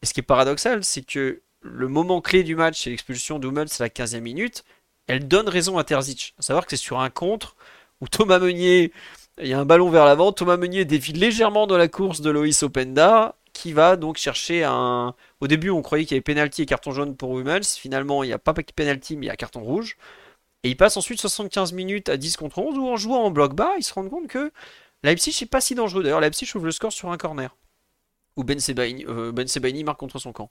Et ce qui est paradoxal, c'est que le moment clé du match, c'est l'expulsion d'Hummels à la 15e minute. Elle donne raison à Terzic. Savoir que c'est sur un contre où Thomas Meunier, il y a un ballon vers l'avant, Thomas Meunier défile légèrement dans la course de Loïs Openda, qui va donc chercher un. Au début, on croyait qu'il y avait pénalty et carton jaune pour Hummels. Finalement, il n'y a pas pénalty, mais il y a carton rouge. Et il passe ensuite 75 minutes à 10 contre 11, où en jouant en bloc bas, ils se rendent compte que Leipzig n'est pas si dangereux. D'ailleurs, Leipzig ouvre le score sur un corner. Où Ben euh, ben Sebaini marque contre son camp.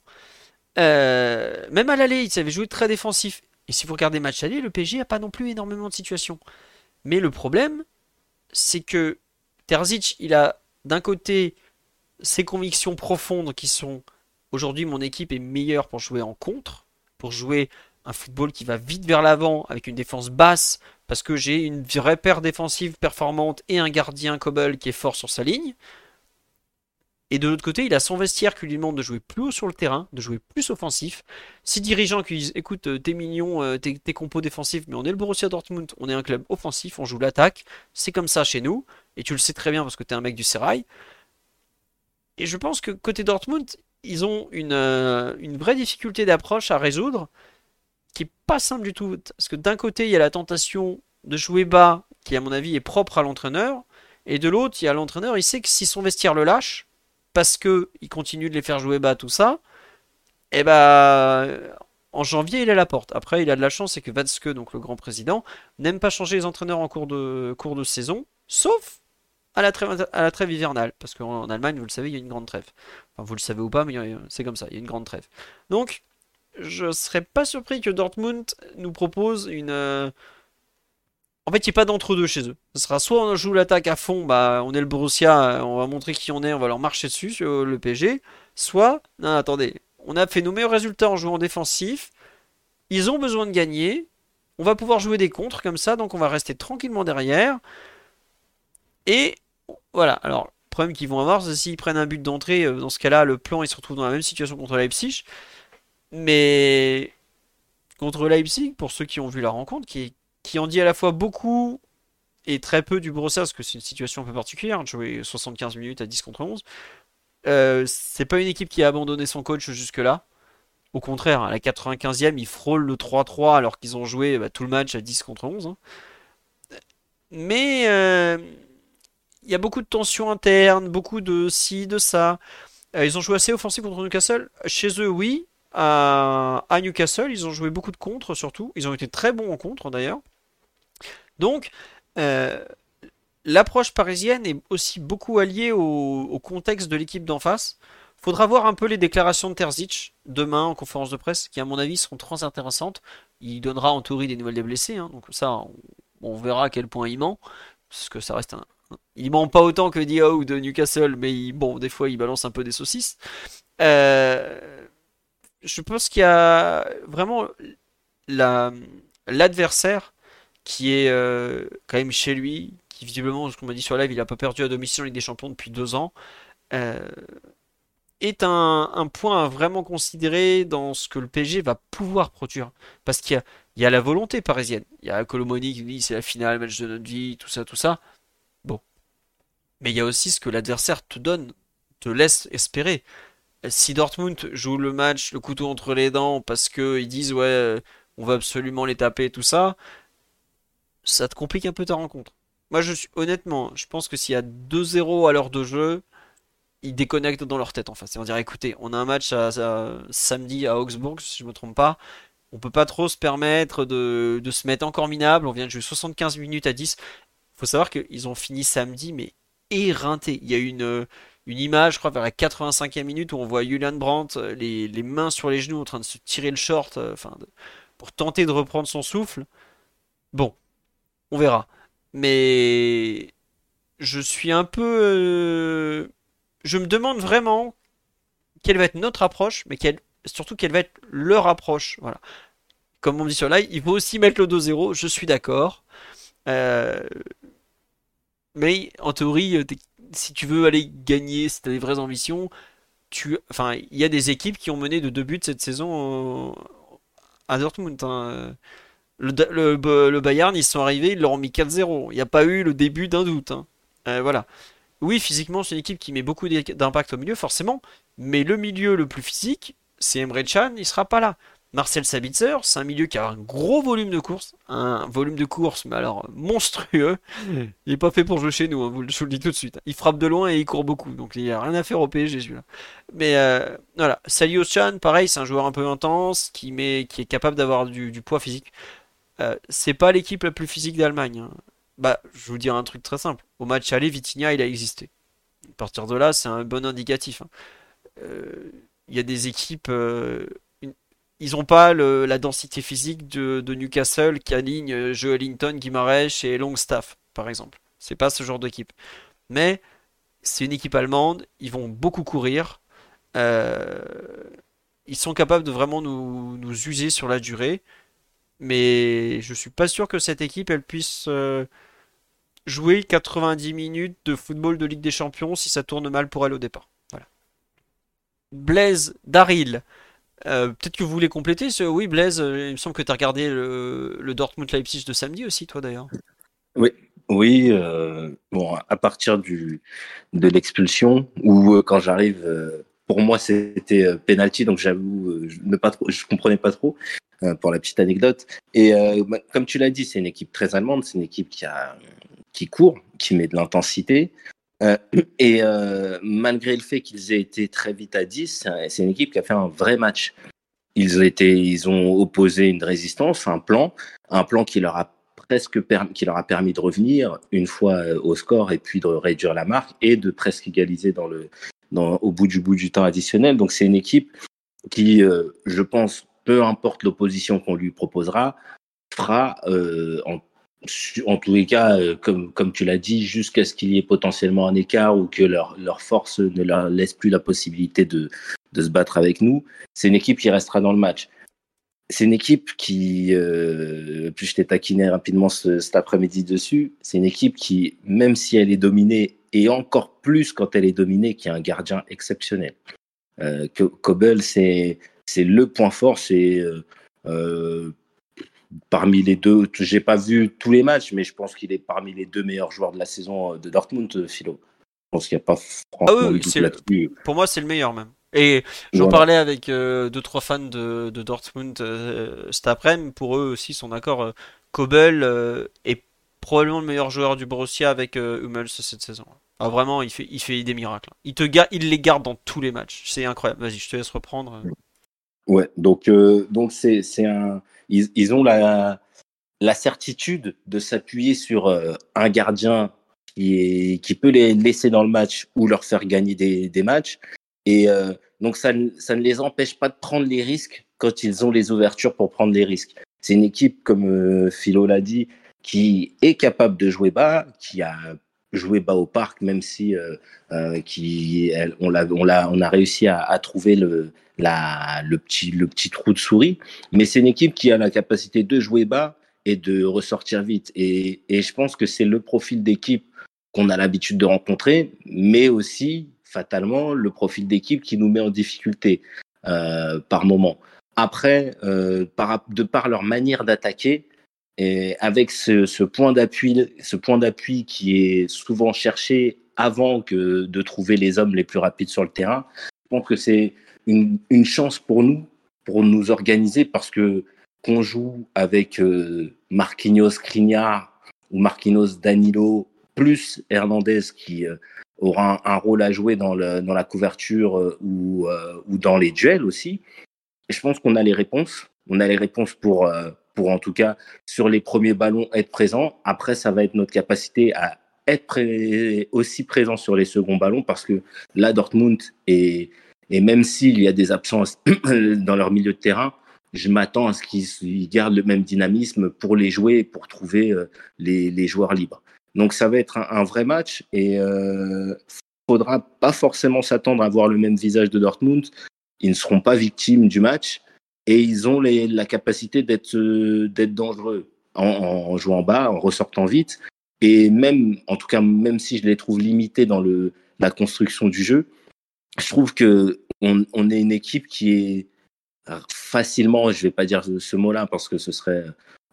Euh, même à l'aller, ils avaient joué très défensif. Et si vous regardez le match aller, le PSG n'a pas non plus énormément de situations. Mais le problème, c'est que Terzic, il a d'un côté ses convictions profondes qui sont aujourd'hui mon équipe est meilleure pour jouer en contre, pour jouer un football qui va vite vers l'avant avec une défense basse parce que j'ai une vraie paire défensive performante et un gardien Kobel qui est fort sur sa ligne. Et de l'autre côté, il a son vestiaire qui lui demande de jouer plus haut sur le terrain, de jouer plus offensif. Ses dirigeants qui disent écoute, euh, t'es mignon, euh, t'es compos défensif, mais on est le Borussia Dortmund, on est un club offensif, on joue l'attaque, c'est comme ça chez nous, et tu le sais très bien parce que t'es un mec du Serail. Et je pense que côté Dortmund, ils ont une, euh, une vraie difficulté d'approche à résoudre qui est pas simple du tout. Parce que d'un côté, il y a la tentation de jouer bas, qui à mon avis est propre à l'entraîneur, et de l'autre, il y a l'entraîneur, il sait que si son vestiaire le lâche, parce que il continue de les faire jouer bas, tout ça, et ben en janvier, il est à la porte. Après, il a de la chance, c'est que Watzke, donc le grand président, n'aime pas changer les entraîneurs en cours de, de saison, sauf à la trêve, à la trêve hivernale. Parce qu'en en Allemagne, vous le savez, il y a une grande trêve. Enfin, vous le savez ou pas, mais c'est comme ça, il y a une grande trêve. Donc, je serais pas surpris que Dortmund nous propose une. euh, En fait, il n'y a pas d'entre-deux chez eux. Ce sera soit on joue l'attaque à fond, bah on est le Borussia, euh, on va montrer qui on est, on va leur marcher dessus sur le PSG. Soit, non, attendez, on a fait nos meilleurs résultats en jouant défensif. Ils ont besoin de gagner. On va pouvoir jouer des contres comme ça, donc on va rester tranquillement derrière. Et voilà. Alors, le problème qu'ils vont avoir, c'est s'ils prennent un but d'entrée, euh, dans ce cas-là, le plan il se retrouve dans la même situation contre Leipzig. Mais contre Leipzig, pour ceux qui ont vu la rencontre, qui, qui en dit à la fois beaucoup et très peu du Borussia, parce que c'est une situation un peu particulière, de jouer 75 minutes à 10 contre 11. Euh, c'est pas une équipe qui a abandonné son coach jusque-là. Au contraire, à la 95e, ils frôlent le 3-3 alors qu'ils ont joué bah, tout le match à 10 contre 11. hein. Mais euh, il y a beaucoup de tensions internes, beaucoup de ci, de ça. Euh, ils ont joué assez offensif contre Newcastle. Chez eux, oui. À Newcastle, ils ont joué beaucoup de contre surtout. Ils ont été très bons en contre d'ailleurs. Donc, euh, l'approche parisienne est aussi beaucoup alliée au, contexte de l'équipe d'en face. Faudra voir un peu les déclarations de Terzic demain en conférence de presse, qui à mon avis seront très intéressantes. Il donnera en théorie des nouvelles des blessés, hein, donc ça, on, verra à quel point il ment, parce que ça reste un. Il ment pas autant que Diao de Newcastle, mais il- bon, des fois il balance un peu des saucisses. Euh, je pense qu'il y a vraiment la, l'adversaire qui est euh, quand même chez lui, qui visiblement, ce qu'on m'a dit sur live, il n'a pas perdu à domicile en Ligue des Champions depuis deux ans, euh, est un, point à vraiment considérer dans ce que le PSG va pouvoir produire. Parce qu'il y y a la volonté parisienne. Il y a Colomoni qui dit c'est la finale, match de notre vie, tout ça, tout ça. Bon. Mais il y a aussi ce que l'adversaire te donne, te laisse espérer. Si Dortmund joue le match, le couteau entre les dents, parce qu'ils disent ouais, on va absolument les taper, tout ça, ça te complique un peu ta rencontre. Moi, je suis honnêtement, je pense que s'il y a 2-0 à l'heure de jeu, ils déconnectent dans leur tête en face. Ils vont dire écoutez, on a un match samedi à Augsbourg, si je me trompe pas. On peut pas trop se permettre de, se mettre encore minable. On vient de jouer 75 minutes à 10. Faut savoir qu'ils ont fini samedi, mais éreinté. Il y a une, une image, je crois, vers la 85e minute où on voit Julian Brandt, les, les, mains sur les genoux en train de se tirer le short, euh, enfin, pour tenter de reprendre son souffle. Bon, on verra. Mais je suis un peu. Euh, je me demande vraiment quelle va être notre approche, mais surtout quelle va être leur approche. Voilà. Comme on dit sur live, il faut aussi mettre le 2-0, je suis d'accord. Euh, mais en théorie, euh, si tu veux aller gagner, si tu des vraies ambitions, tu... enfin, il y a des équipes qui ont mené de deux buts cette saison à Dortmund. Hein. Le, Bayern, ils sont arrivés, ils leur ont mis 4-0. Il n'y a pas eu le début d'un doute. Hein. Euh, voilà. Oui, physiquement, c'est une équipe qui met beaucoup d'impact au milieu, forcément. Mais le milieu le plus physique, c'est Emre Can, il sera pas là. Marcel Sabitzer, c'est un milieu qui a un gros volume de course, un volume de course, mais alors monstrueux. Il est pas fait pour jouer chez nous, hein, vous, je vous le dis tout de suite. Il frappe de loin et il court beaucoup, donc il n'y a rien à faire au PSG celui-là. Mais euh, voilà, Salio Chan, pareil, c'est un joueur un peu intense, qui est capable d'avoir du, poids physique. Euh, c'est pas l'équipe la plus physique d'Allemagne. Hein. Bah, je vous dire un truc très simple. Au match aller, Vitinha, il a existé. À partir de là, c'est un bon indicatif. Hein. Euh, il y a des équipes ils n'ont pas la densité physique de, Newcastle qui aligne euh, Joe Ellington, et Longstaff, par exemple. C'est pas ce genre d'équipe. Mais c'est une équipe allemande, ils vont beaucoup courir. Euh, ils sont capables de vraiment nous, user sur la durée. Mais je suis pas sûr que cette équipe elle puisse euh, jouer 90 minutes de football de Ligue des Champions si ça tourne mal pour elle au départ. Voilà. Blaise Daril euh, peut-être que vous voulez compléter. Ce... Oui, Blaise, euh, il me semble que tu as regardé le, Dortmund-Leipzig de samedi aussi, toi d'ailleurs.
Oui, oui. Bon, à partir du, de l'expulsion, ou quand j'arrive, pour moi c'était penalty, donc j'avoue, je ne pas trop, je comprenais pas trop. pour la petite anecdote. Et comme tu l'as dit, c'est une équipe très allemande, c'est une équipe qui, qui court, qui met de l'intensité. Euh, et euh, malgré le fait qu'ils aient été très vite à 10, c'est une équipe qui a fait un vrai match. Ils ont, été, ils ont opposé une résistance, un plan, un plan qui leur a presque permis, qui leur a permis de revenir une fois euh, au score et puis de réduire la marque et de presque égaliser dans le, au bout du bout du temps additionnel. Donc c'est une équipe qui, je pense, peu importe l'opposition qu'on lui proposera, fera en en tous les cas, euh, comme, comme tu l'as dit, jusqu'à ce qu'il y ait potentiellement un écart ou que leur, leur force ne leur laisse plus la possibilité de, de se battre avec nous, c'est une équipe qui restera dans le match. C'est une équipe qui, euh, plus je t'ai taquiné rapidement cet après-midi dessus, c'est une équipe qui, même si elle est dominée, et encore plus quand elle est dominée, qui a un gardien exceptionnel. Euh, Kobel, c'est le point fort, c'est euh, parmi les deux. J'ai pas vu tous les matchs, mais je pense qu'il est parmi les deux meilleurs joueurs de la saison euh, de Dortmund, euh, Philo. Je pense qu'il n'y a pas
franchement ah Pour moi, c'est le meilleur même. Et j'en parlais avec euh, deux trois fans de, Dortmund cet après-midi. Pour eux aussi, sont d'accord. Kobel est probablement le meilleur joueur du Borussia avec Hummels cette saison. Ah, vraiment, il fait, il fait des miracles. Il, te il les garde dans tous les matchs. C'est incroyable. Vas-y, je te laisse reprendre.
Ouais, donc donc c'est un ils, ont la, la certitude de s'appuyer sur euh, un gardien qui, est, qui peut les laisser dans le match ou leur faire gagner des, des matchs. Et euh, donc, ça, ça ne les empêche pas de prendre les risques quand ils ont les ouvertures pour prendre les risques. C'est une équipe, comme euh, Philo l'a dit, qui est capable de jouer bas, qui a jouer bas au parc, même si qui, on, a, on, a, on a réussi à, à trouver le, la, le, petit, le petit trou de souris. Mais c'est une équipe qui a la capacité de jouer bas et de ressortir vite. Et, et je pense que c'est le profil d'équipe qu'on a l'habitude de rencontrer, mais aussi fatalement le profil d'équipe qui nous met en difficulté euh, par moment. Après, euh, par, de par leur manière d'attaquer, et avec ce, ce point d'appui, ce point d'appui qui est souvent cherché avant que de trouver les hommes les plus rapides sur le terrain, je pense que c'est une, une, chance pour nous, pour nous organiser, parce que qu'on joue avec euh, Marquinhos, Crignard ou Marquinhos, Danilo, plus Hernandez qui euh, aura un, rôle à jouer dans, le, dans la couverture euh, ou, ou dans les duels aussi. Et je pense qu'on a les réponses. On a les réponses pour, pour en tout cas sur les premiers ballons être présent. Après, ça va être notre capacité à être aussi présent sur les seconds ballons parce que là, Dortmund, et, et même s'il y a des absences [clears throat] dans leur milieu de terrain, je m'attends à ce qu'ils gardent le même dynamisme pour les jouer et pour trouver euh, les, joueurs libres. Donc ça va être un, un vrai match et euh, faudra pas forcément s'attendre à voir le même visage de Dortmund. Ils ne seront pas victimes du match et ils ont la capacité d'être d'être dangereux en, jouant bas, en ressortant vite. Et même, en tout cas, même si je les trouve limités dans la construction du jeu, je trouve que on, est une équipe qui est facilement, je vais pas dire ce mot-là parce que ce serait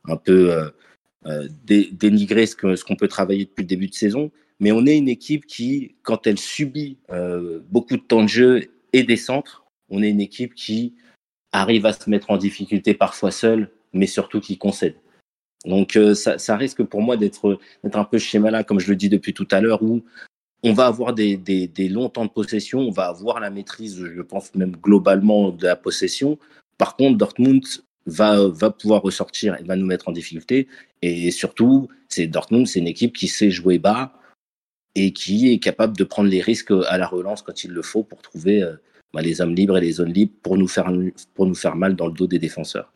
un peu euh, euh, dénigrer ce qu'on peut travailler depuis le début de saison, mais on est une équipe qui, quand elle subit euh, beaucoup de temps de jeu et des centres, on est une équipe qui arrive à se mettre en difficulté parfois seule, mais surtout qui concède. Donc euh, ça, ça, risque pour moi d'être un peu schéma-là, comme je le dis depuis tout à l'heure, où on va avoir des, des, des, longs temps de possession, on va avoir la maîtrise, je pense même globalement, de la possession. Par contre, Dortmund va, va pouvoir ressortir et va nous mettre en difficulté. Et surtout, c'est Dortmund, c'est une équipe qui sait jouer bas et qui est capable de prendre les risques à la relance quand il le faut pour trouver euh, bah, les hommes libres et les zones libres pour nous faire, pour nous faire mal dans le dos des défenseurs.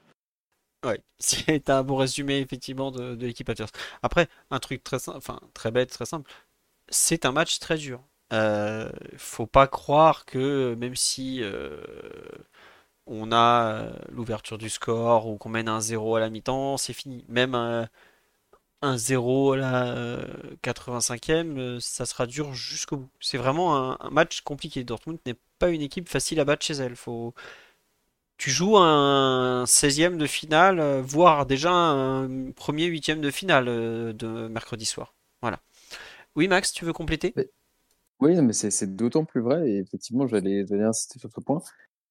Ouais, [laughs] c'est un bon résumé effectivement de, de l'équipe adverse. Après, un truc très enfin très bête, très simple c'est un match très dur. Euh, faut pas croire que même si euh, on a l'ouverture du score ou qu'on mène un 0 à la mi-temps, c'est fini. Même un, un 0 à la 85e, euh, ça sera dur jusqu'au bout. C'est vraiment un, un, match compliqué. Dortmund n'est pas une équipe facile à battre chez elle. Faut... Tu joues un 16e de finale, euh, voire déjà un premier 8e de finale euh, de mercredi soir. Voilà. Oui, Max, tu veux compléter?
Oui, mais c'est d'autant plus vrai, et effectivement, j'allais insister sur ce point.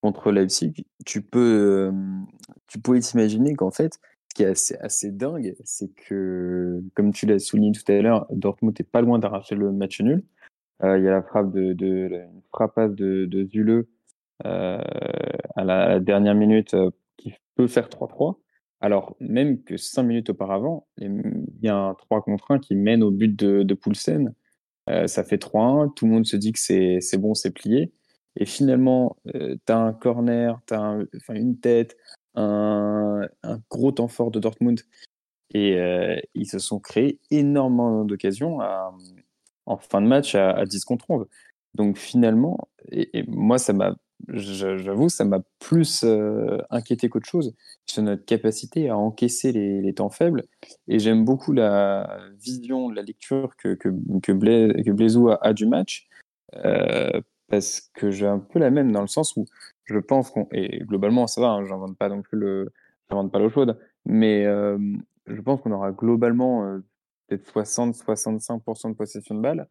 Contre Leipzig, tu peux, euh, tu pourrais t'imaginer qu'en fait, ce qui est assez, assez dingue, c'est que, comme tu l'as souligné tout à l'heure, Dortmund est pas loin d'arracher le match nul. Euh, il y a la frappe de, de une frappasse de, de Zule euh, à, la, à, dernière minute euh, qui peut faire 3-3. Alors, même que cinq minutes auparavant, il y a un 3 contre 1 qui mène au but de, Poulsen. Ça fait 3-1, tout le monde se dit que c'est bon, c'est plié. Et finalement, euh, tu as un corner, tu une tête, un, gros temps fort de Dortmund. Et ils se sont créés énormément d'occasions en fin de match à, à 10 contre 11. Donc finalement, et, moi, ça m'a j'avoue, ça m'a plus euh, inquiété qu'autre chose sur notre capacité à encaisser les, temps faibles. Et j'aime beaucoup la vision, la lecture que, que, que, Blaisou a, du match, euh, parce que j'ai un peu la même dans le sens où je pense qu'on. Et globalement, ça va, hein, j'invente pas non plus le. J'invente pas l'eau chaude, mais euh, je pense qu'on aura globalement peut-être 60-65% de possession de balle.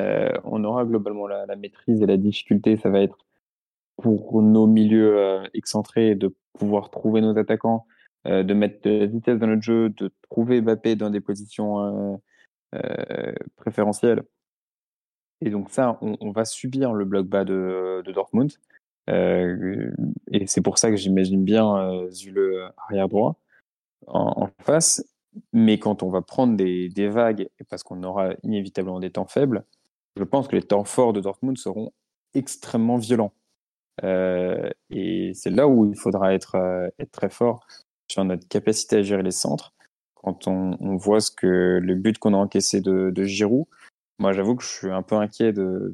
Euh, on aura globalement la, maîtrise et la difficulté, ça va être pour nos milieux euh, excentrés, de pouvoir trouver nos attaquants, euh, de mettre de la vitesse dans notre jeu, de trouver Mbappé dans des positions préférentielles. Et donc ça, on, va subir le bloc bas de, Dortmund. Et c'est pour ça que j'imagine bien Zule arrière droit en, face. Mais quand on va prendre des, vagues, parce qu'on aura inévitablement des temps faibles, je pense que les temps forts de Dortmund seront extrêmement violents. Euh, et c'est là où il faudra être, euh, être très fort sur notre capacité à gérer les centres. Quand on, voit le but qu'on a encaissé de, de Giroud, moi, j'avoue que je suis un peu inquiet de,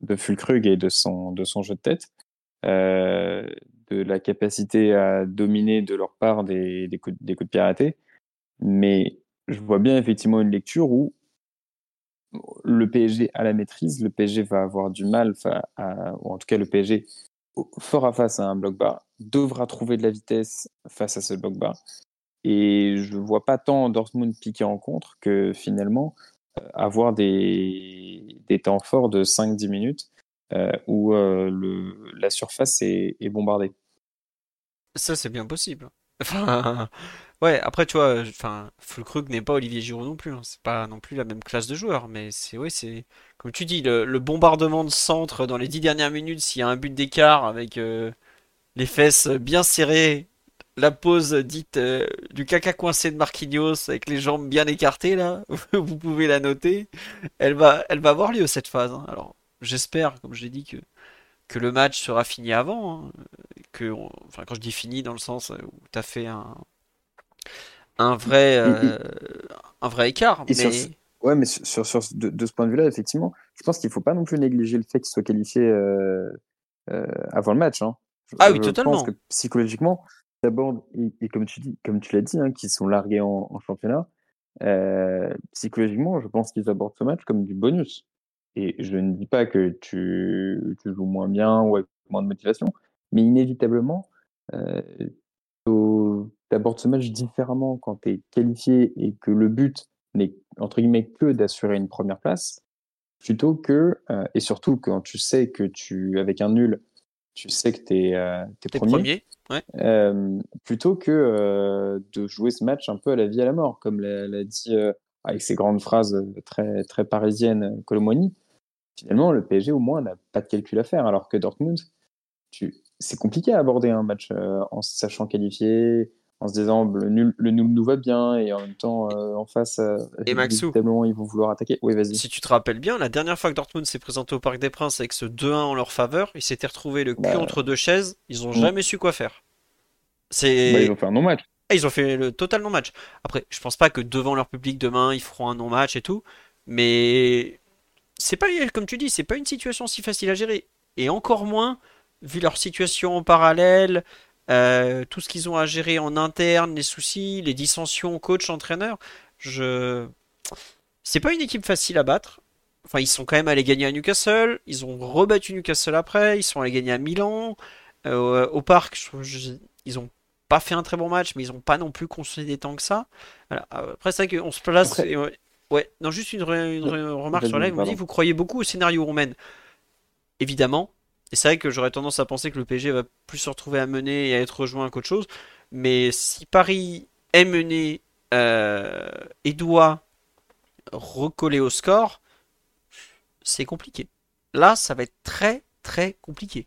de, Fulkrug et de son, de son jeu de tête, euh, de la capacité à dominer de leur part des, coups, de pied. Mais je vois bien effectivement une lecture où le PSG a la maîtrise, le PSG va avoir du mal, à, ou en tout cas le PSG fera face à un bloc bas, devra trouver de la vitesse face à ce bloc bas. Et je ne vois pas tant Dortmund piquer en contre que finalement euh, avoir des, temps forts de 5-10 minutes euh, où euh, la surface est bombardée.
Ça, c'est bien possible. [laughs] Enfin, ouais, après, tu vois, enfin, n'est pas Olivier Giroud non plus. Hein. C'est pas non plus la même classe de joueur. Mais c'est, ouais, c'est, comme tu dis, le, bombardement de centre dans les 10 dernières minutes, s'il y a un but d'écart avec les fesses bien serrées la pause dite euh, du caca coincé de Marquinhos avec les jambes bien écartées là, [laughs] vous pouvez la noter. Elle va, elle va avoir lieu cette phase. Hein. Alors j'espère, comme je l'ai dit, que, que le match sera fini avant. Hein. Que, enfin, quand je dis fini, dans le sens où tu as fait un, un, vrai, euh, un vrai écart.
mais... ouais, mais sur, sur, de, ce point de vue-là, effectivement, je pense qu'il ne faut pas non plus négliger le fait qu'il soit qualifié euh, avant le match. Hein.
ah oui, totalement.
Pense que psychologiquement, d'abord, et, comme tu dis, comme tu l'as dit, hein, qui sont largués en, championnat, euh, psychologiquement, je pense qu'ils abordent ce match comme du bonus. Et je ne dis pas que tu, tu joues moins bien ou avec moins de motivation, mais inévitablement, euh, tu abordes ce match différemment quand tu es qualifié et que le but n'est entre guillemets que d'assurer une première place, plutôt que, euh, et surtout quand tu sais que tu, avec un nul, tu sais que tu es, euh, premier, euh, plutôt que de jouer ce match un peu à la vie à la mort, comme l'a dit avec ses grandes phrases très, très parisiennes Colomoni. Finalement, le PSG au moins n'a pas de calcul à faire, alors que Dortmund, c'est compliqué à aborder un match en sachant qualifier, en se disant le nul, le nul nous va bien et en même temps euh, en face euh,
et Maxou.
ils vont vouloir attaquer. Oui vas-y.
Si tu te rappelles bien la dernière fois que Dortmund s'est présenté au Parc des Princes avec ce 2-1 en leur faveur ils s'étaient retrouvés le cul bah, entre deux chaises ils ont mm. jamais su quoi faire.
C'est bah, ils ont fait un non-match.
Ah, ils ont fait le total non-match. Après je pense pas que devant leur public demain ils feront un non-match et tout mais c'est pas comme tu dis c'est pas une situation si facile à gérer et encore moins vu leur situation en parallèle euh, tout ce qu'ils ont à gérer en interne, les soucis, les dissensions coach, entraîneur. Je... C'est pas une équipe facile à battre. Enfin, ils sont quand même allés gagner à Newcastle. Ils ont rebattu Newcastle après. Ils sont allés gagner à Milan. Euh, au parc, ils ont pas fait un très bon match, mais ils ont pas non plus consolidé tant que ça. Après, c'est vrai qu'on se place. Ouais, non, juste une, remarque sur la live. dit, vous croyez beaucoup au scénario roumain Évidemment, et c'est vrai que j'aurais tendance à penser que le PSG va plus se retrouver à mener et à être rejoint qu'autre chose. Mais si Paris est mené euh, et doit recoller au score, c'est compliqué. Là, ça va être très très compliqué.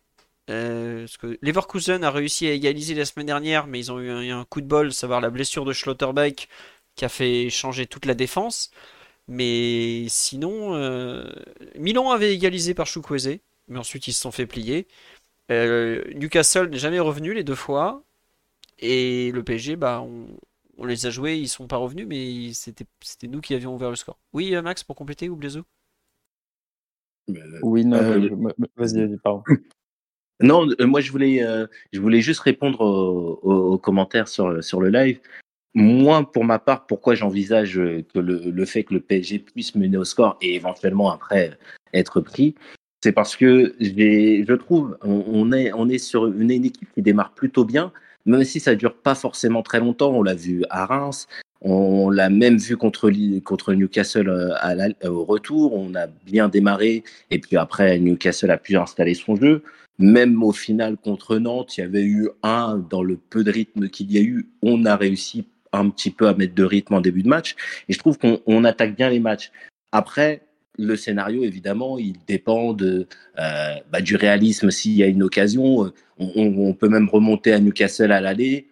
Euh, parce que Leverkusen a réussi à égaliser la semaine dernière, mais ils ont eu un, coup de bol, savoir la blessure de Schlotterbeck qui a fait changer toute la défense. Mais sinon, euh, Milan avait égalisé par Chukwueze mais ensuite ils se sont fait plier. Euh, Newcastle n'est jamais revenu les deux fois. Et le PSG, bah, on, les a joués, ils sont pas revenus, mais c'était nous qui avions ouvert le score. Oui, euh, Max, pour compléter, ou Blaiseau
Oui, non, euh, vas-y, vas-y, pardon. [laughs]
Non, moi je voulais, je voulais juste répondre aux, commentaires sur, sur le live. Moi, pour ma part, pourquoi j'envisage que le, le, fait que le PSG puisse mener au score et éventuellement après être pris, c'est parce que je trouve, on, est, on est sur une, équipe qui démarre plutôt bien, même si ça dure pas forcément très longtemps. On l'a vu à Reims, on l'a même vu contre, contre Newcastle euh, à au retour. On a bien démarré et puis après Newcastle a pu installer son jeu. Même au final contre Nantes, il y avait eu un dans le peu de rythme qu'il y a eu, on a réussi un petit peu à mettre de rythme en début de match. Et je trouve qu'on attaque bien les matchs. Après, le scénario, évidemment, il dépend de, euh, bah, du réalisme s'il y a une occasion. On, peut même remonter à Newcastle à l'aller.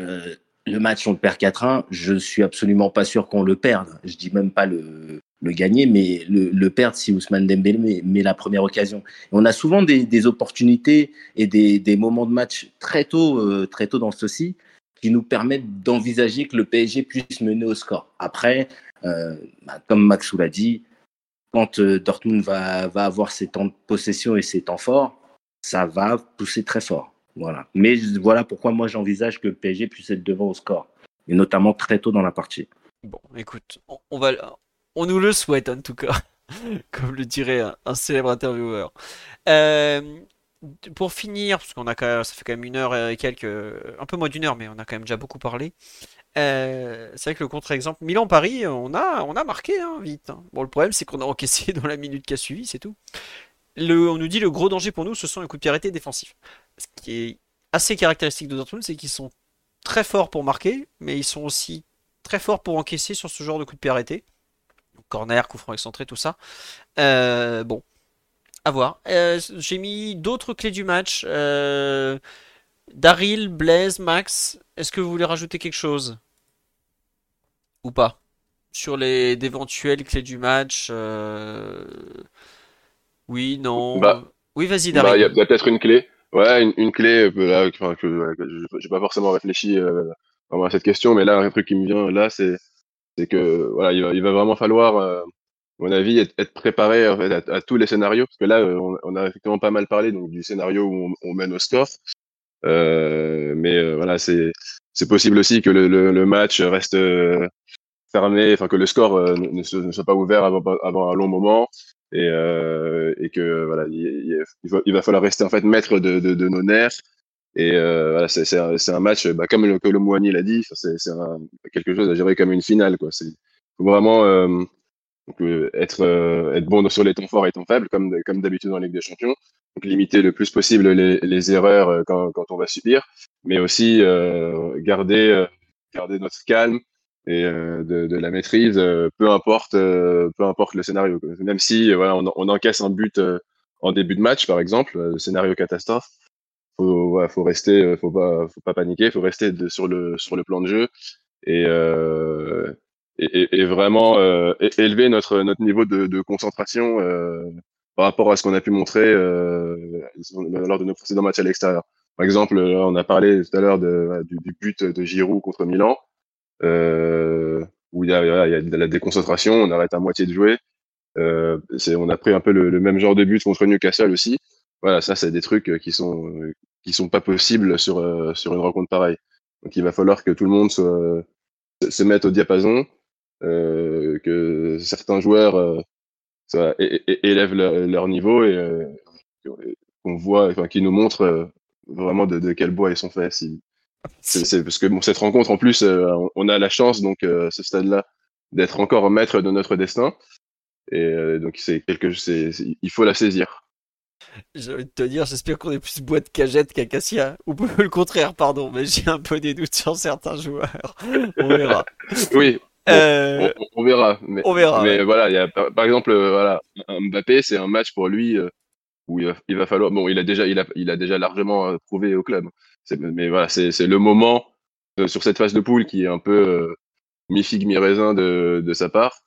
Euh, le match, on le perd 4-1. Je suis absolument pas sûr qu'on le perde. Je dis même pas le, le gagner, mais le, perdre si Ousmane Dembélé met, la première occasion. on a souvent des, opportunités et des, des, moments de match très tôt, euh, très tôt dans ceci qui nous permettent d'envisager que le PSG puisse mener au score. Après, euh, bah, comme Maxou l'a dit, quand euh, Dortmund va, avoir ses temps de possession et ses temps forts, ça va pousser très fort. Voilà. Mais voilà pourquoi moi j'envisage que le PSG puisse être devant au score, et notamment très tôt dans la partie.
Bon, écoute, on, va, on nous le souhaite en tout cas, [laughs] comme le dirait un, un célèbre intervieweur. Euh, pour finir, parce qu'on a quand même, ça fait quand même une heure et quelques, un peu moins d'une heure, mais on a quand même déjà beaucoup parlé. Euh, c'est vrai que le contre-exemple, Milan-Paris, on a, on a marqué hein, vite. hein. Bon, le problème, c'est qu'on a encaissé dans la minute qui a suivi, c'est tout. On nous dit le gros danger pour nous, ce sont les coups de pied arrêtés défensifs. Ce qui est assez caractéristique de Dortmund, c'est qu'ils sont très forts pour marquer, mais ils sont aussi très forts pour encaisser sur ce genre de coups de pied arrêtés. Corner, coup franc excentré, tout ça. Euh, bon, à voir. Euh, j'ai mis d'autres clés du match. Euh, Daryl, Blaise, Max, est-ce que vous voulez rajouter quelque chose? Ou pas? Sur les d'éventuelles clés du match. euh, Oui, non.
Bah,
Oui, vas-y,
bah, il
Daryl.
y a, il y a peut-être une clé. Ouais, une, une clé, là, enfin, que, que j'ai pas forcément réfléchi à cette question, mais là, un truc qui me vient là, c'est que voilà, il va, il va vraiment falloir, mon avis, être, préparé à, tous les scénarios, parce que là, euh, on, a effectivement pas mal parlé donc du scénario où on, mène au score, euh, mais euh, voilà, c'est possible aussi que le, match reste fermé, enfin que le score ne, soit pas ouvert avant, un long moment et, et que voilà, il, va, falloir rester en fait maître de, nos nerfs. Et voilà, c'est un, match, bah, comme le, que l'a dit, c'est quelque chose à gérer comme une finale. Quoi. C'est vraiment donc, euh, être, euh, être bon sur les temps forts et temps faibles, comme, comme d'habitude en Ligue des Champions. Donc limiter le plus possible les, les erreurs euh, quand, quand on va subir, mais aussi euh, garder, euh, garder notre calme et de, de la maîtrise, peu importe, peu importe le scénario. Même si voilà, on, on encaisse un but en début de match, par exemple, euh, scénario catastrophe, faut, voilà, faut rester, faut pas, faut pas paniquer, faut rester de- sur le sur le plan de jeu et euh, et, et- et vraiment euh, élever notre notre niveau de, de concentration euh, par rapport à ce qu'on a pu montrer euh, lors de nos précédents matchs à l'extérieur. Par exemple, là, on a parlé tout à l'heure du, du but de Giroud contre Milan, euh, où il y a, il y a de la déconcentration, on arrête à moitié de jouer. Euh, on a pris un peu le, le même genre de but contre Newcastle aussi. Voilà, ça, c'est des trucs qui sont qui sont pas possibles sur sur une rencontre pareille. Donc, il va falloir que tout le monde se mette au diapason, que certains joueurs euh, élèvent leur, leur niveau et euh, qu'on voit, enfin, qu'ils nous montrent euh, vraiment de, de quel bois ils sont faits. Si, c'est, parce que bon, cette rencontre, en plus, euh, on, a la chance, donc, euh, à ce stade-là, d'être encore maître de notre destin. Et euh, donc, c'est quelque, c'est, il faut la saisir.
J'ai envie de te dire, j'espère qu'on est plus boîte cagette qu'Acacia. Ou [laughs] le contraire, pardon, mais j'ai un peu des doutes sur certains joueurs. [laughs] On verra.
Oui,
Euh,
on, on verra. Mais,
on verra.
mais
ouais.
voilà, il y a, par, par exemple, euh, voilà, Mbappé, c'est un match pour lui euh, où il va, il va falloir. Bon, il a déjà, il a, il a déjà largement euh, prouvé au club. Mais voilà, c'est, le moment euh, sur cette phase de poule qui est un peu euh, mi-figue, mi-raisin de, de sa part.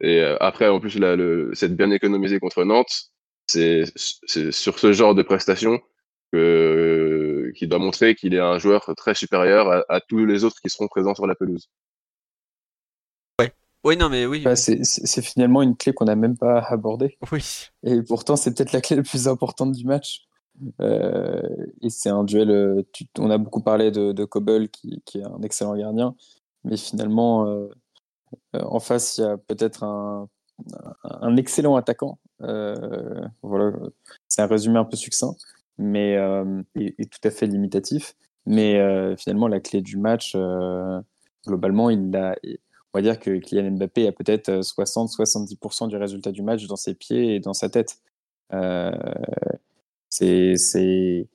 Et euh, après, en plus, là, le, c'est bien économisé contre Nantes. C'est, c'est sur ce genre de prestation qu'il doit montrer qu'il est un joueur très supérieur à, à tous les autres qui seront présents sur la pelouse.
Oui, non, mais oui.
Bah, c'est finalement une clé qu'on n'a même pas abordée.
Oui.
Et pourtant, c'est peut-être la clé la plus importante du match. Euh, et c'est un duel. euh, tu- on a beaucoup parlé de, de Kobel, qui, qui est un excellent gardien. Mais finalement, euh, en face, il y a peut-être un, un excellent attaquant. Euh, voilà, c'est un résumé un peu succinct, mais et, et tout à fait limitatif. Mais finalement, la clé du match, globalement, il a, on va dire que Kylian Mbappé a peut-être 60-70% du résultat du match dans ses pieds et dans sa tête. Euh, c'est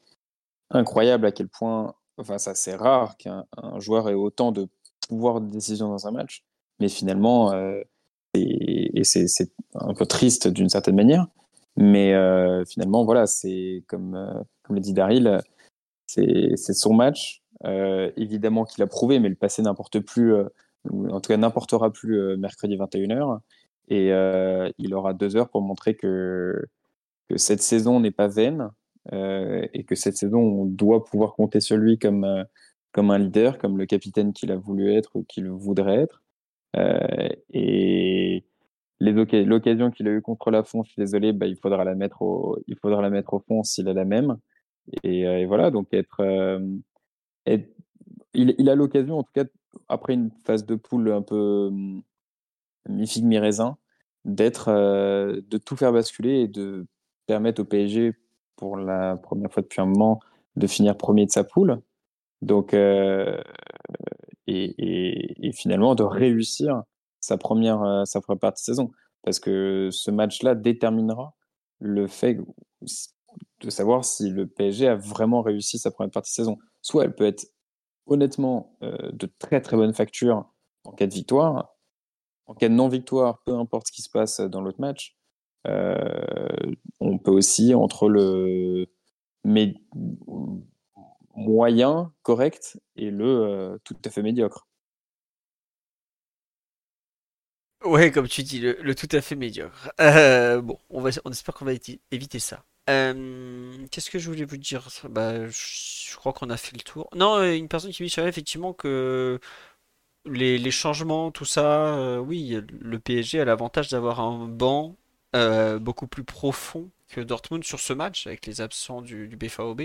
incroyable à quel point, enfin, ça c'est rare qu'un un joueur ait autant de pouvoir de décision dans un match, mais finalement, euh, c'est un peu triste d'une certaine manière, mais euh, finalement, voilà, c'est comme, euh, comme l'a dit Daryl, c'est son match. Euh, évidemment qu'il a prouvé, mais le passé n'importe plus, euh, en tout cas n'importera plus euh, mercredi 21h. Et euh, il aura deux heures pour montrer que, cette saison n'est pas vaine euh, et que cette saison, on doit pouvoir compter sur lui comme, comme un leader, comme le capitaine qu'il a voulu être ou qu'il voudrait être. Et l'occasion qu'il a eu contre la fond, je suis désolé, bah, il faudra la mettre au, il faudra la mettre au fond s'il a la même. Et, voilà, donc être, être il, il, a l'occasion, en tout cas, après une phase de poule un peu mi-figue, mi-raisin, d'être, de tout faire basculer et de permettre au PSG, pour la première fois depuis un moment, de finir premier de sa poule. Donc, et, finalement de réussir sa première, sa première partie de saison. Parce que ce match-là déterminera le fait de savoir si le PSG a vraiment réussi sa première partie de saison. Soit elle peut être honnêtement euh, de très très bonne facture en cas de victoire. En cas de non-victoire, peu importe ce qui se passe dans l'autre match, euh, on peut aussi, entre le moyen, correct, et le euh, tout à fait médiocre.
Ouais, comme tu dis, le, tout à fait médiocre. [laughs] Bon, on, va, on espère qu'on va éviter ça. Qu'est-ce que je voulais vous dire? Bah, je, crois qu'on a fait le tour. Non, une personne qui me dit effectivement que les, changements, tout ça, oui, le PSG a l'avantage d'avoir un banc euh, beaucoup plus profond que Dortmund sur ce match avec les absents du, BFAOB.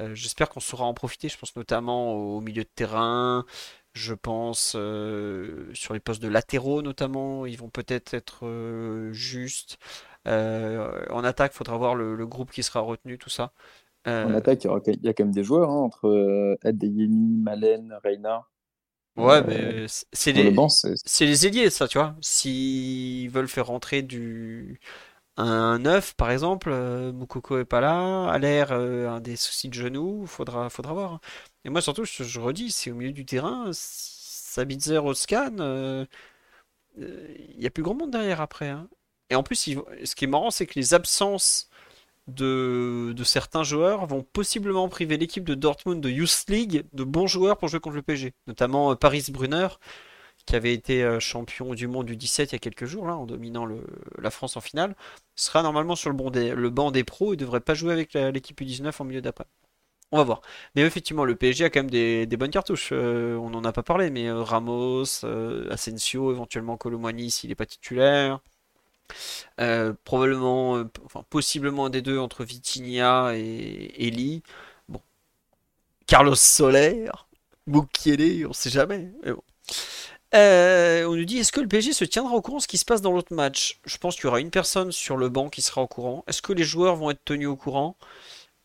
Euh, j'espère qu'on saura en profiter. Je pense notamment au milieu de terrain. Je pense euh, sur les postes de latéraux notamment. Ils vont peut-être être, justes. En attaque, il faudra voir le, groupe qui sera retenu, tout ça.
En attaque, il y, a quand même des joueurs hein, entre Adeyemi, Malen, Reina.
Ouais, mais c'est les, c'est les ailiers, ça, tu vois. S'ils veulent faire rentrer du un 9, par exemple, euh, Mukoko est pas là, a l'air euh, un des soucis de genoux, faudra, faudra voir. Et moi, surtout, je, redis, c'est au milieu du terrain, Sabitzer au scan, euh, il n'y a plus grand monde derrière après. Hein. Et en plus, ce qui est marrant, c'est que les absences de, certains joueurs vont possiblement priver l'équipe de Dortmund de Youth League de bons joueurs pour jouer contre le PSG. Notamment euh, Paris Brunner, qui avait été euh, champion du monde du 17 il y a quelques jours, en dominant la France en finale, sera normalement sur le, banc des pros et devrait pas jouer avec l'équipe U19 en milieu d'après. On va voir. Mais effectivement, le PSG a quand même des, bonnes cartouches. Euh, on n'en a pas parlé, mais Ramos, Asensio, éventuellement Colomani s'il n'est pas titulaire. Euh, probablement, euh, enfin, possiblement un des deux entre Vitinha et Eli. Bon. Carlos Soler, Mukiele, on sait jamais. Euh, on nous dit est-ce que le PSG se tiendra au courant de ce qui se passe dans l'autre match? Je pense qu'il y aura une personne sur le banc qui sera au courant. Est-ce que les joueurs vont être tenus au courant?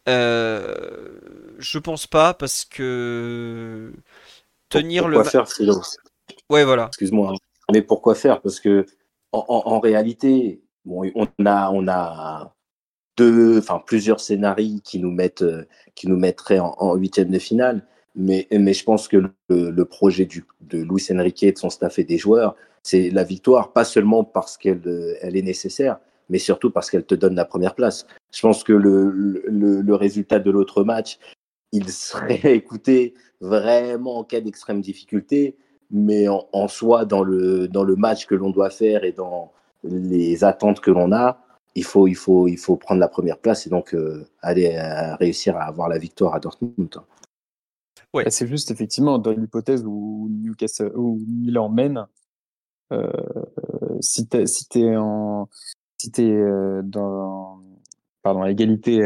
Je pense pas parce que tenir
le.
Pourquoi
faire,
Ouais, voilà.
Excuse-moi. Mais pourquoi faire? Parce que en, réalité, bon, on a, on a deux, enfin plusieurs scénarios qui nous mettent, euh, qui nous mettraient en huitième de finale. Mais, mais je pense que le, projet de Luis Enrique, de son staff et des joueurs, c'est la victoire, pas seulement parce qu'elle elle est nécessaire, mais surtout parce qu'elle te donne la première place. Je pense que le, le, le résultat de l'autre match, il serait [laughs] écouté vraiment en cas d'extrême difficulté mais en, soi, dans le, dans le match que l'on doit faire et dans les attentes que l'on a, il faut, il, faut, il faut prendre la première place et donc euh, aller euh, réussir à avoir la victoire à Dortmund.
Ouais. Bah, c'est juste effectivement dans l'hypothèse où Newcastle où Milan mène, euh, si tu si es en si es dans pardon à égalité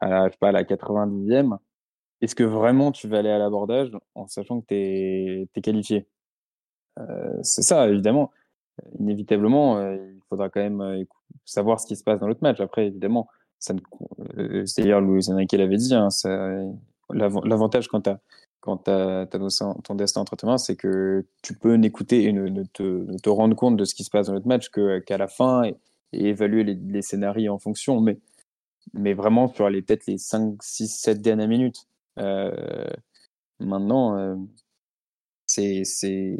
à la, pas, à la 90e, est-ce que vraiment tu vas aller à l'abordage en sachant que tu es, qualifié? Euh, C'est ça, évidemment. Inévitablement, euh, il faudra quand même euh, savoir ce qui se passe dans l'autre match. Après, évidemment, c'est d'ailleurs Louis Enrique l'avait dit, hein, l'avantage quand tu as, ton destin entre tes mains, c'est que tu peux n'écouter et ne, te, rendre compte de ce qui se passe dans l'autre match qu'à la fin et, évaluer les, scénarios en fonction. Mais, mais vraiment sur les peut-être les 5, 6, 7 dernières minutes. Euh, maintenant, euh, c'est, c'est,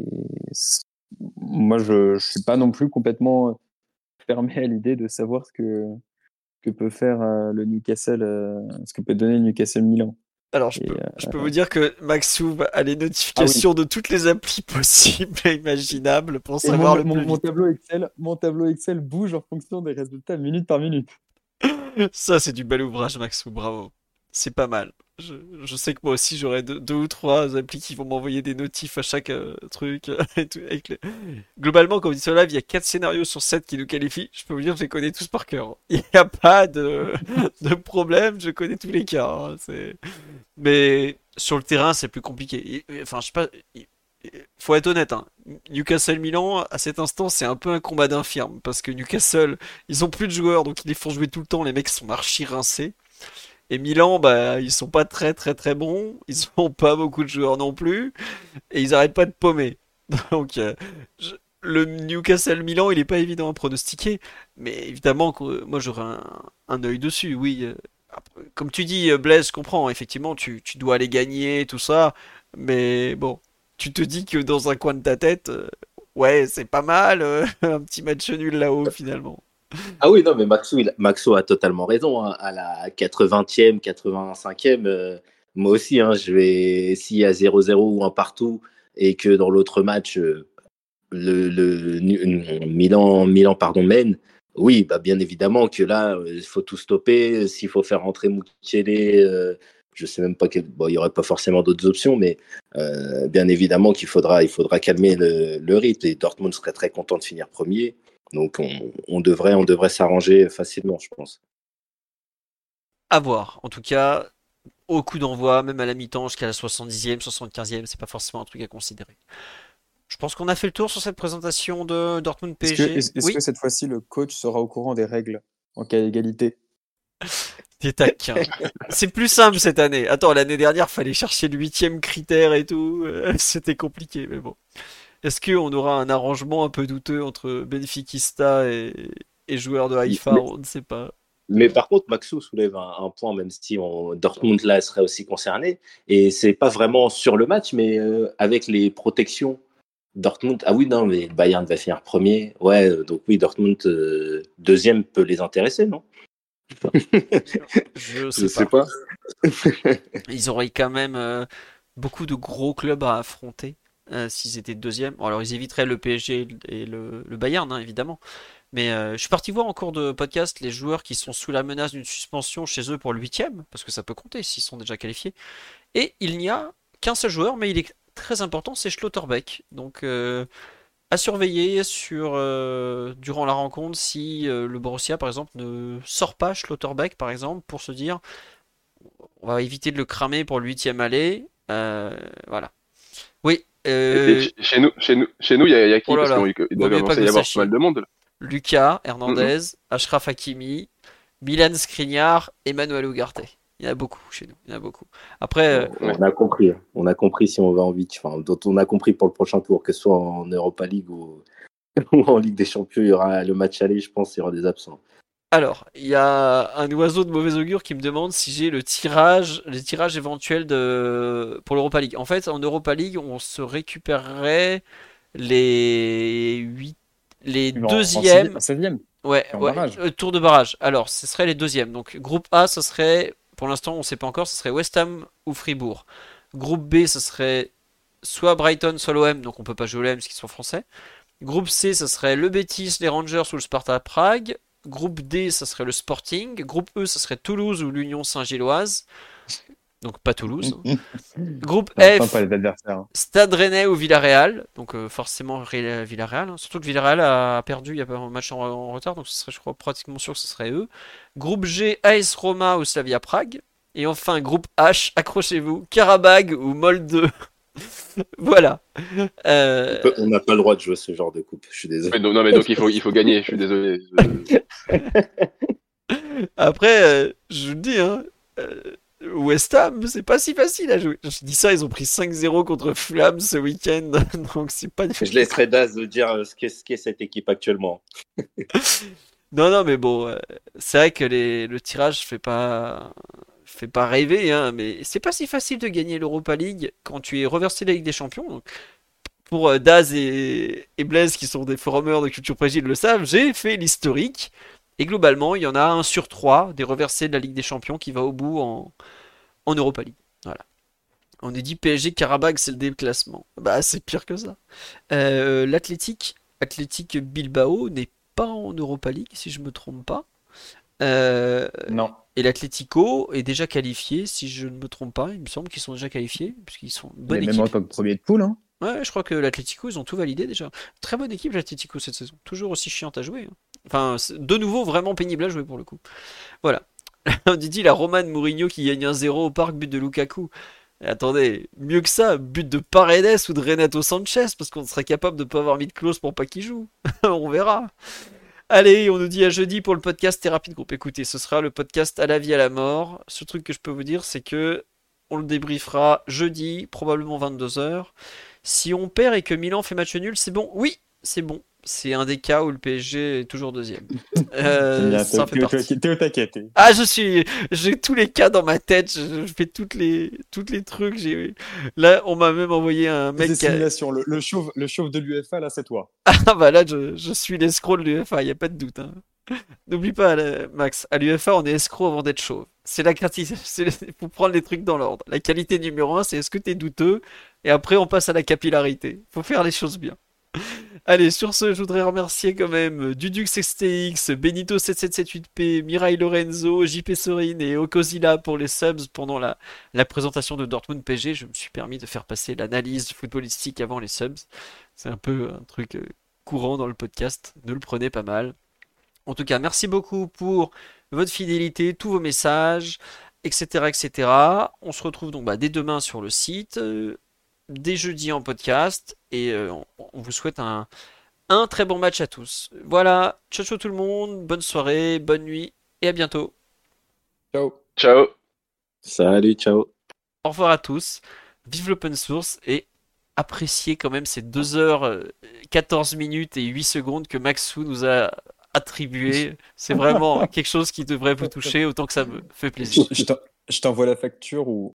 moi, je ne suis pas non plus complètement fermé à l'idée de savoir ce que, que peut faire euh, le Newcastle, ce que peut donner Newcastle Milan.
Alors, je, peux, je peux, vous dire que Maxou a les notifications ah de toutes les applis possibles et imaginables pour savoir
mon,
le
mon, tableau Excel, mon tableau Excel bouge en fonction des résultats minute par minute.
Ça, c'est du bel ouvrage, Maxou, bravo. C'est pas mal. Je, je sais que moi aussi j'aurai deux, ou trois applis qui vont m'envoyer des notifs à chaque euh, truc. [laughs] et tout, avec les- Globalement, comme dit sur live, il y a 4 scénarios sur 7 qui nous qualifient. Je peux vous dire, je les connais tous par cœur. [laughs] Il n'y a pas de, [laughs] de problème, je connais tous les cas. hein. Mais sur le terrain, c'est plus compliqué. Enfin, je sais pas. Faut être honnête, hein. Newcastle-Milan, à cet instant, c'est un peu un combat d'infirme. Parce que Newcastle, ils ont plus de joueurs, donc ils les font jouer tout le temps. Les mecs sont archi rincés. Et Milan, bah, ils sont pas très très très bons. Ils [laughs] ont pas beaucoup de joueurs non plus. Et ils arrêtent pas de paumer. [laughs] Donc, euh, le Newcastle-Milan, il est pas évident à pronostiquer. Mais évidemment, euh, moi j'aurais un, un œil dessus, oui. euh. Comme tu dis, Blaise, comprends. Effectivement, tu, dois aller gagner, tout ça. Mais bon, tu te dis que dans un coin de ta tête, ouais, c'est pas mal. [laughs] un petit match nul là-haut finalement.
Ah oui, non, mais Maxo, Maxo a totalement raison. hein. À la 80e, 85e, euh, moi aussi, hein, je vais y a 0-0 ou un partout et que dans l'autre match, euh, le, Nu- Milan, Milan pardon, mène, oui, bah, bien évidemment que là, euh, il faut tout stopper. S'il faut faire rentrer Mukiele, euh, je sais même pas quel... bon, aurait pas forcément d'autres options, mais euh, bien évidemment qu'il faudra, il faudra calmer le rythme et Dortmund serait très content de finir premier. Donc on, on devrait, on devrait s'arranger facilement, je pense.
À voir. En tout cas, au coup d'envoi, même à la mi-temps, jusqu'à la 70e, 75e, c'est pas forcément un truc à considérer. Je pense qu'on a fait le tour sur cette présentation de Dortmund
Est-ce que,
PSG.
est-ce- est-ce
Oui,
que cette fois-ci, le coach sera au courant des règles en cas d'égalité? [laughs]
taquins. C'est plus simple cette année. Attends, l'année dernière, fallait chercher le huitième critère et tout. Euh, [laughs] C'était compliqué, mais bon. Est-ce qu'on aura un arrangement un peu douteux entre Benfiquista et, et joueurs de Haïfa?
Mais-
On ne sait pas.
Mais par contre, Maxou soulève un, un point, même si on- Dortmund là serait aussi concerné, et c'est pas vraiment sur le match, mais euh, avec les protections. Dortmund, ah oui, non, mais Bayern va finir premier. Ouais, euh, donc oui, Dortmund euh, deuxième peut les intéresser, non?
Je
Je
sais
sais
pas.
pas.
Ils auraient quand même euh, beaucoup de gros clubs à affronter euh, s'ils étaient deuxième. Alors ils éviteraient le PSG et le, Bayern, hein, évidemment. Mais euh, je suis parti voir en cours de podcast les joueurs qui sont sous la menace d'une suspension chez eux pour le huitième, parce que ça peut compter s'ils sont déjà qualifiés. Et il n'y a qu'un seul joueur, mais il est très important, c'est Schlotterbeck. Donc euh, à surveiller sur durant la rencontre si le Borussia par exemple ne sort pas Schlotterbeck par exemple pour se dire on va éviter de le cramer pour le huitième aller. Voilà. Oui. Euh,
et chez nous, chez nous, chez nous, il y a, il y a qui?
Oh là
Parce qu'il doit commencer à y avoir pas mal de monde.
Lucas Hernandez, Achraf Hakimi, Milan Skriniar, Emmanuel Ugarte. Il y en a beaucoup chez nous. Il y en a beaucoup. Après, euh,
On a compris. On a compris si on va en vite. Enfin, dont on a compris pour le prochain tour, que ce soit en Europa League ou, [laughs] ou en Ligue des Champions, il y aura le match aller, je pense, il y aura des absents.
Alors, il y a un oiseau de mauvais augure qui me demande si j'ai le tirage, les tirages éventuels de pour l'Europa League. En fait, en Europa League, on se récupérerait les
En-
deuxièmes.
En 16e.
Ouais, ouais, euh, tour de barrage. Alors, ce serait les deuxièmes. Donc, groupe A, ce serait, pour l'instant, on ne sait pas encore, ce serait West Ham ou Fribourg. Groupe B, ce serait soit Brighton, soit l'OM, donc on peut pas jouer l'OM parce qu'ils sont français. Groupe C, ce serait le Betis, les Rangers ou le Sparta Prague. Groupe D, ce serait le Sporting. Groupe E, ce serait Toulouse ou l'Union Saint-Gilloise. Donc pas Toulouse. hein. [laughs] Groupe F,
pas les adversaires. hein.
Stade Rennais ou Villarreal, donc euh, forcément Villarreal, hein. surtout que Villarreal a perdu, il y a pas un match en, en retard, donc ce serait, je crois, pratiquement sûr que ce serait eux. Groupe G, AS Roma ou Slavia Prague. Et enfin, groupe H, accrochez-vous, Karabag ou Molde. [laughs] voilà. Euh,
On n'a pas le droit de jouer ce genre de coupe, je suis désolé.
Donc- non, mais donc il faut, il faut gagner. Je suis désolé. [laughs]
après, euh, je vous le dis, hein, euh, West Ham, c'est pas si facile à jouer. Je dis ça, ils ont pris 5-0 contre Fulham ce week-end, [laughs] donc c'est pas
Je laisserai Daz de dire ce qu'est ce qu'est cette équipe actuellement.
Non, non, mais bon, euh, c'est vrai que les, le tirage fait pas, fait pas rêver, hein, mais c'est pas si facile de gagner l'Europa League quand tu es reversé la Ligue des Champions. Donc, pour euh, Daz et, Blaise, qui sont des forumers de culture précise, le savent, j'ai fait l'historique. Et globalement, il y en a un sur trois des reversés de la Ligue des Champions qui va au bout en, Europa League. On est dit PSG Karabakh, c'est le déclassement. Bah, c'est pire que ça. Euh, L'Athletic, Athletic Bilbao n'est pas en Europa League, si je me trompe pas. Euh,
Non.
et l'Atlético est déjà qualifié, si je ne me trompe pas. Il me semble qu'ils sont déjà qualifiés, puisqu'ils sont une bonne
Mais même en
équipe.
tant que premier de poule, hein.
Ouais, je crois que l'Atlético, ils ont tout validé déjà. Très bonne équipe, l'Atlético, cette saison. Toujours aussi chiante à jouer. hein. Enfin, de nouveau, vraiment pénible à jouer pour le coup. Voilà. [laughs] On dit la Romane Mourinho qui gagne un 0 au parc, but de Lukaku. Et attendez, mieux que ça, but de Paredes ou de Renato Sanchez, parce qu'on serait capable de pas avoir mis de clause pour pas qu'il joue. [laughs] On verra. Allez, on nous dit à jeudi pour le podcast Thérapie de groupe. Écoutez, ce sera le podcast à la vie à la mort. Ce truc que je peux vous dire, c'est que on le débriefera jeudi, probablement 22h. Si on perd et que Milan fait match nul, c'est bon. Oui, c'est bon. C'est un des cas où le PSG est toujours deuxième. [laughs] Euh, ça
t'es-
fait
au
partie.
taquet- t'es au taquet, t'es-
Ah, je suis, j'ai tous les cas dans ma tête. Je, je fais toutes les, toutes les trucs. J'ai, là, on m'a même envoyé un mec
Des
a-.
Le, le chauve, le chauve de l'UFA, là, c'est toi. [laughs]
Ah bah là, je, je suis l'escroc de l'UEFA, il n'y a pas de doute. hein. N'oublie pas, Max, à l'UEFA, on est escroc avant d'être chauve. C'est la [laughs] c'est pour prendre les trucs dans l'ordre. La qualité numéro un, c'est est-ce que t'es douteux, et après on passe à la capillarité. Faut faire les choses bien. Allez, sur ce, je voudrais remercier quand même Dudux XTX, Benito7778P, Mirai Lorenzo, JP Sorin et Okozilla pour les subs pendant la, présentation de Dortmund PG. Je me suis permis de faire passer l'analyse footballistique avant les subs. C'est un peu un truc euh, courant dans le podcast. Ne le prenez pas mal. En tout cas, merci beaucoup pour votre fidélité, tous vos messages, etc., etc. On se retrouve donc bah, dès demain sur le site, euh, dès jeudi en podcast, et euh, on, vous souhaite un, un très bon match à tous. Voilà, ciao ciao tout le monde, bonne soirée, bonne nuit, et à bientôt.
Ciao.
Ciao.
Salut, ciao.
Au revoir à tous, vive l'open source, et appréciez quand même ces 2 heures, euh, 14 minutes et 8 secondes que Maxou nous a attribué. C'est vraiment [laughs] quelque chose qui devrait vous toucher autant que ça me fait plaisir.
Je t'envoie la facture ou.